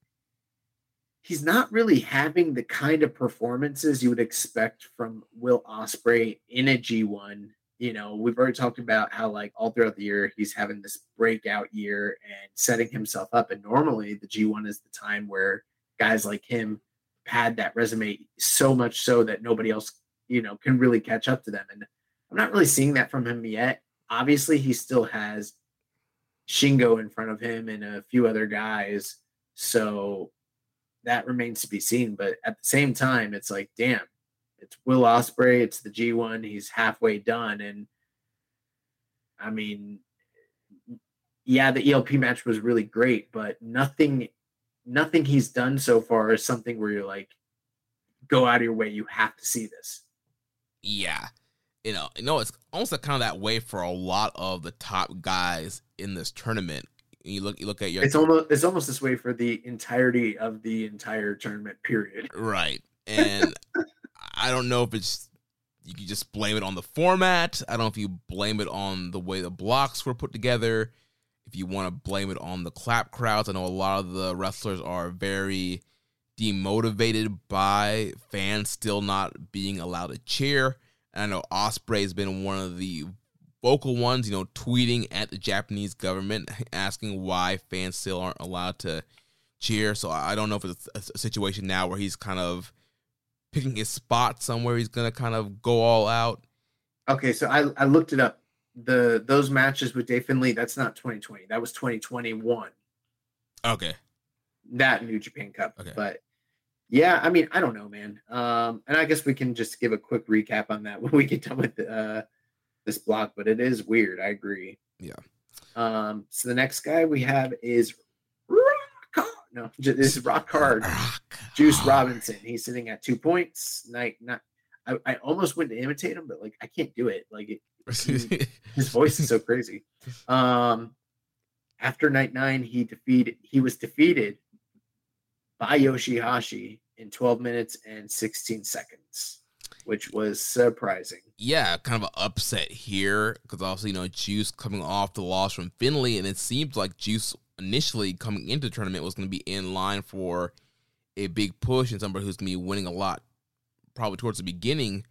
Speaker 5: he's not really having the kind of performances you would expect from Will Ospreay in a G1. You know, we've already talked about how like all throughout the year he's having this breakout year and setting himself up. And normally the G1 is the time where guys like him pad that resume so much so that nobody else, you know, can really catch up to them. And I'm not really seeing that from him yet. Obviously, he still has Shingo in front of him and a few other guys. So that remains to be seen. But at the same time, it's like, damn, it's Will Ospreay, it's the G1, he's halfway done. And I mean, yeah, the ELP match was really great, but nothing nothing he's done so far is something where you're like, go out of your way, you have to see this.
Speaker 4: Yeah. You know, you know, it's almost kind of that way for a lot of the top guys in this tournament. You look, you look at your
Speaker 5: It's almost it's almost this way for the entirety of the entire tournament period.
Speaker 4: right, and I don't know if it's you can just blame it on the format. I don't know if you blame it on the way the blocks were put together. If you want to blame it on the clap crowds, I know a lot of the wrestlers are very demotivated by fans still not being allowed to cheer. And I know Ospreay's been one of the vocal ones, you know, tweeting at the Japanese government asking why fans still aren't allowed to cheer. So I don't know if it's a situation now where he's kind of picking his spot somewhere. He's gonna kind of go all out.
Speaker 5: Okay, so I, I looked it up. The those matches with Dave Finlay, that's not 2020. That was 2021.
Speaker 4: Okay.
Speaker 5: That New Japan Cup.
Speaker 4: Okay.
Speaker 5: But yeah, I mean, I don't know, man. Um, and I guess we can just give a quick recap on that when we get done with uh this block, but it is weird. I agree.
Speaker 4: Yeah.
Speaker 5: Um, so the next guy we have is. No, this is Rock Hard.
Speaker 4: Rock.
Speaker 5: Juice Robinson. He's sitting at two points. Night, not. I, I almost went to imitate him, but like I can't do it. Like it, his voice is so crazy. Um, after night nine, he defeated. He was defeated by Yoshihashi in 12 minutes and 16 seconds, which was surprising.
Speaker 4: yeah, kind of an upset here because obviously, you know Juice coming off the loss from Finlay, and it seemed like Juice initially coming into the tournament was going to be in line for a big push and somebody who's going to be winning a lot, probably towards the beginning.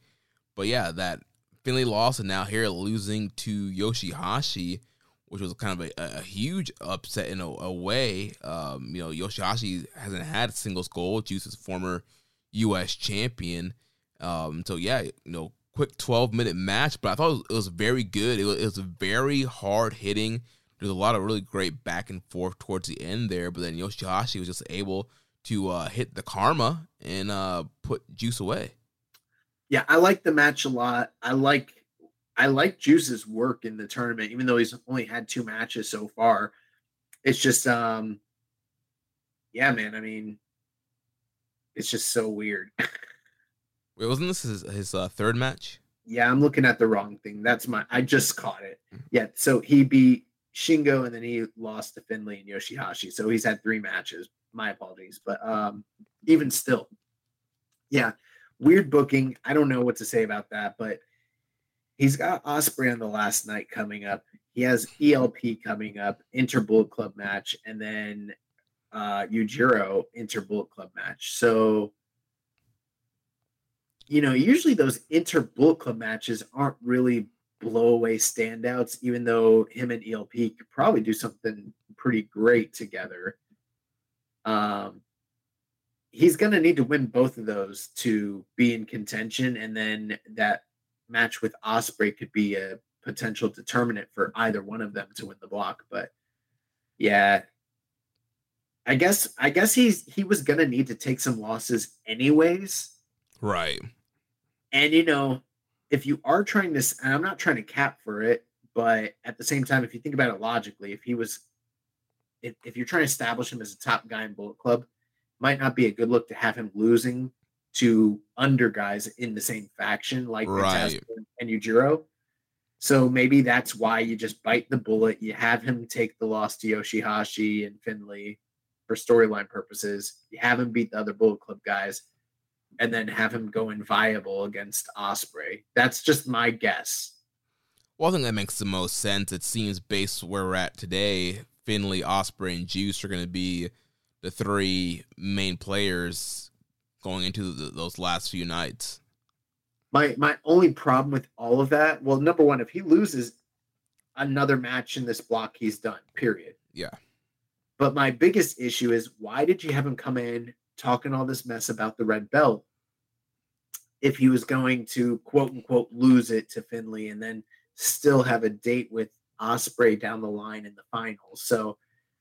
Speaker 4: But yeah, that Finlay loss and now here losing to Yoshihashi, which was kind of a, a huge upset in a, a way. Um, you know, Yoshihashi hasn't had singles gold. Juice is former U.S. champion. Um, so yeah, you know, quick 12 minute match, but I thought it was, it was very good. It was, it was very hard hitting. There's a lot of really great back and forth towards the end there, but then Yoshihashi was just able to uh, hit the karma and uh, put Juice away.
Speaker 5: Yeah, I like the match a lot. I like I like Juice's work in the tournament, even though he's only had two matches so far. It's just um yeah, man. I mean, it's just so weird.
Speaker 4: Wait, wasn't this his, his uh, third match?
Speaker 5: yeah, I'm looking at the wrong thing. That's my I just caught it. Yeah, so he beat Shingo and then he lost to Finlay and Yoshihashi. So he's had three matches. My apologies. But um even still, yeah, weird booking. I don't know what to say about that, but he's got Ospreay on the last night coming up. he has ELP coming up, Inter Bullet Club match, and then uh Yujiro Inter Bullet Club match. So you know, usually those Inter Bullet Club matches aren't really blowaway standouts, even though him and ELP could probably do something pretty great together. Um, he's going to need to win both of those to be in contention, and then that match with Ospreay could be a potential determinant for either one of them to win the block. But yeah, I guess I guess he's he was going to need to take some losses anyways.
Speaker 4: Right.
Speaker 5: And you know, if you are trying to, and I'm not trying to cap for it, but at the same time, if you think about it logically, if he was, if, if you're trying to establish him as a top guy in Bullet Club, might not be a good look to have him losing to under guys in the same faction like
Speaker 4: right.
Speaker 5: and Yujiro. So maybe that's why you just bite the bullet. You have him take the loss to Yoshihashi and Finlay for storyline purposes. You have him beat the other Bullet Club guys and then have him go inviable against Ospreay. That's just my guess.
Speaker 4: Well, I think that makes the most sense. It seems based where we're at today, Finlay, Ospreay, and Juice are going to be the three main players going into the, those last few nights.
Speaker 5: My my only problem with all of that, well, number one, if he loses another match in this block, he's done. Period.
Speaker 4: Yeah.
Speaker 5: But my biggest issue is why did you have him come in talking all this mess about the red belt if he was going to quote unquote lose it to Finlay and then still have a date with Ospreay down the line in the finals. So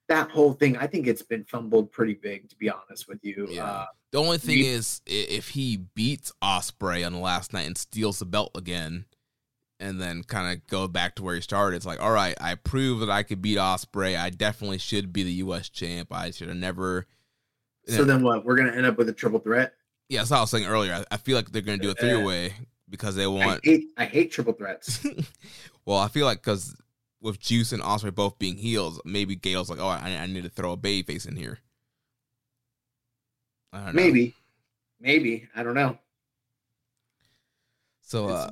Speaker 5: that whole thing, I think it's been fumbled pretty big, to be honest with you.
Speaker 4: Yeah.
Speaker 5: Uh,
Speaker 4: the only thing is, if he beats Ospreay on the last night and steals the belt again, and then kind of go back to where he started, it's like, all right, I proved that I could beat Ospreay. I definitely should be the U.S. champ. I should have never
Speaker 5: so then what? We're gonna end up with a triple threat.
Speaker 4: Yeah, that's what I was saying earlier. I, I feel like they're gonna do a three way because they want.
Speaker 5: I hate, I hate triple threats.
Speaker 4: well, I feel like because with Juice and Ospreay both being heels, maybe Gail's like, oh, I, I need to throw a baby face in here.
Speaker 5: Maybe, maybe I don't know.
Speaker 4: So, uh,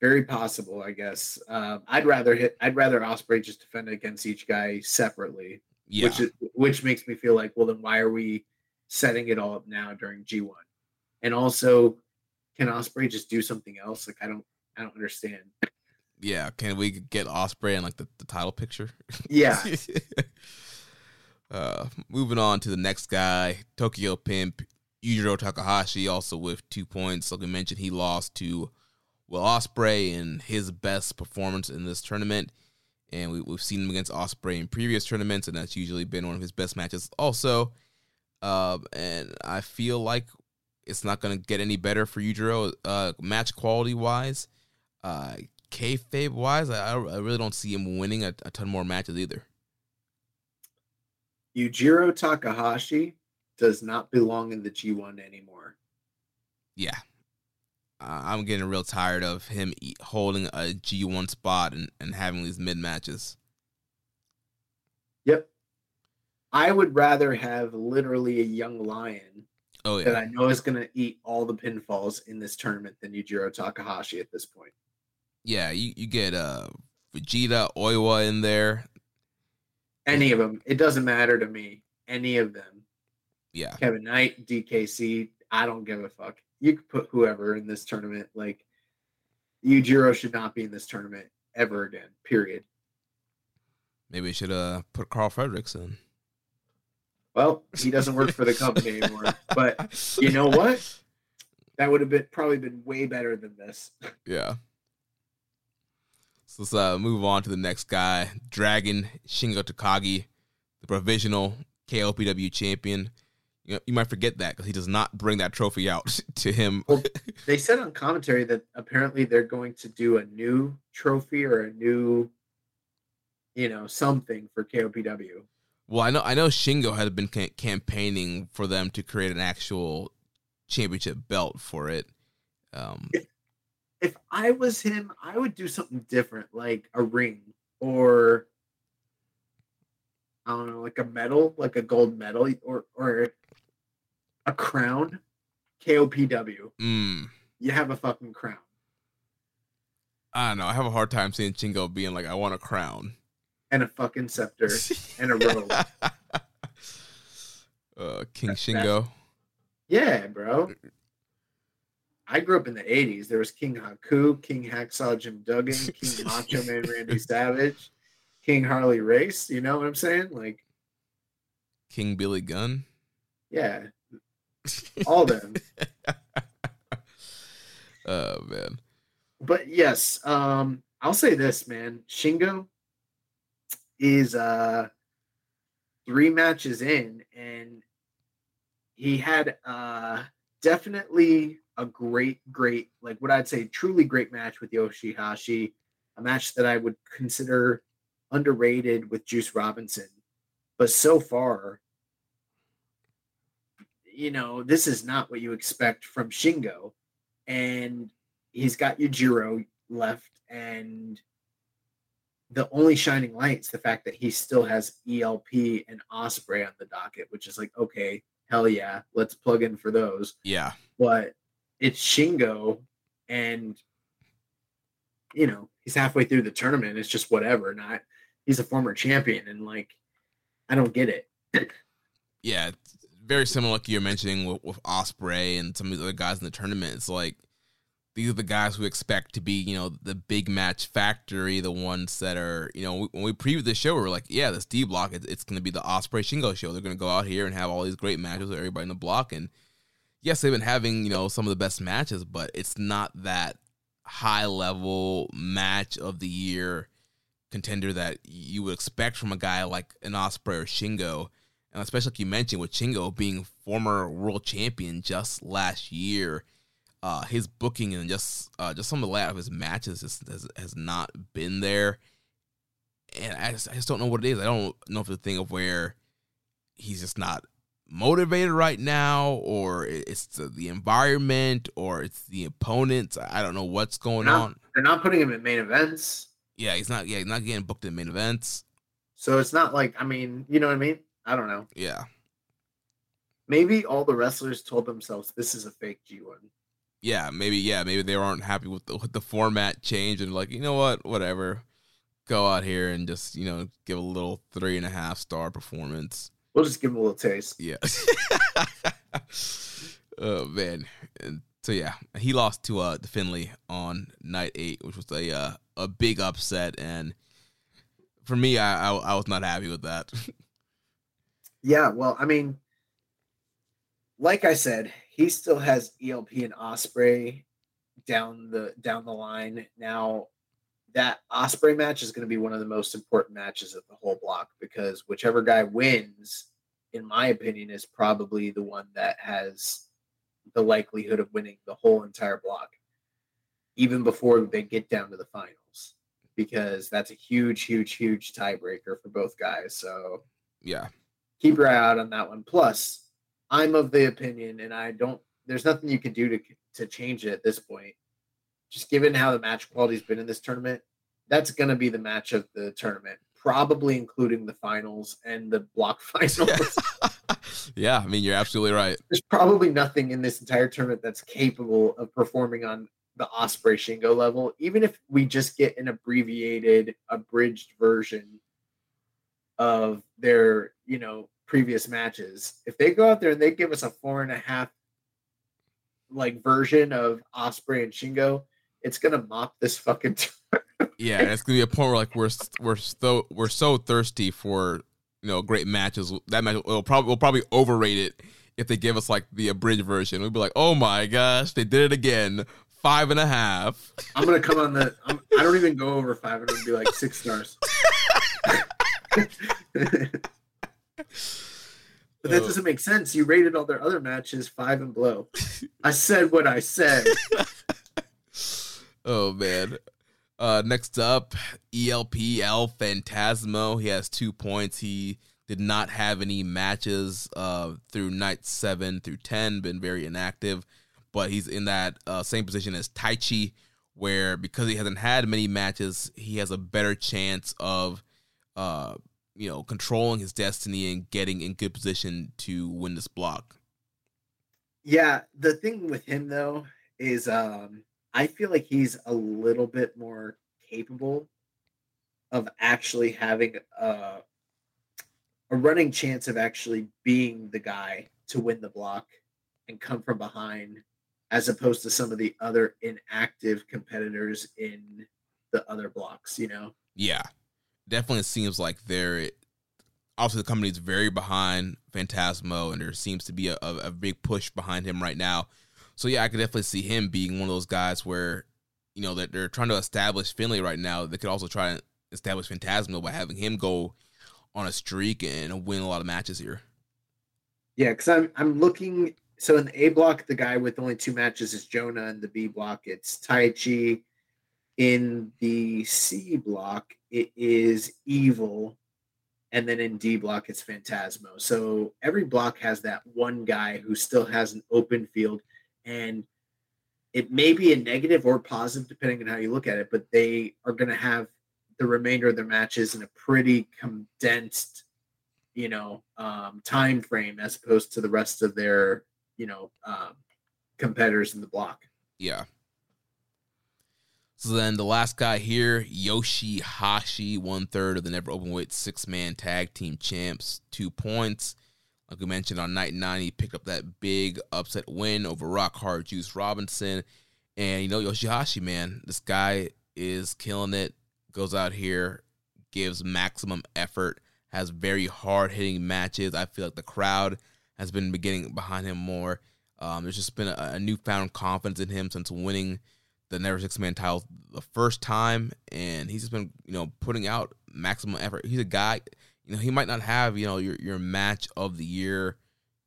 Speaker 5: very possible, I guess. Uh, I'd rather hit. I'd rather Ospreay just defend against each guy separately. Yeah. Which is, which makes me feel like, well, then why are we setting it all up now during G1? And also, can Ospreay just do something else? Like I don't I don't understand.
Speaker 4: Yeah, can we get Ospreay in like the, the title picture?
Speaker 5: Yeah.
Speaker 4: uh moving on to the next guy, Tokyo Pimp, Yujiro Takahashi, also with two points. Like we mentioned, he lost to Will Ospreay in his best performance in this tournament and we, have seen him against Ospreay in previous tournaments, and that's usually been one of his best matches. Also, uh, and I feel like it's not going to get any better for Yujiro, uh, match quality wise, uh, kayfabe wise. I, I really don't see him winning a, a ton more matches either.
Speaker 5: Yujiro Takahashi does not belong in the G1 anymore.
Speaker 4: Yeah, uh, I'm getting real tired of him holding a G1 spot and, and having these mid matches.
Speaker 5: Yep. I would rather have literally a young lion
Speaker 4: oh, yeah.
Speaker 5: that I know is going to eat all the pinfalls in this tournament than Yujiro Takahashi at this point.
Speaker 4: Yeah, you, you get uh, Fujita, Oiwa in there.
Speaker 5: Any of them. It doesn't matter to me. Any of them.
Speaker 4: Yeah.
Speaker 5: Kevin Knight, DKC. I don't give a fuck you could put whoever in this tournament. Like Yujiro should not be in this tournament ever again. Period.
Speaker 4: Maybe we should uh put Karl Fredericks in.
Speaker 5: Well, he doesn't work for the company anymore. But you know what? That would have been probably been way better than this.
Speaker 4: Yeah. So let's uh, move on to the next guy, Dragon Shingo Takagi, the provisional KOPW champion you, know, you might forget that because he does not bring that trophy out to him.
Speaker 5: Well, they said on commentary that apparently they're going to do a new trophy or a new, you know, something for KOPW.
Speaker 4: Well, I know I know Shingo had been campaigning for them to create an actual championship belt for it. Um,
Speaker 5: if, if I was him, I would do something different, like a ring or I don't know, like a medal, like a gold medal, or or a crown, KOPW.
Speaker 4: Mm.
Speaker 5: You have a fucking crown.
Speaker 4: I don't know. I have a hard time seeing Shingo being like, I want a crown.
Speaker 5: And a fucking scepter and a robe.
Speaker 4: uh, King
Speaker 5: That-
Speaker 4: Shingo.
Speaker 5: Yeah, bro. I grew up in the 80s. There was King Haku, King Hacksaw Jim Duggan, King Macho Man Randy Savage, King Harley Race. You know what I'm saying? Like,
Speaker 4: King Billy Gunn.
Speaker 5: yeah, all them.
Speaker 4: Oh man.
Speaker 5: But yes, um, I'll say this, man. Shingo is uh three matches in, and he had uh definitely a great, great, like what I'd say, truly great match with Yoshihashi, a match that I would consider underrated with Juice Robinson. But so far, you know, this is not what you expect from Shingo. And he's got Yujiro left, and the only shining light is the fact that he still has ELP and Ospreay on the docket, which is like, okay, hell yeah, let's plug in for those.
Speaker 4: Yeah.
Speaker 5: But it's Shingo, and you know he's halfway through the tournament. It's just whatever. Not he's a former champion, and like I don't get it.
Speaker 4: Yeah. Very similar like you're mentioning with, with Ospreay and some of the other guys in the tournament. It's like these are the guys we expect to be, you know, the big match factory, the ones that are, you know, when we previewed the show, we were like, yeah, this D block, it's, it's going to be the Ospreay Shingo show. They're going to go out here and have all these great matches with everybody in the block. And yes, they've been having, you know, some of the best matches, but it's not that high level match of the year contender that you would expect from a guy like an Ospreay or Shingo. And especially like you mentioned with Shingo being former world champion just last year, uh, his booking and just uh, just some of the layout of his matches has, has, has not been there. And I just, I just don't know what it is. I don't know if it's a thing of where he's just not motivated right now, or it's the, the environment, or it's the opponents. I don't know what's going
Speaker 5: No.
Speaker 4: on.
Speaker 5: They're not putting him in main events,
Speaker 4: Yeah, he's not. Yeah, he's not getting booked in main events.
Speaker 5: so it's not like I mean, you know what I mean? I don't know.
Speaker 4: Yeah,
Speaker 5: Maybe all the wrestlers told themselves this is a fake G one.
Speaker 4: yeah, maybe. Yeah, maybe they aren't happy with the with the format change and like, you know what, whatever. Go out here and just you know give a little three and a half star performance.
Speaker 5: We'll just give him a little taste.
Speaker 4: Yeah. oh man. And so yeah, he lost to uh the Finlay on night eight, which was a uh, a big upset, and for me, I, I I was not happy with that.
Speaker 5: Yeah, well, I mean, like I said, he still has ELP and Ospreay down the down the line. Now, that Ospreay match is going to be one of the most important matches of the whole block because whichever guy wins, in my opinion, is probably the one that has the likelihood of winning the whole entire block, even before they get down to the finals, because that's a huge, huge, huge tiebreaker for both guys. So
Speaker 4: yeah.
Speaker 5: Keep your eye out on that one. Plus, I'm of the opinion, and I don't. There's nothing you can do to to change it at this point. Just given how the match quality's been in this tournament, that's going to be the match of the tournament, probably including the finals and the block finals.
Speaker 4: yeah, I mean you're absolutely right.
Speaker 5: There's probably nothing in this entire tournament that's capable of performing on the Ospreay Shingo level, even if we just get an abbreviated, abridged version of their, you know, previous matches. If they go out there and they give us a four and a half like version of Ospreay and Shingo, it's gonna mop this fucking.
Speaker 4: Yeah, it's gonna be a point where like we're we're so we're so thirsty for you know great matches. That match will probably will probably overrate it if they give us like the abridged version. We'd be like, oh my gosh, they did it again. Five and a half.
Speaker 5: I'm gonna come on the. I'm, I don't even go over five. I'm be like six stars. But that
Speaker 4: Oh.
Speaker 5: doesn't make sense. You rated all their other matches five and below. I said what I said.
Speaker 4: Oh man. Uh, next up, ELP El Phantasmo. He has two points. He did not have any matches uh, through night seven through ten. Been very inactive, but he's in that uh, same position as Taichi, where because he hasn't had many matches, he has a better chance of, uh, you know, controlling his destiny and getting in good position to win this block.
Speaker 5: Yeah, the thing with him though is um I feel like he's a little bit more capable of actually having a a running chance of actually being the guy to win the block and come from behind as opposed to some of the other inactive competitors in the other blocks, you know?
Speaker 4: Yeah. Definitely seems like they're obviously the company's very behind Phantasmo and there seems to be a, a, big push behind him right now. So yeah, I could definitely see him being one of those guys where, you know, that they're trying to establish Finlay right now. They could also try to establish Phantasmo by having him go on a streak and win a lot of matches here.
Speaker 5: Yeah, because I'm I'm looking. So in the A block, the guy with only two matches is Jonah. and the B block, it's Taichi. In the C block, it is Evil, and then in D block, it's Phantasmo. So every block has that one guy who still has an open field, and it may be a negative or positive depending on how you look at it. But they are going to have the remainder of their matches in a pretty condensed, you know, um, time frame as opposed to the rest of their, you know, um, competitors in the block.
Speaker 4: Yeah. So then the last guy here, Yoshihashi, one third of the never open weight six man tag team champs, two points. Like we mentioned on night nine, he picked up that big upset win over Rock Hard Juice Robinson. And you know, Yoshihashi, man, this guy is killing it goes out here, gives maximum effort, has very hard hitting matches. I feel like the crowd has been beginning behind him more. Um, there's just been a, a, newfound confidence in him since winning the Never Six Man title the first time, and he's just been you know putting out maximum effort. He's a guy, you know, he might not have you know your your match of the year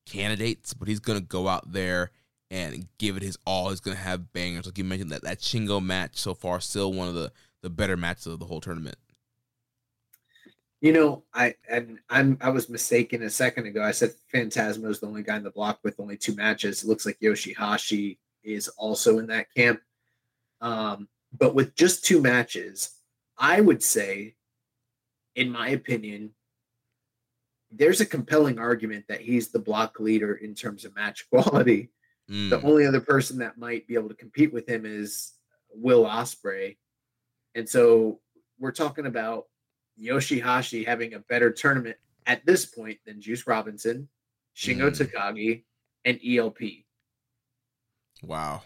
Speaker 4: candidates, but he's gonna go out there and give it his all. He's gonna have bangers, like you mentioned that that Shingo match so far, still one of the the better matches of the whole tournament.
Speaker 5: You know, I and I'm I was mistaken a second ago. I said Phantasmo is the only guy in the block with only two matches. It looks like Yoshihashi is also in that camp. Um, but with just two matches, I would say, in my opinion, there's a compelling argument that he's the block leader in terms of match quality. Mm. The only other person that might be able to compete with him is Will Ospreay, and so we're talking about Yoshihashi having a better tournament at this point than Juice Robinson, Shingo mm. Takagi, and ELP.
Speaker 4: Wow.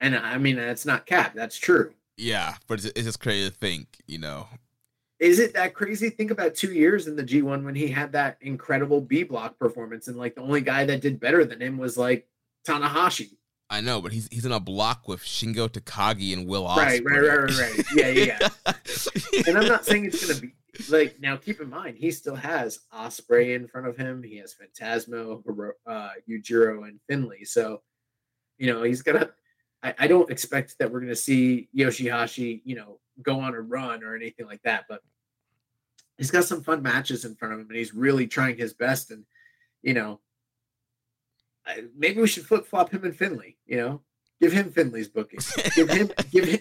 Speaker 5: And I mean, that's not cap. That's true.
Speaker 4: Yeah, but it's, it's just crazy to think, you know.
Speaker 5: Is it that crazy? Think about two years in the G1 when he had that incredible B block performance, and like the only guy that did better than him was like Tanahashi.
Speaker 4: I know, but he's he's in a block with Shingo Takagi and Will
Speaker 5: Ospreay. Right, right, right, right, right. Yeah, yeah. yeah. and I'm not saying it's gonna be like now. Keep in mind, he still has Ospreay in front of him. He has Phantasmo, uh, Yujiro, and Finlay. So, you know, he's gonna. I, I don't expect that we're gonna see Yoshihashi, you know, go on a run or anything like that. But he's got some fun matches in front of him, and he's really trying his best. And you know, maybe we should flip flop him and Finlay. You know, give him Finlay's booking. Give him, give him.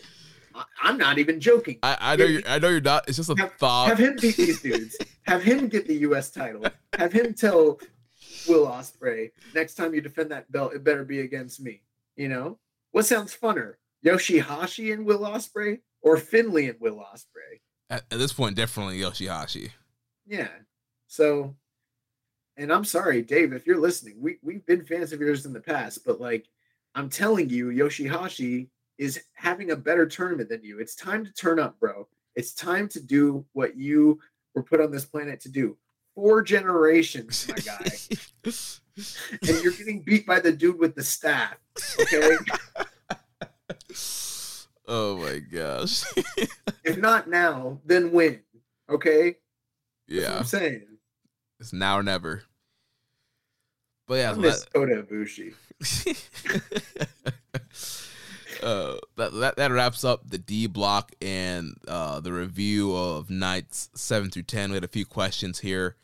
Speaker 5: I'm not even joking.
Speaker 4: I, I know you're. I know you're not. It's just a
Speaker 5: have,
Speaker 4: thought.
Speaker 5: Have him beat these dudes. have him get the U.S. title. Have him tell Will Ospreay next time you defend that belt, it better be against me. You know what sounds funner, Yoshihashi and Will Ospreay, or Finlay and Will Ospreay?
Speaker 4: At, at this point, definitely Yoshihashi.
Speaker 5: Yeah. So and I'm sorry, Dave, if you're listening, we we've been fans of yours in the past, but like I'm telling you, Yoshihashi is having a better tournament than you. It's time to turn up, bro. It's time to do what you were put on this planet to do. Four generations, my guy. and you're getting beat by the dude with the staff. Okay.
Speaker 4: oh my gosh.
Speaker 5: if not now, then when? Okay.
Speaker 4: Yeah.
Speaker 5: I'm saying.
Speaker 4: It's now or never. But yeah,
Speaker 5: I miss Kota Ibushi.
Speaker 4: uh, that, that that wraps up the D block and uh, the review of nights seven through ten. We had a few questions here.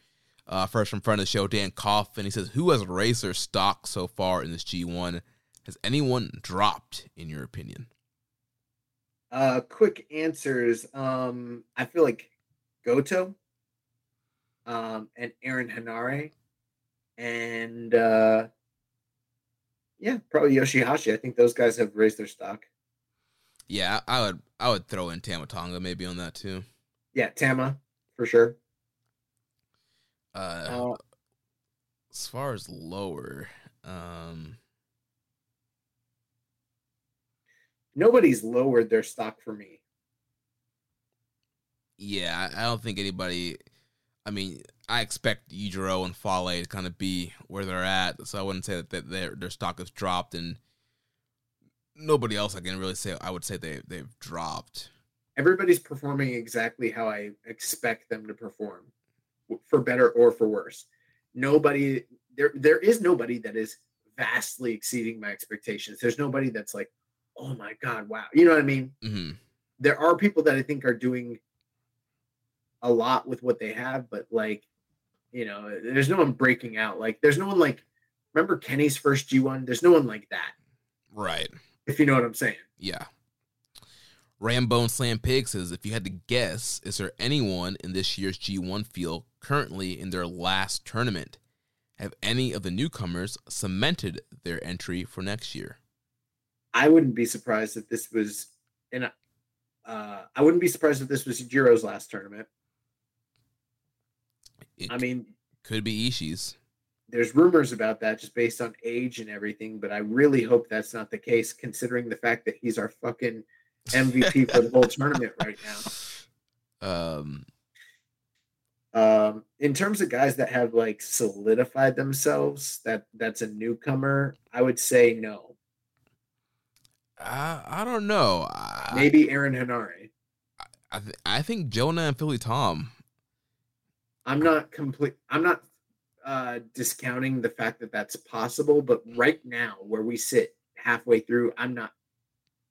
Speaker 4: Uh, first from front of the show, Dan Coffin. He says, "Who has racer stock so far in this G one? Has anyone dropped, in your opinion?"
Speaker 5: Uh, quick answers. Um, I feel like Goto um, and Aaron Henare. And uh, yeah, probably Yoshihashi. I think those guys have raised their stock.
Speaker 4: Yeah, I would I would throw in Tama Tonga maybe on that too.
Speaker 5: Yeah, Tama for sure.
Speaker 4: Uh,
Speaker 5: Uh,
Speaker 4: as far as lower, um,
Speaker 5: nobody's lowered their stock for me.
Speaker 4: yeah, I don't think anybody. I mean, I expect Yujiro and Fale to kind of be where they're at, so I wouldn't say that their their stock has dropped, and nobody else I can really say. I would say they they've dropped.
Speaker 5: Everybody's performing exactly how I expect them to perform, for better or for worse. Nobody there there is nobody that is vastly exceeding my expectations. There's nobody that's like, oh my god, wow. You know what I mean?
Speaker 4: hmm
Speaker 5: there are people that I think are doing a lot with what they have, but like, you know, there's no one breaking out. Like, there's no one like, remember Kenny's first G1? There's no one like that,
Speaker 4: Right.
Speaker 5: if you know what I'm saying.
Speaker 4: Yeah. Rambone Slam Pig says, if you had to guess, is there anyone in this year's G1 field currently in their last tournament? Have any of the newcomers cemented their entry for next year?
Speaker 5: I wouldn't be surprised if this was, and uh, I wouldn't be surprised if this was Jiro's last tournament.
Speaker 4: It
Speaker 5: I mean,
Speaker 4: could be Ishii's.
Speaker 5: there's rumors about that just based on age and everything, but I really hope that's not the case, considering the fact that he's our fucking MVP for the whole tournament right now.
Speaker 4: Um,
Speaker 5: Um, in terms of guys that have like solidified themselves, that that's a newcomer, I would say no.
Speaker 4: I, I don't know. I,
Speaker 5: Maybe Aaron Henare.
Speaker 4: I, th- I think Jonah and Filthy Tom.
Speaker 5: I'm not complete. I'm not uh, discounting the fact that that's possible, but right now, where we sit halfway through, I'm not.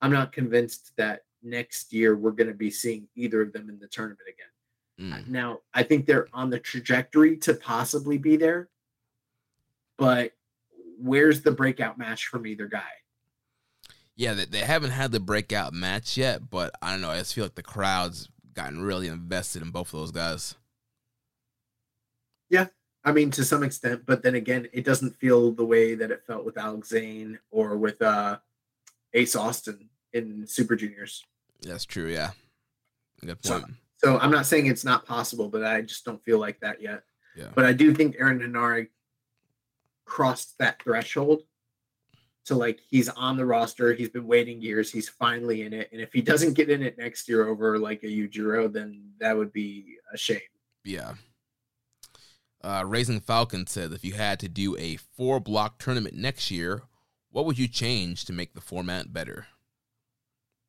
Speaker 5: I'm not convinced that next year we're going to be seeing either of them in the tournament again.
Speaker 4: Mm.
Speaker 5: Now, I think they're on the trajectory to possibly be there, but where's the breakout match from either guy?
Speaker 4: Yeah, they, they haven't had the breakout match yet, but I don't know. I just feel like the crowd's gotten really invested in both of those guys.
Speaker 5: Yeah, I mean, to some extent, but then again, it doesn't feel the way that it felt with Alex Zayne or with uh, Ace Austin in Super Juniors.
Speaker 4: That's true. Yeah. Good
Speaker 5: So-
Speaker 4: point.
Speaker 5: So I'm not saying it's not possible, but I just don't feel like that yet.
Speaker 4: Yeah.
Speaker 5: But I do think Aaron Henare crossed that threshold. So like he's on the roster, he's been waiting years, he's finally in it, and if he doesn't get in it next year over like a Yujiro, then that would be a shame.
Speaker 4: Yeah. Uh, Raising Falcon said if you had to do a four block tournament next year, what would you change to make the format better?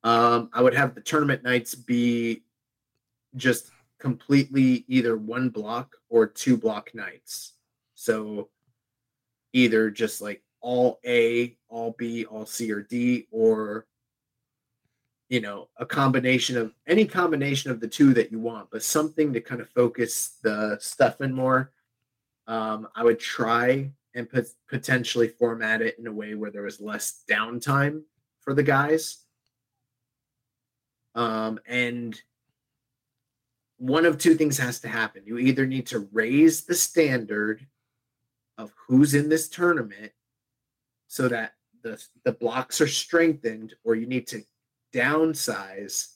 Speaker 5: Um, I would have the tournament nights be just completely either one block or two block nights. So either just like all A, all B, all C or D, or you know, a combination of any combination of the two that you want, but something to kind of focus the stuff in more. Um, I would try and pot- potentially format it in a way where there was less downtime for the guys um, and one of two things has to happen. You either need to raise the standard of who's in this tournament so that the, the blocks are strengthened, or you need to downsize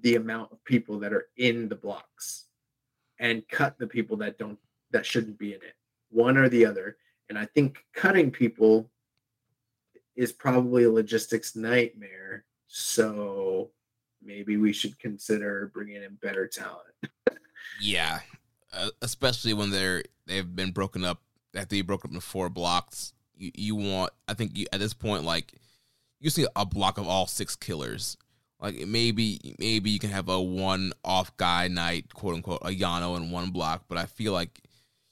Speaker 5: the amount of people that are in the blocks and cut the people that don't that shouldn't be in it. One or the other. And I think cutting people is probably a logistics nightmare. So maybe we should consider bringing in better talent.
Speaker 4: Yeah, uh, especially when they're they've been broken up after you broke up into four blocks. You you want I think you at this point like you see a block of all six killers. Like maybe maybe you can have a one off guy night, quote unquote, a Yano in one block, but I feel like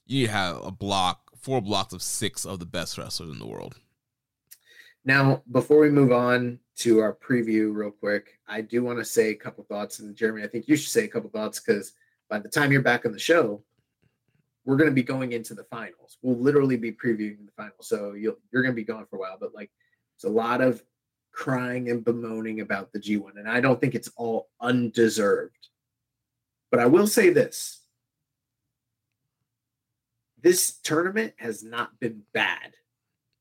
Speaker 4: you have a block, four blocks of six of the best wrestlers in the world.
Speaker 5: Now, before we move on to our preview, real quick, I do want to say a couple thoughts. And Jeremy, I think you should say a couple thoughts because by the time you're back on the show, we're going to be going into the finals. We'll literally be previewing the finals. So you'll, you're going to be gone for a while, but like it's a lot of crying and bemoaning about the G1. And I don't think it's all undeserved. But I will say this this tournament has not been bad.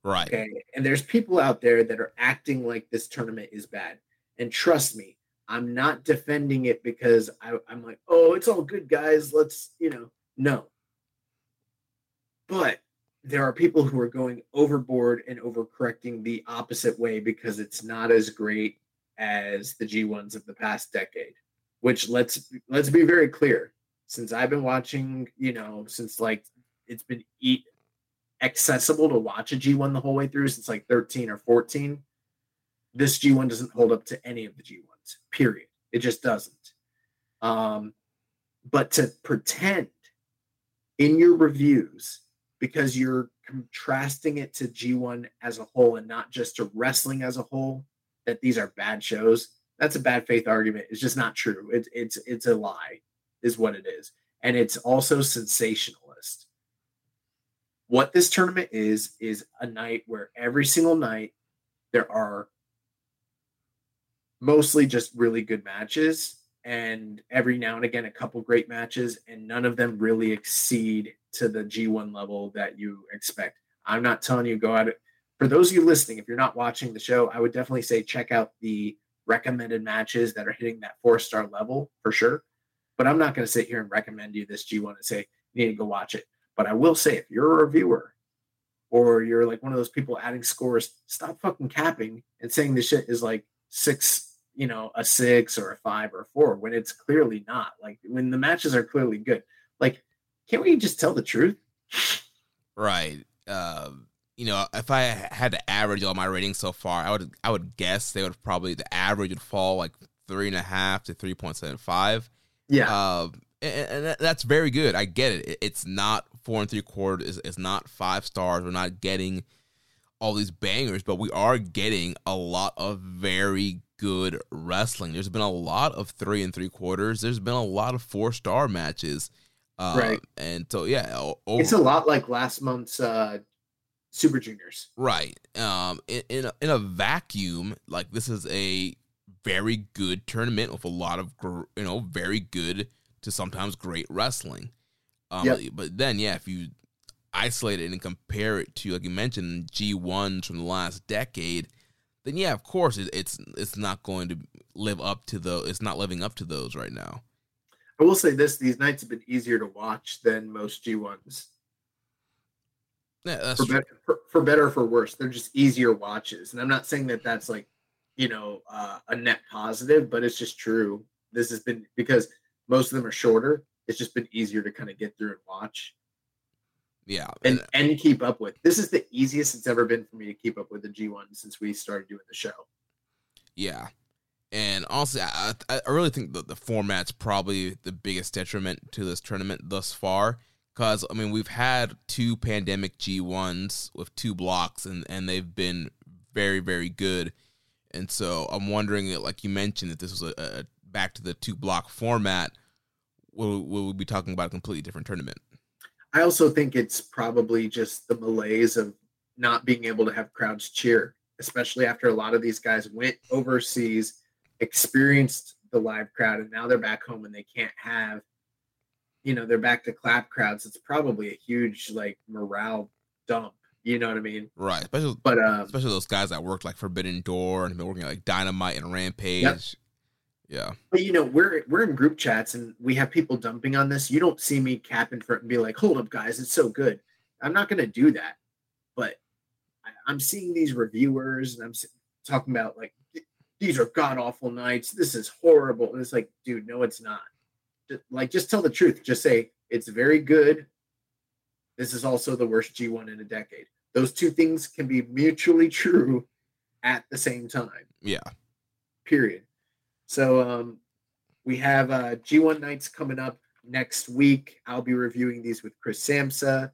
Speaker 4: Right.
Speaker 5: Okay. And there's people out there that are acting like this tournament is bad. And trust me, I'm not defending it because I, I'm like, oh, it's all good, guys. Let's, you know, no. But there are people who are going overboard and overcorrecting the opposite way because it's not as great as the G1s of the past decade. Which let's let's be very clear. Since I've been watching, you know, since like it's been eat accessible to watch a G1 the whole way through since like 13 or 14, this G1 doesn't hold up to any of the G1s, period. It just doesn't. Um, but to pretend in your reviews, because you're contrasting it to G1 as a whole and not just to wrestling as a whole, that these are bad shows, that's a bad faith argument. It's just not true. It's it's it's a lie, is what it is. And it's also sensationalist. What this tournament is, is a night where every single night there are mostly just really good matches and every now and again a couple great matches and none of them really exceed to the G1 level that you expect. I'm not telling you go out for those of you listening if you're not watching the show, I would definitely say check out the recommended matches that are hitting that 4-star level for sure. But I'm not going to sit here and recommend you this G1 and say you need to go watch it. But I will say if you're a reviewer or you're like one of those people adding scores, stop fucking capping and saying this shit is like 6 you know, a six or a five or a four when it's clearly not. Like when the matches are clearly good. Like, can't we just tell the truth?
Speaker 4: Right. Um, you know, if I had to average all my ratings so far, I would I would guess they would probably the average would fall like three and a half to three point seven five.
Speaker 5: Yeah.
Speaker 4: Uh, and, and, that's very good. I get it. It's not four and three quarters. It's, it's not five stars. We're not getting all these bangers, but we are getting a lot of very good wrestling. There's been a lot of three and three quarters. There's been a lot of four star matches. Uh, right. And so, yeah.
Speaker 5: Over, it's a lot like last month's uh, Super Juniors.
Speaker 4: Right. Um, in, in, a, in a vacuum, like this is a very good tournament with a lot of, you know, very good to sometimes great wrestling. Um, yep. But then, yeah, if you isolate it and compare it to, like you mentioned, G1s from the last decade, then yeah, of course it, it's it's not going to live up to the it's not living up to those right now.
Speaker 5: I will say this: these nights have been easier to watch than most G ones.
Speaker 4: Yeah, that's
Speaker 5: for better, for, for, better or for worse. They're just easier watches, and I'm not saying that that's like you know uh, a net positive, but it's just true. This has been because most of them are shorter. It's just been easier to kind of get through and watch.
Speaker 4: Yeah,
Speaker 5: and and keep up with. This is the easiest it's ever been for me to keep up with the G1 since we started doing the show.
Speaker 4: Yeah, and also I, I really think that the format's probably the biggest detriment to this tournament thus far. Because I mean, we've had two pandemic G1s with two blocks, and and they've been very very good. And so I'm wondering, like you mentioned, that this was a, a back to the two block format. Will will we be talking about a completely different tournament?
Speaker 5: I also think it's probably just the malaise of not being able to have crowds cheer, especially after a lot of these guys went overseas, experienced the live crowd, and now they're back home and they can't have, you know, they're back to clap crowds. It's probably a huge like morale dump. You know what I mean?
Speaker 4: Right. Especially, but um, especially those guys that worked like Forbidden Door and been working like Dynamite and Rampage. Yep. Yeah.
Speaker 5: But you know, we're we're in group chats and we have people dumping on this. You don't see me cap in front and be like, "Hold up, guys, it's so good." I'm not going to do that. But I, am seeing these reviewers and I'm talking about like these are god awful nights. This is horrible. And it's like, dude, no, it's not. Just, like, just tell the truth. Just say it's very good. This is also the worst G1 in a decade. Those two things can be mutually true at the same time.
Speaker 4: Yeah.
Speaker 5: Period. So um, we have uh, G1 nights coming up next week. I'll be reviewing these with Chris Samsa.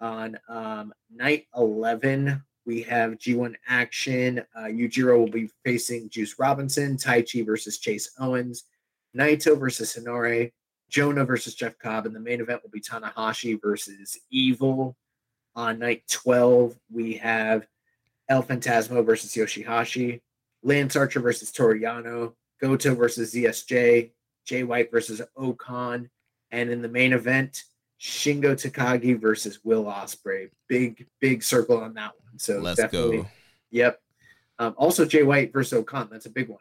Speaker 5: On um, night 11, we have G1 action. Uh, Yujiro will be facing Juice Robinson, Taichi versus Chase Owens, Naito versus Henare, Jonah versus Jeff Cobb, and the main event will be Tanahashi versus Evil. On night 12, we have El Phantasmo versus Yoshihashi, Lance Archer versus Toru Yano, Goto versus ZSJ, Jay White versus O-Khan, and in the main event, Shingo Takagi versus Will Ospreay. Big, big circle on that one. So
Speaker 4: let's
Speaker 5: definitely,
Speaker 4: go.
Speaker 5: Yep. Um, also, Jay White versus O-Khan. That's a big one.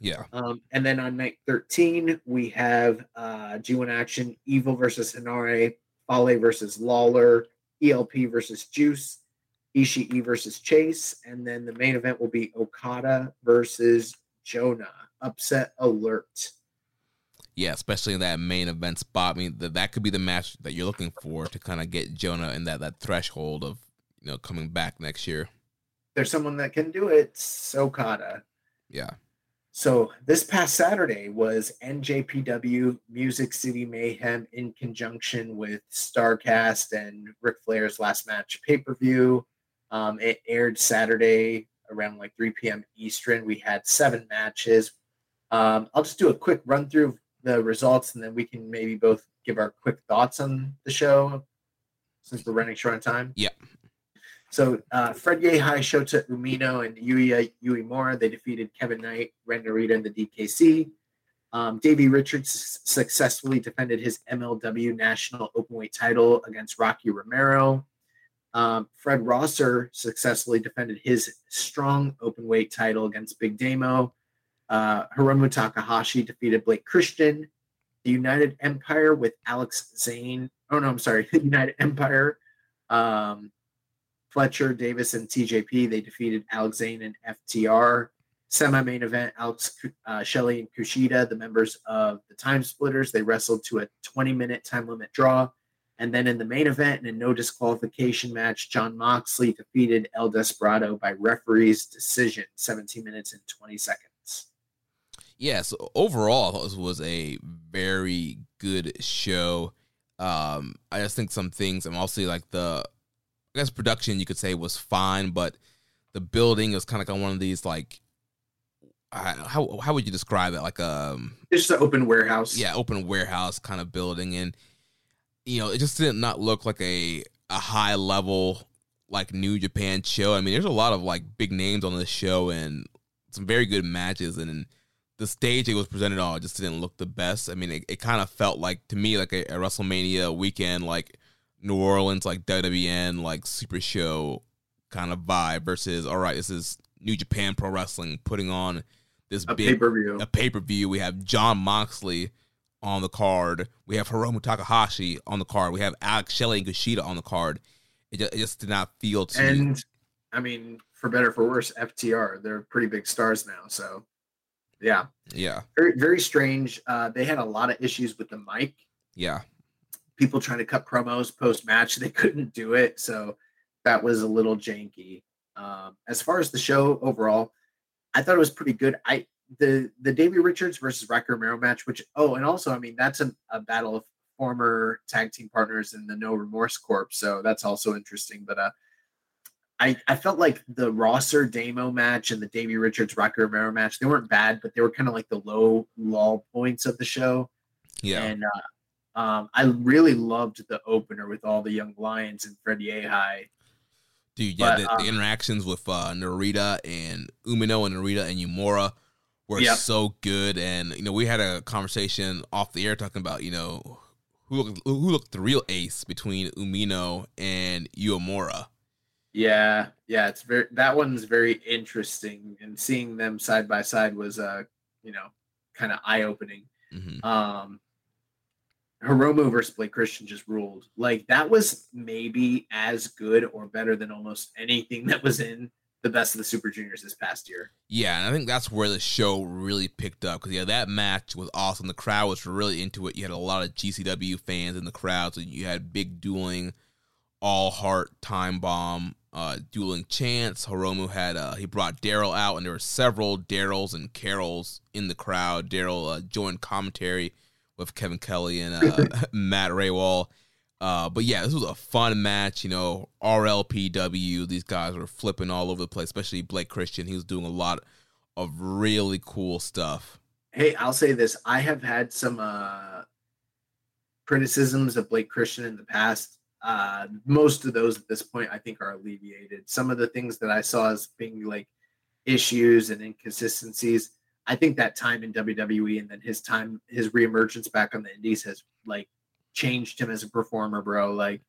Speaker 4: Yeah.
Speaker 5: Um, and then on night 13, we have uh, G1 action Evil versus Henare, Fale versus Lawlor, ELP versus Juice, Ishii versus Chase. And then the main event will be Okada versus Jonah. Upset alert.
Speaker 4: Yeah, especially in that main event spot. I mean, that that could be the match that you're looking for to kind of get Jonah in that that threshold of you know coming back next year.
Speaker 5: There's someone that can do it. It's Okada.
Speaker 4: Yeah.
Speaker 5: So this past Saturday was NJPW Music City Mayhem in conjunction with Starcast and Ric Flair's last match pay per view. Um, it aired Saturday around like 3 p.m. Eastern. We had seven matches. Um, I'll just do a quick run through of the results and then we can maybe both give our quick thoughts on the show since we're running short on time.
Speaker 4: Yeah.
Speaker 5: So uh, Fred Yehi, Shota Umino, and Yuya Uemura, they defeated Kevin Knight, Ren Narita, and the DKC. Um, Davey Richards successfully defended his MLW National Openweight title against Rocky Romero. Um, Fred Rosser successfully defended his strong openweight title against Big Damo. Uh, Hiromu Takahashi defeated Blake Christian. The United Empire with Alex Zayne. Oh no, I'm sorry. The United Empire. Um, Fletcher, Davis, and TJP. They defeated Alex Zayne and FTR. Semi-main event: Alex uh, Shelley and Kushida, the members of the Time Splitters. They wrestled to a 20-minute time limit draw. And then in the main event, in a no disqualification match, Jon Moxley defeated El Desperado by referee's decision, 17 minutes and 20 seconds.
Speaker 4: Yeah, so overall, this was a very good show. Um, I just think some things, I'm also like the, I guess production you could say was fine, but the building is kind of like one of these like, how how would you describe it? Like um,
Speaker 5: it's just an open warehouse.
Speaker 4: Yeah, open warehouse kind of building, and you know, it just did not look like a a high level like New Japan show. I mean, there's a lot of like big names on this show and some very good matches, and the stage it was presented on just didn't look the best. I mean, it, it kind of felt like to me like a, a, WrestleMania weekend, like New Orleans, like WWN, like Super Show kind of vibe versus all right, this is New Japan Pro Wrestling putting on this
Speaker 5: a
Speaker 4: big
Speaker 5: pay-per-view.
Speaker 4: a pay per view. We have Jon Moxley on the card. We have Hiromu Takahashi on the card. We have Alex Shelley and Kushida on the card. It just, it just did not feel to
Speaker 5: and
Speaker 4: me.
Speaker 5: I mean, for better for worse, FTR they're pretty big stars now. So yeah,
Speaker 4: yeah,
Speaker 5: very very strange. Uh, they had a lot of issues with the mic.
Speaker 4: Yeah,
Speaker 5: people trying to cut promos post match, they couldn't do it. So that was a little janky. Um, as far as the show overall, I thought it was pretty good. I the the Davey Richards versus Rocky Romero match, which oh, and also I mean that's a, a battle of former tag team partners in the No Remorse Corp, so that's also interesting. But uh, I I felt like the Rosser Damo match and the Davey Richards Rocky Romero match they weren't bad, but they were kind of like the low lull points of the show.
Speaker 4: Yeah,
Speaker 5: and uh, um, I really loved the opener with all the young lions and Freddie Yehi.
Speaker 4: Dude, yeah, but, the, um, the, interactions with uh, Narita and Umino and Narita and Uemura were yep. so good. And you know, we had a conversation off the air talking about you know who looked, who looked the real ace between Umino and Uemura.
Speaker 5: Yeah, yeah, it's very that one's very interesting, and seeing them side by side was uh you know kind of eye opening. Mm-hmm. Um, Hiromu versus Blake Christian just ruled. Like that was maybe as good or better than almost anything that was in the best of the Super Juniors this past year.
Speaker 4: Yeah, and I think that's where the show really picked up because yeah, that match was awesome. The crowd was really into it. You had a lot of GCW fans in the crowd, so you had big dueling, all heart time bomb, uh, dueling chants. Hiromu had uh, he brought Daryl out, and there were several Daryls and Carols in the crowd. Daryl uh, joined commentary with Kevin Kelly and uh, Matt Rehwoldt. Uh, but yeah, this was a fun match. You know, RLPW. These guys were flipping all over the place, especially Blake Christian. He was doing a lot of really cool stuff.
Speaker 5: Hey, I'll say this: I have had some uh, criticisms of Blake Christian in the past. Uh, most of those at this point, I think, are alleviated. Some of the things that I saw as being like issues and inconsistencies, I think that time in WWE and then his time, his reemergence back on the Indies has like changed him as a performer, bro. Like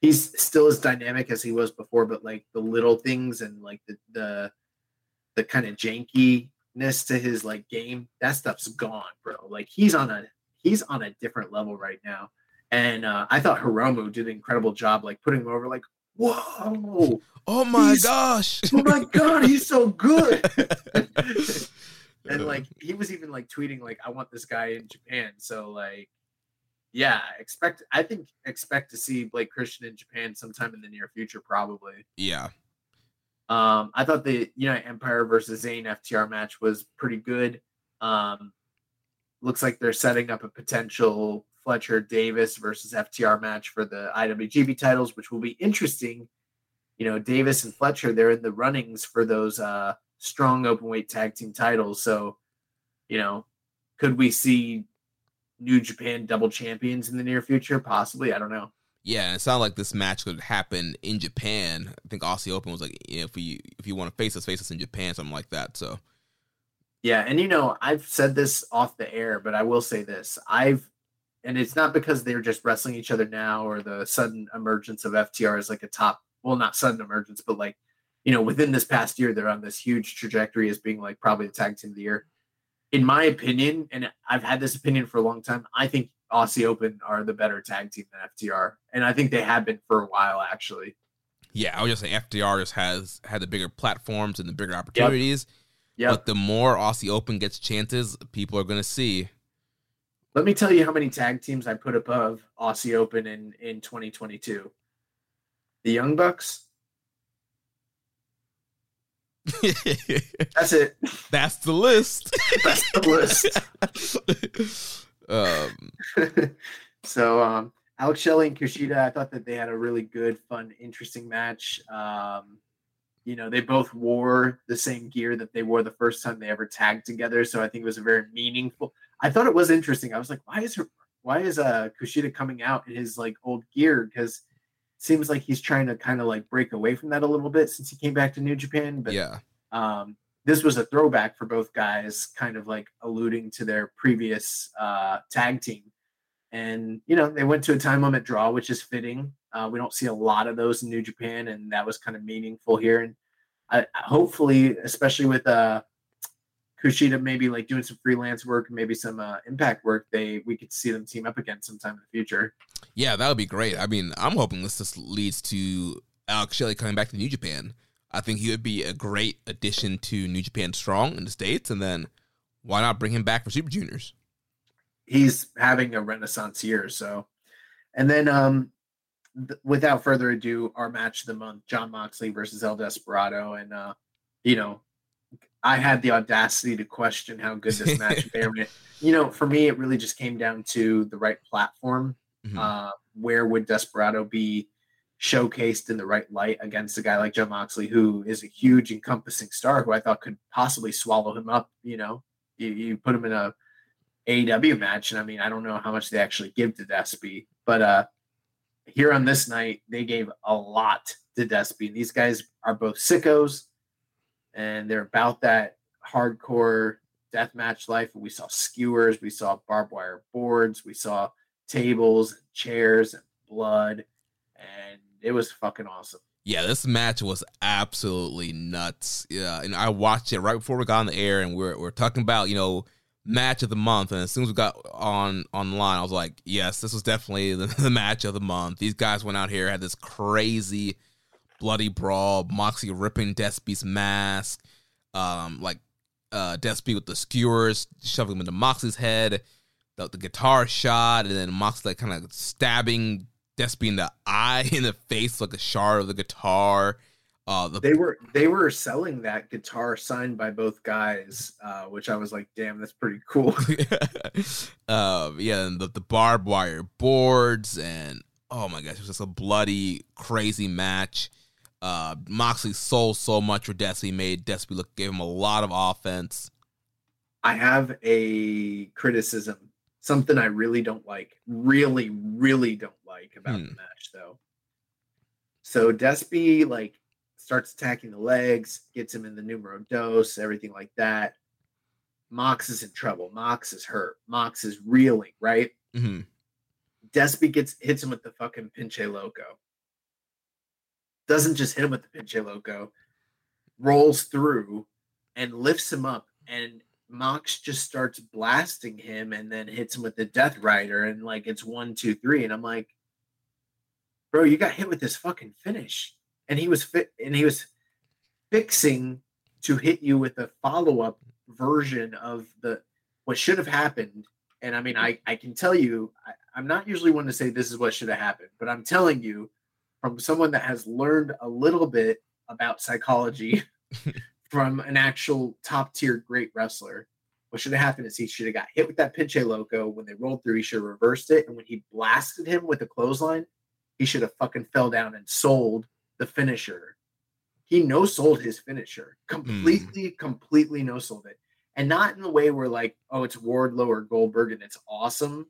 Speaker 5: he's still as dynamic as he was before, but like the little things and like the the the kind of jankiness to his like game, that stuff's gone, bro. Like he's on a he's on a different level right now. And uh, I thought Hiromu did an incredible job, like putting him over, like, whoa,
Speaker 4: oh my gosh,
Speaker 5: oh my god, he's so good. and like he was even like tweeting like I want this guy in Japan. So like yeah, expect I think expect to see Blake Christian in Japan sometime in the near future, probably.
Speaker 4: yeah,
Speaker 5: Um, I thought the United Empire versus Zayne FTR match was pretty good. Um, looks like they're setting up a potential Fletcher Davis versus FTR match for the IWGP titles, which will be interesting. You know, Davis and Fletcher, they're in the runnings for those uh, strong openweight tag team titles. So, you know, could we see New Japan double champions in the near future? Possibly. I don't know.
Speaker 4: yeah. And it sounded like this match could happen in Japan. I think Aussie Open was like, yeah, if we if you want to face us, face us in Japan, something like that. So
Speaker 5: Yeah, and you know, I've said this off the air, but I will say this. I've and it's not because they're just wrestling each other now or the sudden emergence of FTR as like a top, well, not sudden emergence, but like, you know, within this past year, they're on this huge trajectory as being like probably the tag team of the year. In my opinion, and I've had this opinion for a long time, I think Aussie Open are the better tag team than FTR. And I think they have been for a while, actually.
Speaker 4: yeah, I would just say FTR just has had the bigger platforms and the bigger opportunities.
Speaker 5: Yeah.
Speaker 4: But the more Aussie Open gets chances, people are gonna see.
Speaker 5: Let me tell you how many tag teams I put above Aussie Open in in 2022. The Young Bucks. That's it.
Speaker 4: That's the list.
Speaker 5: That's the list.
Speaker 4: um,
Speaker 5: so um Alex Shelley and Kushida, I thought that they had a really good, fun, interesting match. Um, you know, they both wore the same gear that they wore the first time they ever tagged together. So I think it was a very meaningful. I thought it was interesting. I was like, why is her why is uh Kushida coming out in his like old gear? Because seems like he's trying to kind of like break away from that a little bit since he came back to New Japan. But
Speaker 4: yeah,
Speaker 5: um, this was a throwback for both guys, kind of like alluding to their previous uh, tag team. And you know, they went to a time limit draw, which is fitting. Uh, we don't see a lot of those in New Japan, and that was kind of meaningful here. And I, hopefully, especially with uh, Kushida, maybe like doing some freelance work, maybe some uh, impact work, they we could see them team up again sometime in the future.
Speaker 4: yeah, that would be great. I mean, I'm hoping this just leads to Alex Shelley coming back to New Japan. I think he would be a great addition to New Japan Strong in the states, and then why not bring him back for Super Juniors?
Speaker 5: he's having a renaissance year. So, and then um, th- without further ado, our match of the month: Jon Moxley versus El Desperado. And uh, you know, I had the audacity to question how good this match may or may. You know, for me, it really just came down to the right platform.
Speaker 4: Mhm.
Speaker 5: Uh, where would Desperado be showcased in the right light against a guy like Jon Moxley, who is a huge encompassing star, who I thought could possibly swallow him up? You know, you, you put him in a AEW match, and I mean, I don't know how much they actually give to Despy, but uh here on this night, they gave a lot to Despy. These guys are both sickos, and they're about that hardcore death match life. We saw skewers, we saw barbed wire boards, we saw tables and chairs and blood, and it was fucking awesome.
Speaker 4: Yeah, this match was absolutely nuts. Yeah, and I watched it right before we got on the air, and we're we're talking about you know match of the month. And as soon as we got on online, I was like, yes, this was definitely the, the match of the month. These guys went out here had this crazy bloody brawl. Moxie ripping Despy's mask, um, like uh Despy with the skewers shoving him into Moxie's head, the, the guitar shot, and then Moxie like, kind of stabbing Despy in the eye, in the face, like a shard of the guitar. Uh, the
Speaker 5: They were they were selling that guitar signed by both guys, uh, which I was like, damn, that's pretty cool.
Speaker 4: um, yeah, and the, the barbed wire boards, and oh my gosh, it was just a bloody, crazy match. Uh, Moxley sold so much for Despy, made Despy look, gave him a lot of offense.
Speaker 5: I have a criticism, something I really don't like, really, really don't like about the
Speaker 4: Hmm.
Speaker 5: match though. So Despy like starts attacking the legs, gets him in the numero dos, everything like that. Mox is in trouble. Mox is hurt. Mox is reeling, right?
Speaker 4: hmm
Speaker 5: Despy gets hits him with the fucking pinche loco. Doesn't just hit him with the pinche loco, rolls through and lifts him up and Mox just starts blasting him and then hits him with the Death Rider and like it's one, two, three, and I'm like, bro, you got hit with this fucking finish, and he was fit and he was fixing to hit you with a follow up version of the what should have happened. And I mean, I I can tell you, I, I'm not usually one to say this is what should have happened, but I'm telling you from someone that has learned a little bit about psychology from an actual top tier great wrestler. What should have happened is he should have got hit with that pinche loco when they rolled through. He should have reversed it, and when he blasted him with the clothesline, he should have fucking fell down and sold the finisher. He no sold his finisher completely, mm. completely no sold it, and not in the way where like, oh, it's Wardlow or Goldberg and it's awesome.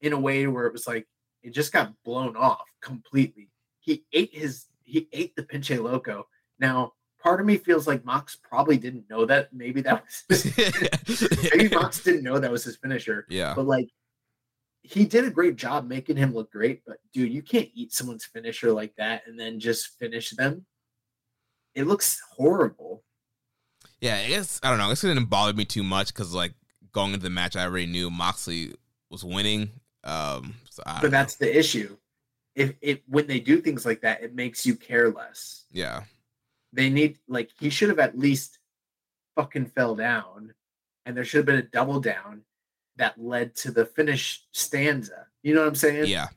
Speaker 5: In a way where it was like it just got blown off completely. He ate his he ate the pinche loco. Now part of me feels like Mox probably didn't know that. Maybe that was maybe Mox didn't know that was his finisher.
Speaker 4: Yeah.
Speaker 5: But like he did a great job making him look great. But dude, you can't eat someone's finisher like that and then just finish them. It looks horrible.
Speaker 4: Yeah, I guess I don't know. It didn't bother me too much because like going into the match, I already knew Moxley was winning. Um, so
Speaker 5: but that's the issue. If it when they do things like that, it makes you care less.
Speaker 4: Yeah
Speaker 5: they need like he should have at least fucking fell down and there should have been a double down that led to the finish stanza. You know what I'm saying?
Speaker 4: Yeah.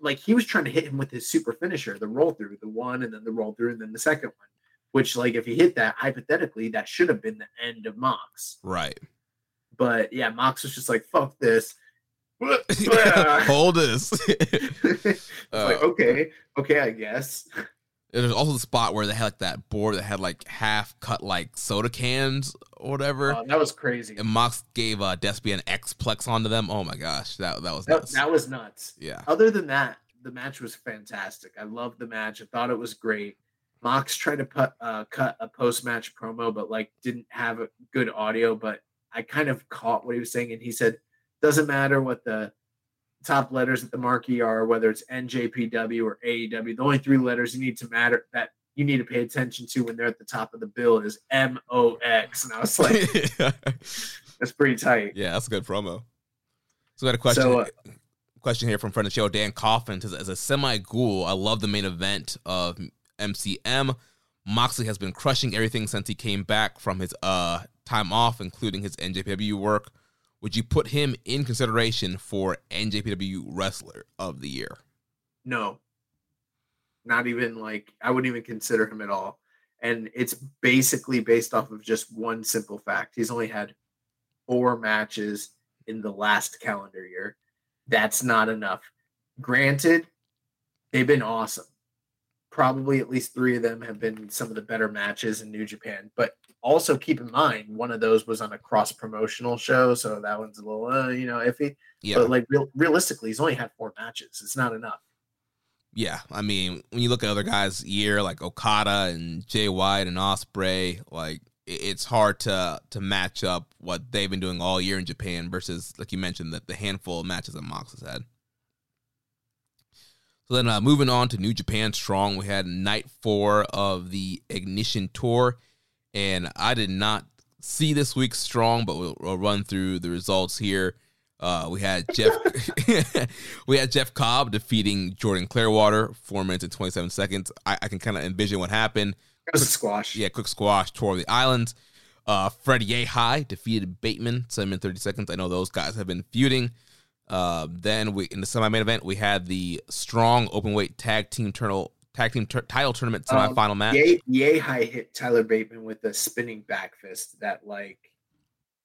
Speaker 5: like he was trying to hit him with his super finisher, the roll through, the one and then the roll through and then the second one. Which like if he hit that hypothetically, that should have been the end of Mox.
Speaker 4: Right.
Speaker 5: But yeah, Mox was just like, fuck this.
Speaker 4: Hold this.
Speaker 5: uh, like, okay, okay, I guess.
Speaker 4: There's also the spot where they had like that board that had like half cut like soda cans or whatever.
Speaker 5: Oh, that was crazy.
Speaker 4: And Mox gave uh, Despy an X plex onto them. Oh my gosh, that that was
Speaker 5: that, nuts. that was nuts.
Speaker 4: Yeah.
Speaker 5: Other than that, the match was fantastic. I loved the match. I thought it was great. Mox tried to put uh, cut a post match promo, but like didn't have a good audio. But I kind of caught what he was saying, and he said, "Doesn't matter what the top letters at the marquee are, whether it's NJPW or AEW. The only three letters you need to matter that you need to pay attention to when they're at the top of the bill is M O X. And I was like, that's pretty tight.
Speaker 4: Yeah, that's a good promo. So we got a question. So, uh, question here from friend of the show Dan Coffin says, as a semi ghoul, I love the main event of MCM. Moxley has been crushing everything since he came back from his uh time off, including his NJPW work would you put him in consideration for NJPW Wrestler of the Year?
Speaker 5: No. Not even like I wouldn't even consider him at all. And it's basically based off of just one simple fact. He's only had four matches in the last calendar year. That's not enough. Granted, they've been awesome. Probably at least three of them have been some of the better matches in New Japan. But also keep in mind one of those was on a cross promotional show, so that one's a little uh, you know iffy. Yeah. But like real, realistically, he's only had four matches. It's not enough.
Speaker 4: Yeah, I mean, when you look at other guys' year like Okada and Jay White and Ospreay like it's hard to to match up what they've been doing all year in Japan versus, like you mentioned, the, the handful of matches that Mox has had. So then, uh, moving on to New Japan Strong, we had night four of the Ignition Tour and I did not see this week strong, but we'll, we'll run through the results here. Uh, we had Jeff, we had Jeff Cobb defeating Jordan Clearwater four minutes and twenty seven seconds. I, I can kind of envision what happened.
Speaker 5: It was a squash.
Speaker 4: Yeah, quick squash. Tour of the Islands. Uh, Freddie Yehi defeated Bateman seven minutes thirty seconds. I know those guys have been feuding. Uh, then we in the semi main event we had the strong open weight tag team turtle tag team title tournament semifinal um, match.
Speaker 5: Yay, Yehi hit Tyler Bateman with a spinning back fist that like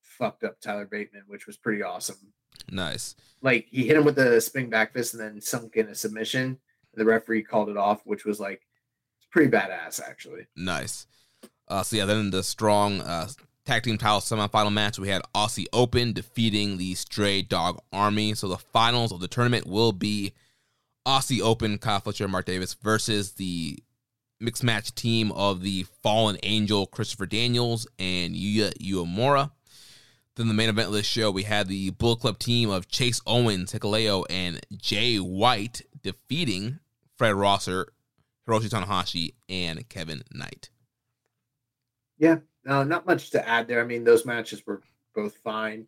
Speaker 5: fucked up Tyler Bateman, which was pretty awesome.
Speaker 4: Nice.
Speaker 5: Like he hit him with a spinning back fist and then sunk in a submission. The referee called it off, which was like pretty badass actually.
Speaker 4: Nice. Uh, so yeah, then in the strong uh, tag team title semifinal match, we had Aussie Open defeating the Stray Dog Army. So the finals of the tournament will be Aussie Open, Kyle Fletcher and Mark Davis versus the mixed match team of the Fallen Angel, Christopher Daniels and Yuya Uemura. Then the main event of this show, we had the Bull Club team of Chase Owens, Hikuleo, and Jay White defeating Fred Rosser, Hiroshi Tanahashi, and Kevin Knight.
Speaker 5: Yeah, No, not much to add there. I mean, those matches were both fine.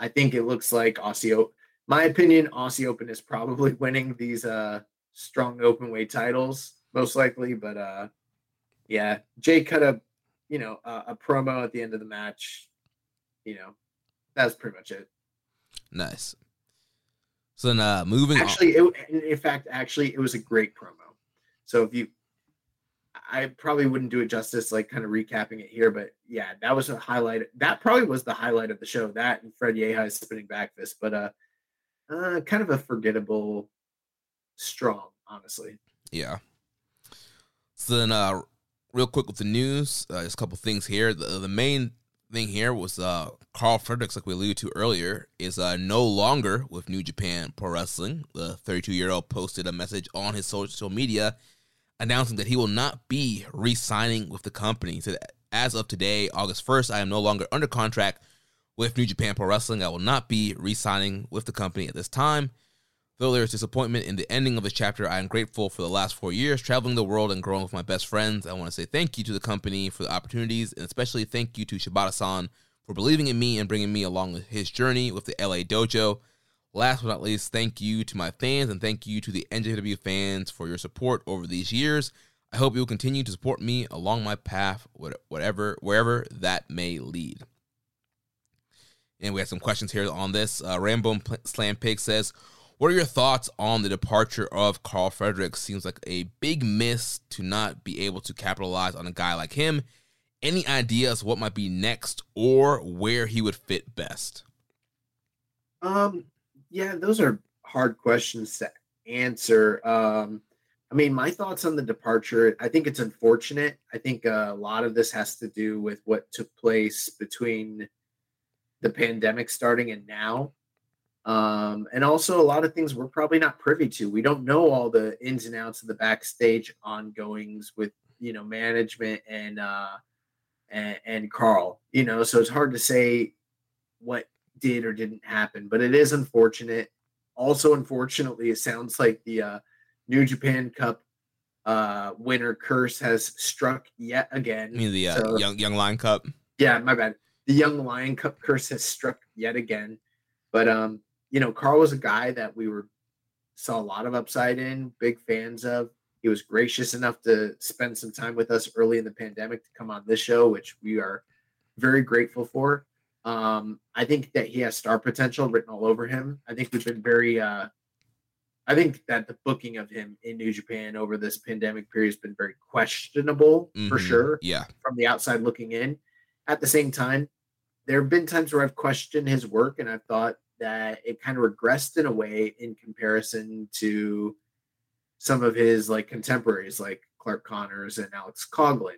Speaker 5: I think it looks like Aussie. My opinion, Aussie Open is probably winning these uh strong open weight titles most likely. But uh, yeah, Jay cut a you know a, a promo at the end of the match. You know, that's pretty much it.
Speaker 4: Nice. So then, uh, moving.
Speaker 5: Actually, it, in fact, actually, it was a great promo. So if you, I probably wouldn't do it justice, like kind of recapping it here, but yeah, that was a highlight. That probably was the highlight of the show. That and Fred Yehi's spinning back fist, but uh, uh, kind of a forgettable, strong, honestly.
Speaker 4: Yeah. So then, uh, real quick with the news, uh, a couple things here. The, the main thing here was uh, Karl Fredericks, like we alluded to earlier, is uh, no longer with New Japan Pro Wrestling. The 32 year old posted a message on his social media announcing that he will not be re signing with the company. He said, As of today, August 1st, I am no longer under contract with New Japan Pro Wrestling. I will not be re signing with the company at this time. Though there is disappointment in the ending of this chapter, I am grateful for the last four years traveling the world and growing with my best friends. I want to say thank you to the company for the opportunities, and especially thank you to Shibata san for believing in me and bringing me along his journey with the LA Dojo. Last but not least, thank you to my fans and thank you to the NJW fans for your support over these years. I hope you will continue to support me along my path, whatever, wherever that may lead. And we have some questions here on this. Uh, Rambo Slam Pig says, what are your thoughts on the departure of Karl Frederick? Seems like a big miss to not be able to capitalize on a guy like him. Any ideas what might be next or where he would fit best?
Speaker 5: Um, yeah, those are hard questions to answer. Um, I mean, my thoughts on the departure, I think it's unfortunate. I think a lot of this has to do with what took place between the pandemic starting and now um, and also a lot of things we're probably not privy to. We don't know all the ins and outs of the backstage ongoings with you know management and uh, and, and Karl. You know, so it's hard to say what did or didn't happen, but it is unfortunate. Also, unfortunately, it sounds like the uh, New Japan Cup uh, winner curse has struck yet again.
Speaker 4: I mean the uh, so, young young Lion Cup.
Speaker 5: Yeah, my bad. The young Lion Cup curse has struck yet again. But um, you know, Karl was a guy that we were saw a lot of upside in, big fans of. He was gracious enough to spend some time with us early in the pandemic to come on this show, which we are very grateful for. Um, I think that he has star potential written all over him. I think we've been very uh, I think that the booking of him in New Japan over this pandemic period has been very questionable mm-hmm. for sure.
Speaker 4: Yeah.
Speaker 5: From the outside looking in. At the same time, there have been times where I've questioned his work and I've thought that it kind of regressed in a way in comparison to some of his like contemporaries like Clark Connors and Alex Coughlin.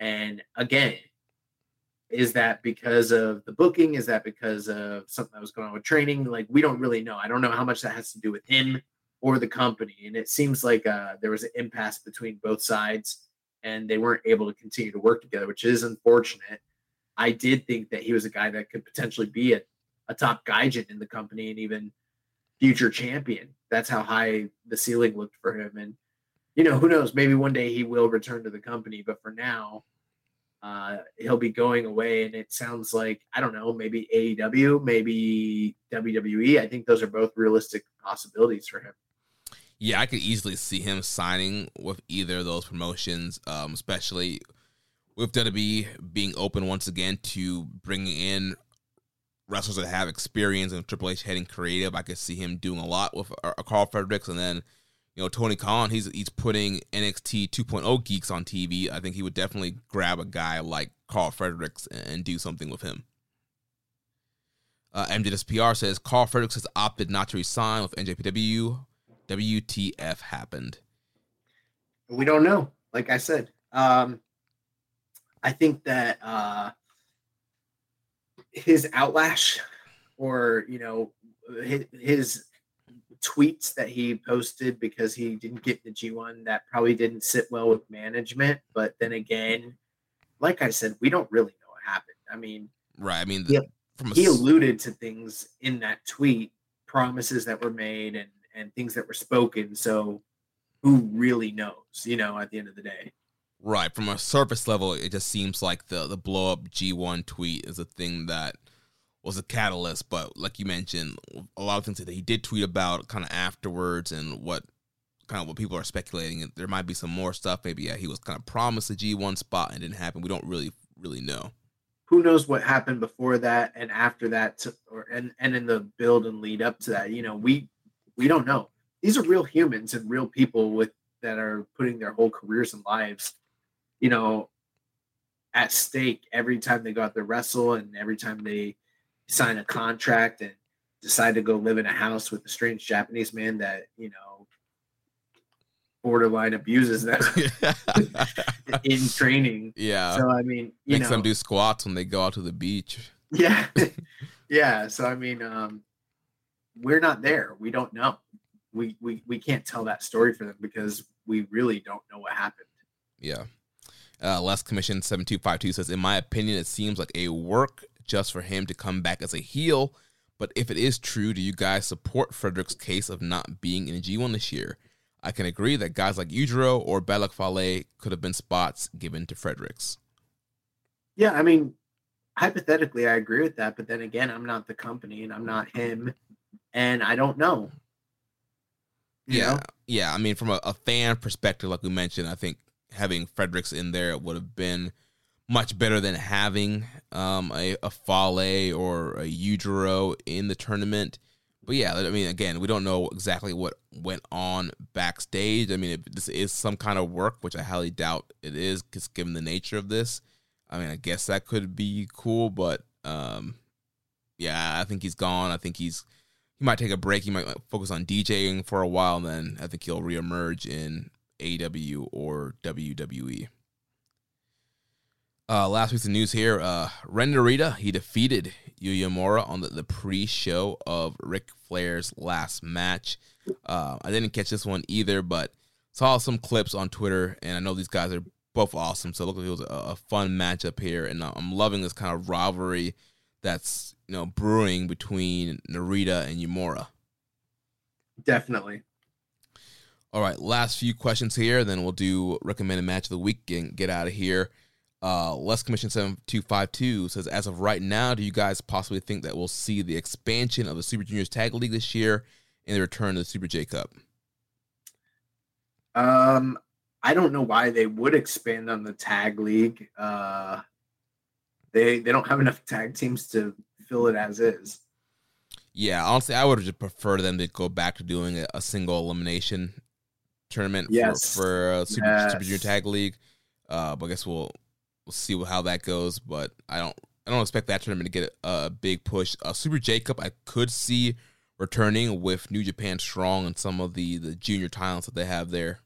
Speaker 5: And again, is that because of the booking? Is that because of something that was going on with training? Like we don't really know. I don't know how much that has to do with him or the company. And it seems like uh, there was an impasse between both sides, and they weren't able to continue to work together, which is unfortunate. I did think that he was a guy that could potentially be a a top gaijin in the company and even future champion. That's how high the ceiling looked for him. And you know, who knows? Maybe one day he will return to the company, but for now, uh, he'll be going away. And it sounds like I don't know, maybe AEW, maybe WWE. I think those are both realistic possibilities for him.
Speaker 4: Yeah, I could easily see him signing with either of those promotions, um, especially with WWE being open once again to bringing in wrestlers that have experience in Triple H heading creative. I could see him doing a lot with uh, Karl Fredericks, and then you know Tony Khan. He's he's putting NXT 2.0 geeks on TV. I think he would definitely grab a guy like Karl Fredericks and do something with him. Uh, MJSPR says Karl Fredericks has opted not to resign with NJPW. WTF happened?
Speaker 5: We don't know. Like I said, um, I think that uh, his outlash or you know his, his, tweets that he posted because he didn't get the G1 that probably didn't sit well with management. But then again like I said we don't really know what happened. I mean
Speaker 4: right I mean
Speaker 5: the, from he alluded to things in that tweet promises that were made and and things that were spoken. So who really knows you know at the end of the day
Speaker 4: Right. From a surface level, it just seems like the the blow up G1 tweet is a thing that was a catalyst. But like you mentioned, a lot of things that he did tweet about kind of afterwards and what kind of what people are speculating. There might be some more stuff. Maybe yeah, he was kind of promised a G1 spot and didn't happen. We don't really really know.
Speaker 5: Who knows what happened before that and after that, to, or and and in the build and lead up to that. You know, we we don't know. These are real humans and real people with that are putting their whole careers and lives you know, at stake every time they go out to wrestle and every time they sign a contract and decide to go live in a house with a strange Japanese man that, you know, borderline abuses them in training.
Speaker 4: Yeah.
Speaker 5: So I mean, you
Speaker 4: makes
Speaker 5: know,
Speaker 4: them do squats when they go out to the beach.
Speaker 5: Yeah. yeah. So I mean, um, we're not there. We don't know. We we we can't tell that story for them because we really don't know what happened.
Speaker 4: Yeah. Uh, Less Commission 7252 says, In my opinion, it seems like a work just for him to come back as a heel. But if it is true, do you guys support Frederick's case of not being in G1 this year? I can agree that guys like Yujiro or Bad Fale could have been spots given to Fredericks.
Speaker 5: Yeah, I mean, hypothetically, I agree with that. But then again, I'm not the company and I'm not him. And I don't know.
Speaker 4: You yeah. Know? Yeah. I mean, from a, a fan perspective, like we mentioned, I think having Fredericks in there would have been much better than having um, a, a Fale or a Yujiro in the tournament. But yeah, I mean, again, we don't know exactly what went on backstage. I mean, if this is some kind of work, which I highly doubt it is, because given the nature of this, I mean, I guess that could be cool. But um, yeah, I think he's gone. I think he's he might take a break. He might focus on DJing for a while, and then I think he'll reemerge in AEW or WWE. Uh, last week's news here: uh, Ren Narita he defeated Yuya Uemura on the, the pre-show of Ric Flair's last match. Uh, I didn't catch this one either, but saw some clips on Twitter, and I know these guys are both awesome. So it looked like it was a, a fun matchup here, and I'm loving this kind of rivalry that's you know brewing between Narita and Uemura.
Speaker 5: Definitely.
Speaker 4: All right, last few questions here, then we'll do recommended match of the week and get out of here. Uh, Less Commission 7252 says, as of right now, do you guys possibly think that we'll see the expansion of the Super Juniors Tag League this year and the return of the Super J Cup?
Speaker 5: Um, I don't know why they would expand on the tag league. Uh, they they don't have enough tag teams to fill it as is.
Speaker 4: Yeah, honestly, I would just prefer them to go back to doing a, a single elimination tournament
Speaker 5: yes.
Speaker 4: for, for uh, Super, yes. Super Junior Tag League. Uh, but I guess we'll we'll see how that goes. But I don't I don't expect that tournament to get a, a big push. Uh, Super J Cup I could see returning with New Japan Strong and some of the the junior talents that they have there.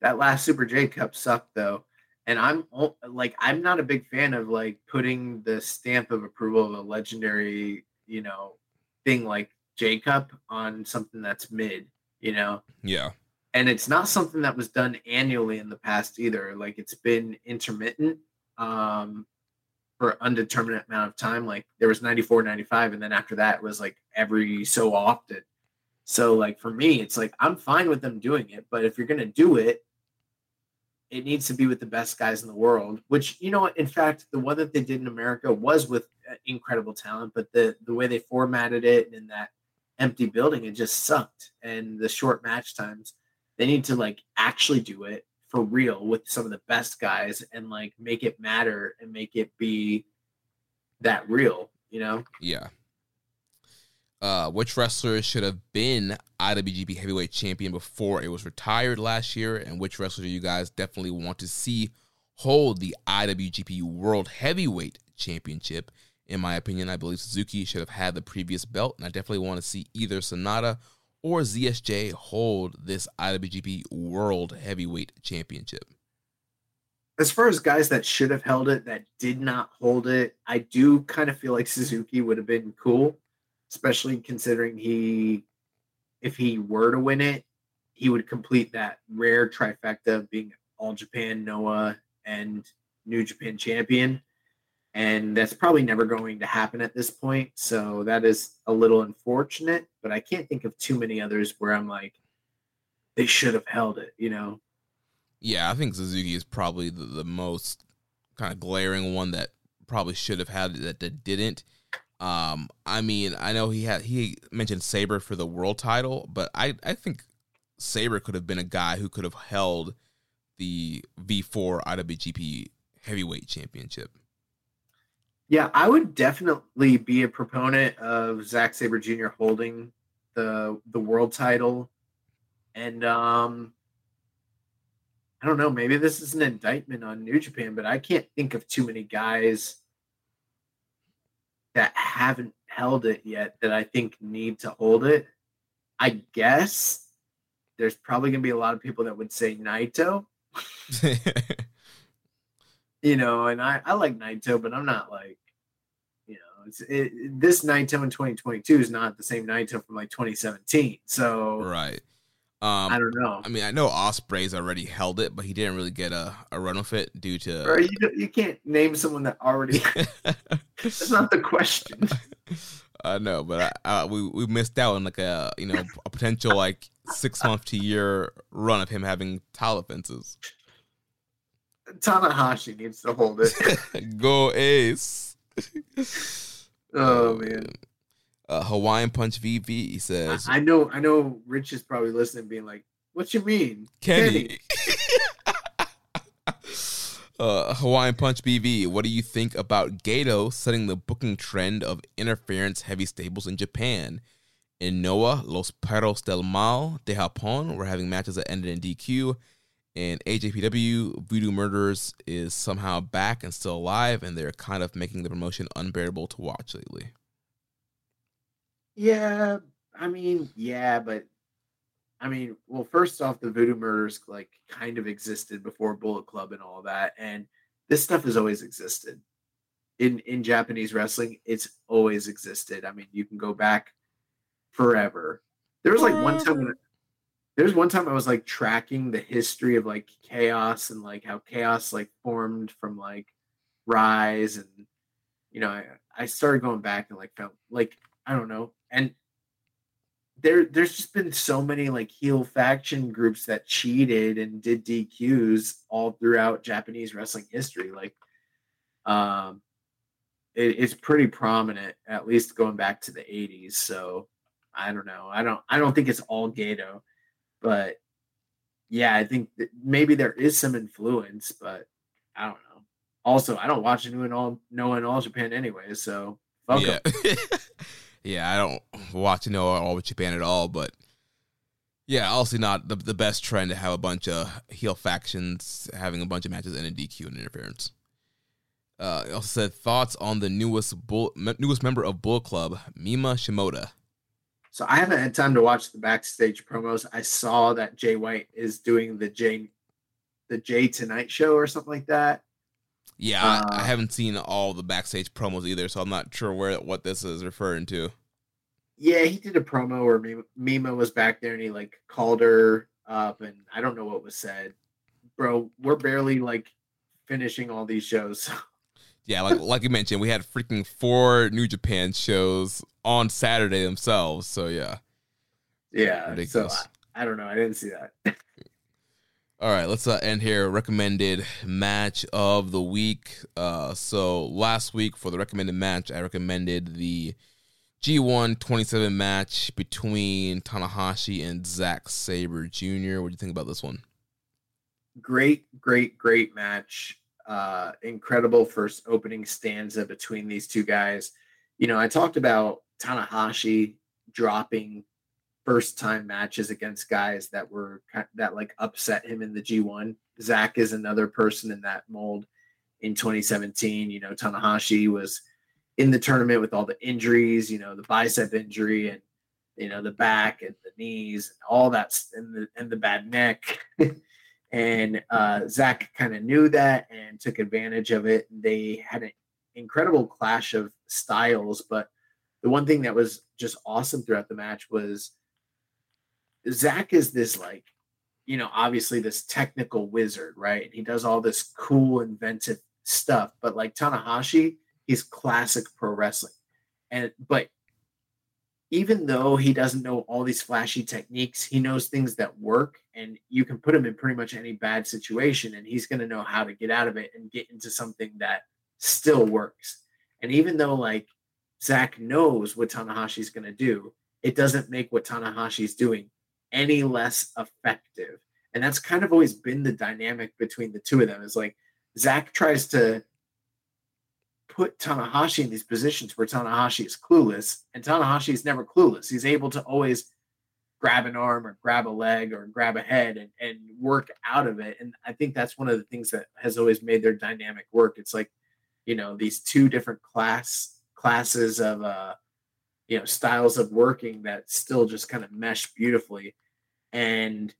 Speaker 5: That last Super J Cup sucked though, and I'm like I'm not a big fan of like putting the stamp of approval of a legendary you know thing like J Cup on something that's mid. You know.
Speaker 4: Yeah
Speaker 5: and it's not something that was done annually in the past either. Like it's been intermittent um for undetermined amount of time. Like there was 94 95 and then after that was like every so often. So like for me it's like i'm fine with them doing it but if you're going to do it it needs to be with the best guys in the world which you know in fact the one that they did in america was with uh, incredible talent but the the way they formatted it and in that empty building it just sucked. And the short match times they need to like actually do it for real with some of the best guys and like make it matter and make it be that real, you know?
Speaker 4: Yeah. Uh, which wrestler should have been IWGP Heavyweight Champion before it was retired last year, and which wrestler do you guys definitely want to see hold the IWGP World Heavyweight Championship? In my opinion, I believe Suzuki should have had the previous belt, and I definitely want to see either Sanada or ZSJ hold this IWGP World Heavyweight Championship?
Speaker 5: As far as guys that should have held it that did not hold it, I do kind of feel like Suzuki would have been cool, especially considering he, if he were to win it, he would complete that rare trifecta of being All Japan, Noah, and New Japan champion and that's probably never going to happen at this point. So that is a little unfortunate, but I can't think of too many others where I'm like, they should have held it, you know?
Speaker 4: Yeah, I think Suzuki is probably the, the most kind of glaring one that probably should have had it that, that didn't. Um, I mean, I know he had he mentioned Sabre for the world title, but I I think Sabre could have been a guy who could have held the V4 IWGP Heavyweight Championship.
Speaker 5: Yeah, I would definitely be a proponent of Zack Sabre Jr. holding the the world title, and um, I don't know. Maybe this is an indictment on New Japan, but I can't think of too many guys that haven't held it yet that I think need to hold it. I guess there's probably going to be a lot of people that would say Naito. you know, and I, I like Naito, but I'm not like, you know, it's it, this Naito in 2022 is not the same Naito from like 2017. So,
Speaker 4: right.
Speaker 5: Um, I don't know.
Speaker 4: I mean, I know Ospreay's already held it, but he didn't really get a, a run of it due to.
Speaker 5: Or you, you can't name someone that already. That's not the question.
Speaker 4: I know, but I, I, we we missed out on like a you know a potential like six month to year run of him having title offenses.
Speaker 5: Tanahashi needs to hold it.
Speaker 4: Go Ace.
Speaker 5: oh man.
Speaker 4: Uh, Hawaiian Punch VV he says.
Speaker 5: I, I, know, I know. Rich is probably listening, being like, "What you mean,
Speaker 4: Kenny?" Kenny. uh, Hawaiian Punch BV, what do you think about Gedo setting the booking trend of interference heavy stables in Japan? In Noah, Los Perros del Mal de Japón were having matches that ended in DQ. And AJPW, Voodoo Murders is somehow back and still alive, and they're kind of making the promotion unbearable to watch lately.
Speaker 5: Yeah, I mean, yeah, but I mean, well, first off, the Voodoo Murders like kind of existed before Bullet Club and all that, and this stuff has always existed in in Japanese wrestling. It's always existed. I mean, you can go back forever. There was like one time. Um, There's one time I was like tracking the history of like chaos and like how chaos like formed from like rise and you know I, I started going back and like felt like I don't know and there there's just been so many like heel faction groups that cheated and did DQs all throughout Japanese wrestling history. Like, um, it, it's pretty prominent, at least going back to the '80s. So I don't know. I don't. I don't think it's all Gedo, but yeah, I think maybe there is some influence, but I don't know. Also, I don't watch New and All No and All Japan anyway, so fuck
Speaker 4: yeah. yeah, I don't watch No all Japan at all, but yeah, also not the, the best trend to have a bunch of heel factions having a bunch of matches and a DQ and interference. Uh, also said thoughts on the newest bull, newest member of Bull Club, Mima Shimoda.
Speaker 5: So I haven't had time to watch the backstage promos. I saw that Jay White is doing the Jay the Jay Tonight show or something like that.
Speaker 4: Yeah, uh, I, I, haven't seen all the backstage promos either, so I'm not sure where what this is referring to.
Speaker 5: Yeah, he did a promo where Mima was back there and he like called her up, and I don't know what was said. Bro, we're barely like finishing all these shows.
Speaker 4: yeah, like like you mentioned, we had freaking four New Japan shows on Saturday themselves. So yeah,
Speaker 5: yeah. Ridiculous. So I, I don't know. I didn't see that.
Speaker 4: All right, let's uh, end here. Recommended match of the week. Uh, so last week for the recommended match, I recommended the G1 27 match between Tanahashi and Zack Sabre Jr. What do you think about this one?
Speaker 5: Great, great, great match. Uh, incredible first opening stanza between these two guys. You know, I talked about Tanahashi dropping first time matches against guys that were that like upset him in the G1. Zack is another person in that mold. In 2017, you know, Tanahashi was in the tournament with all the injuries, you know, the bicep injury and you know the back and the knees and all that and the and the bad neck. and uh, Zack kind of knew that and took advantage of it. They had an incredible clash of styles, but the one thing that was just awesome throughout the match was Zack is this like, you know, obviously this technical wizard, right? He does all this cool, inventive stuff. But like Tanahashi, he's classic pro wrestling. And but even though he doesn't know all these flashy techniques, he knows things that work, and you can put him in pretty much any bad situation, and he's going to know how to get out of it and get into something that still works. And even though like Zack knows what Tanahashi's going to do, it doesn't make what Tanahashi's doing any less effective. And that's kind of always been the dynamic between the two of them. Is like Zack tries to put Tanahashi in these positions where Tanahashi is clueless, and Tanahashi is never clueless. He's able to always grab an arm or grab a leg or grab a head and, and work out of it. And I think that's one of the things that has always made their dynamic work. It's like, you know, these two different class classes of uh you know styles of working that still just kind of mesh beautifully. And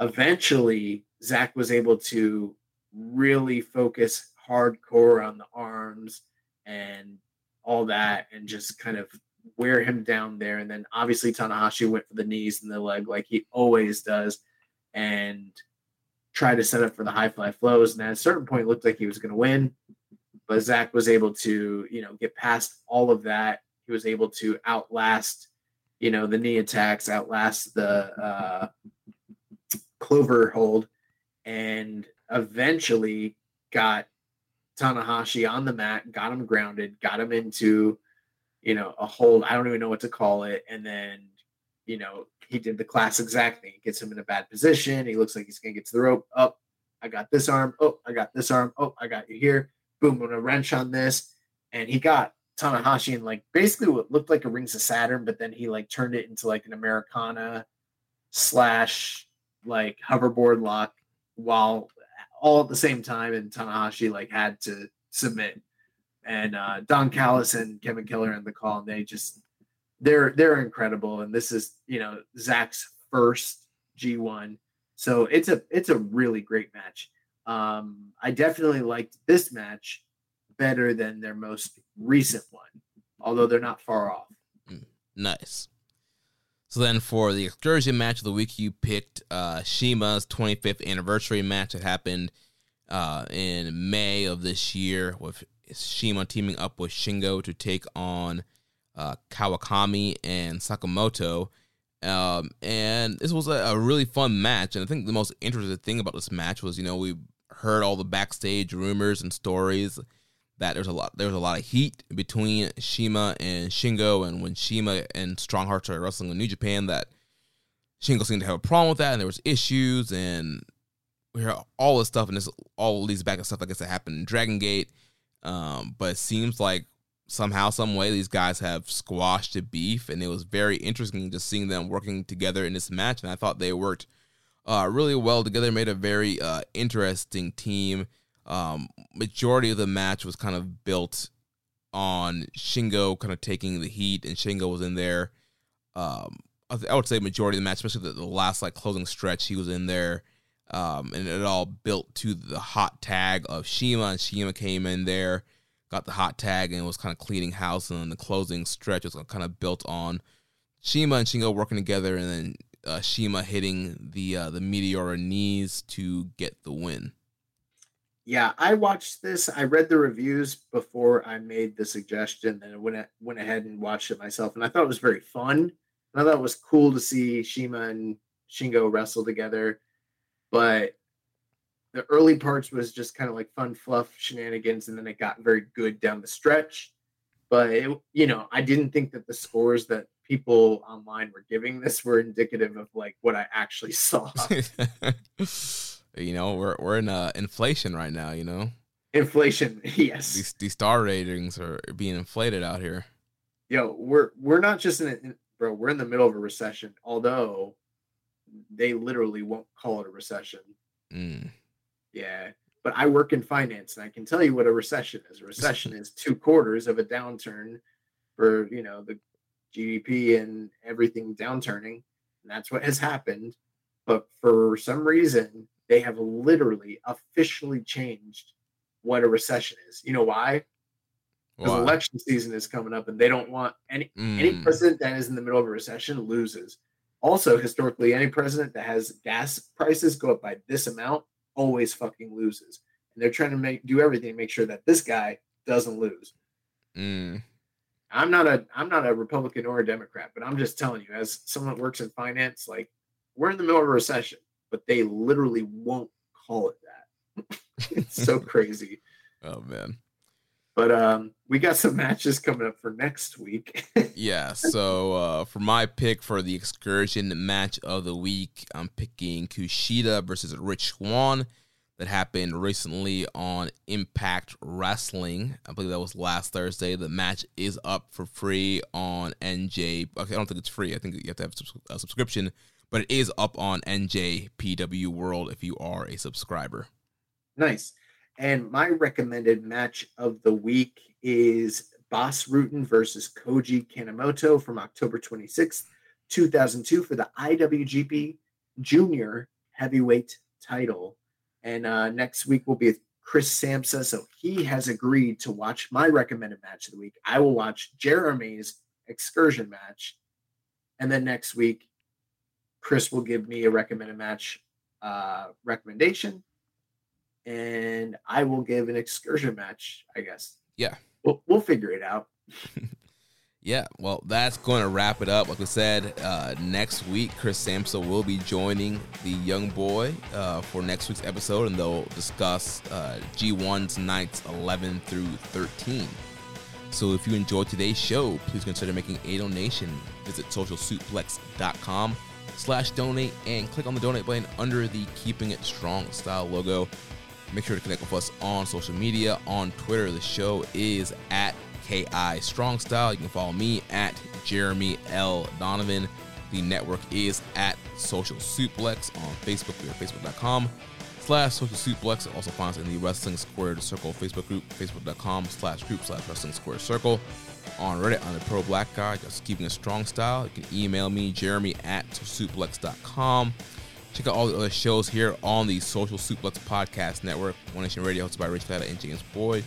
Speaker 5: eventually Zack was able to really focus hardcore on the arms and all that and just kind of wear him down there. And then obviously Tanahashi went for the knees and the leg like he always does and tried to set up for the high fly flows. And at a certain point, looked like he was going to win. But Zack was able to, you know, get past all of that. He was able to outlast, you know, the knee attacks, outlast the uh, clover hold, and eventually got Tanahashi on the mat, got him grounded, got him into, you know, a hold. I don't even know what to call it. And then, you know, he did the classic Zack thing. Gets him in a bad position. He looks like he's gonna get to the rope. Up, oh, I got this arm. Oh, I got this arm. Oh, I got you here. Boom, I'm gonna wrench on this. And he got Tanahashi in like basically what looked like a Rings of Saturn, but then he like turned it into like an Americana slash like hoverboard lock while all at the same time, and Tanahashi like had to submit. And uh, Don Callis and Kevin Kelly in the call, and they just they're they're incredible. And this is you know Zack's first G1, so it's a it's a really great match. Um, I definitely liked this match better than their most recent one, although they're not far off.
Speaker 4: Mm, nice. So then for the excursion match of the week, you picked uh, CIMA's 25th anniversary match that happened uh, in May of this year with CIMA teaming up with Shingo to take on uh, Kawakami and Sakamoto. Um, and this was a, a, really fun match. And I think the most interesting thing about this match was, you know, we heard all the backstage rumors and stories that there's a lot there's a lot of heat between CIMA and Shingo, and when CIMA and Strong Heart started wrestling in New Japan, that Shingo seemed to have a problem with that, and there was issues, and we hear all this stuff, and this all leads back to stuff I guess that happened in Dragon Gate. Um, but it seems like somehow, some way, these guys have squashed the beef, and it was very interesting just seeing them working together in this match, and I thought they worked uh, really well together, made a very uh, interesting team. Um, majority of the match was kind of built on Shingo kind of taking the heat, and Shingo was in there. Um, I, th- I, would say majority of the match, especially the, the, last like closing stretch, he was in there, um, and it all built to the hot tag of CIMA, and CIMA came in there, got the hot tag, and was kind of cleaning house, and then the closing stretch was kind of built on CIMA and Shingo working together, and then uh, CIMA hitting the uh, the Meteora knees to get the win
Speaker 5: yeah, I watched this. I read the reviews before I made the suggestion, and went went ahead and watched it myself, and I thought it was very fun. And I thought it was cool to see CIMA and Shingo wrestle together, but the early parts was just kind of like fun fluff shenanigans, and then it got very good down the stretch. But it, you know, I didn't think that the scores that people online were giving this were indicative of like what I actually saw.
Speaker 4: you know, we're we're in uh, inflation right now. You know,
Speaker 5: inflation. Yes,
Speaker 4: these these star ratings are being inflated out here.
Speaker 5: Yo, we're we're not just in, a, bro. We're in the middle of a recession. Although they literally won't call it a recession.
Speaker 4: Mm.
Speaker 5: Yeah, but I work in finance, and I can tell you what a recession is. A recession is two quarters of a downturn for you know the GDP and everything downturning, and that's what has happened. But for some reason, they have literally officially changed what a recession is. You know why? Because election season is coming up, and they don't want any mm. any president that is in the middle of a recession loses. Also, historically, any president that has gas prices go up by this amount always fucking loses. And they're trying to make do everything to make sure that this guy doesn't lose.
Speaker 4: Mm.
Speaker 5: I'm not a I'm not a Republican or a Democrat, but I'm just telling you, as someone that works in finance, like we're in the middle of a recession, but they literally won't call it that. it's so crazy.
Speaker 4: Oh man.
Speaker 5: But um, we got some matches coming up for next week.
Speaker 4: yeah. So uh, for my pick for the excursion match of the week, I'm picking Kushida versus Rich Swann. That happened recently on Impact Wrestling. I believe that was last Thursday. The match is up for free on NJ. Okay, I don't think it's free. I think you have to have a subscription, but it is up on NJPW World if you are a subscriber.
Speaker 5: Nice. And my recommended match of the week is Bas Rutten versus Koji Kanemoto from October 26th, 2002 for the IWGP Junior Heavyweight title. And uh, next week will be Chris Samsa. So he has agreed to watch my recommended match of the week. I will watch Jeremy's excursion match. And then next week, Chris will give me a recommended match uh, recommendation and I will give an excursion match, I guess.
Speaker 4: Yeah.
Speaker 5: We'll, we'll figure it out.
Speaker 4: yeah, well, that's going to wrap it up. Like I said, uh, next week, Chris Samsa will be joining the young boy uh, for next week's episode, and they'll discuss uh, G1's nights 11 through 13. So if you enjoyed today's show, please consider making a donation. Visit socialsuplex.com slash donate and click on the donate button under the Keeping It Strong style logo. Make sure to connect with us on social media. On Twitter, the show is at KI Strong Style. You can follow me at Jeremy L. Donovan. The network is at Social Suplex on Facebook. We are facebook.com slash Social Suplex. Also find us in the Wrestling Squared Circle Facebook group, facebook.com slash group slash Wrestling Squared Circle. On Reddit, on the Pro Black Guy, just keeping a strong style. You can email me, jeremy at suplex.com. Check out all the other shows here on the Social Suplex Podcast Network. One Nation Radio, hosted by Rich Latta and James Boyd.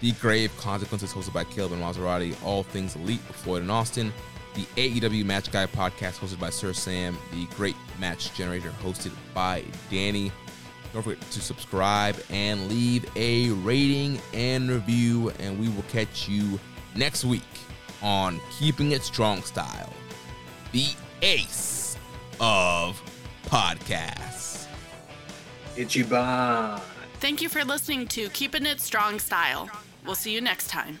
Speaker 4: The Grave Consequences, hosted by Caleb and Maserati. All Things Elite with Floyd and Austin. The AEW Match Guy Podcast, hosted by Sir Sam. The Great Match Generator, hosted by Danny. Don't forget to subscribe and leave a rating and review, and we will catch you next week on Keeping It Strong Style, the ace of podcasts.
Speaker 5: Ichiban.
Speaker 2: Thank you for listening to Keeping It Strong Style. We'll see you next time.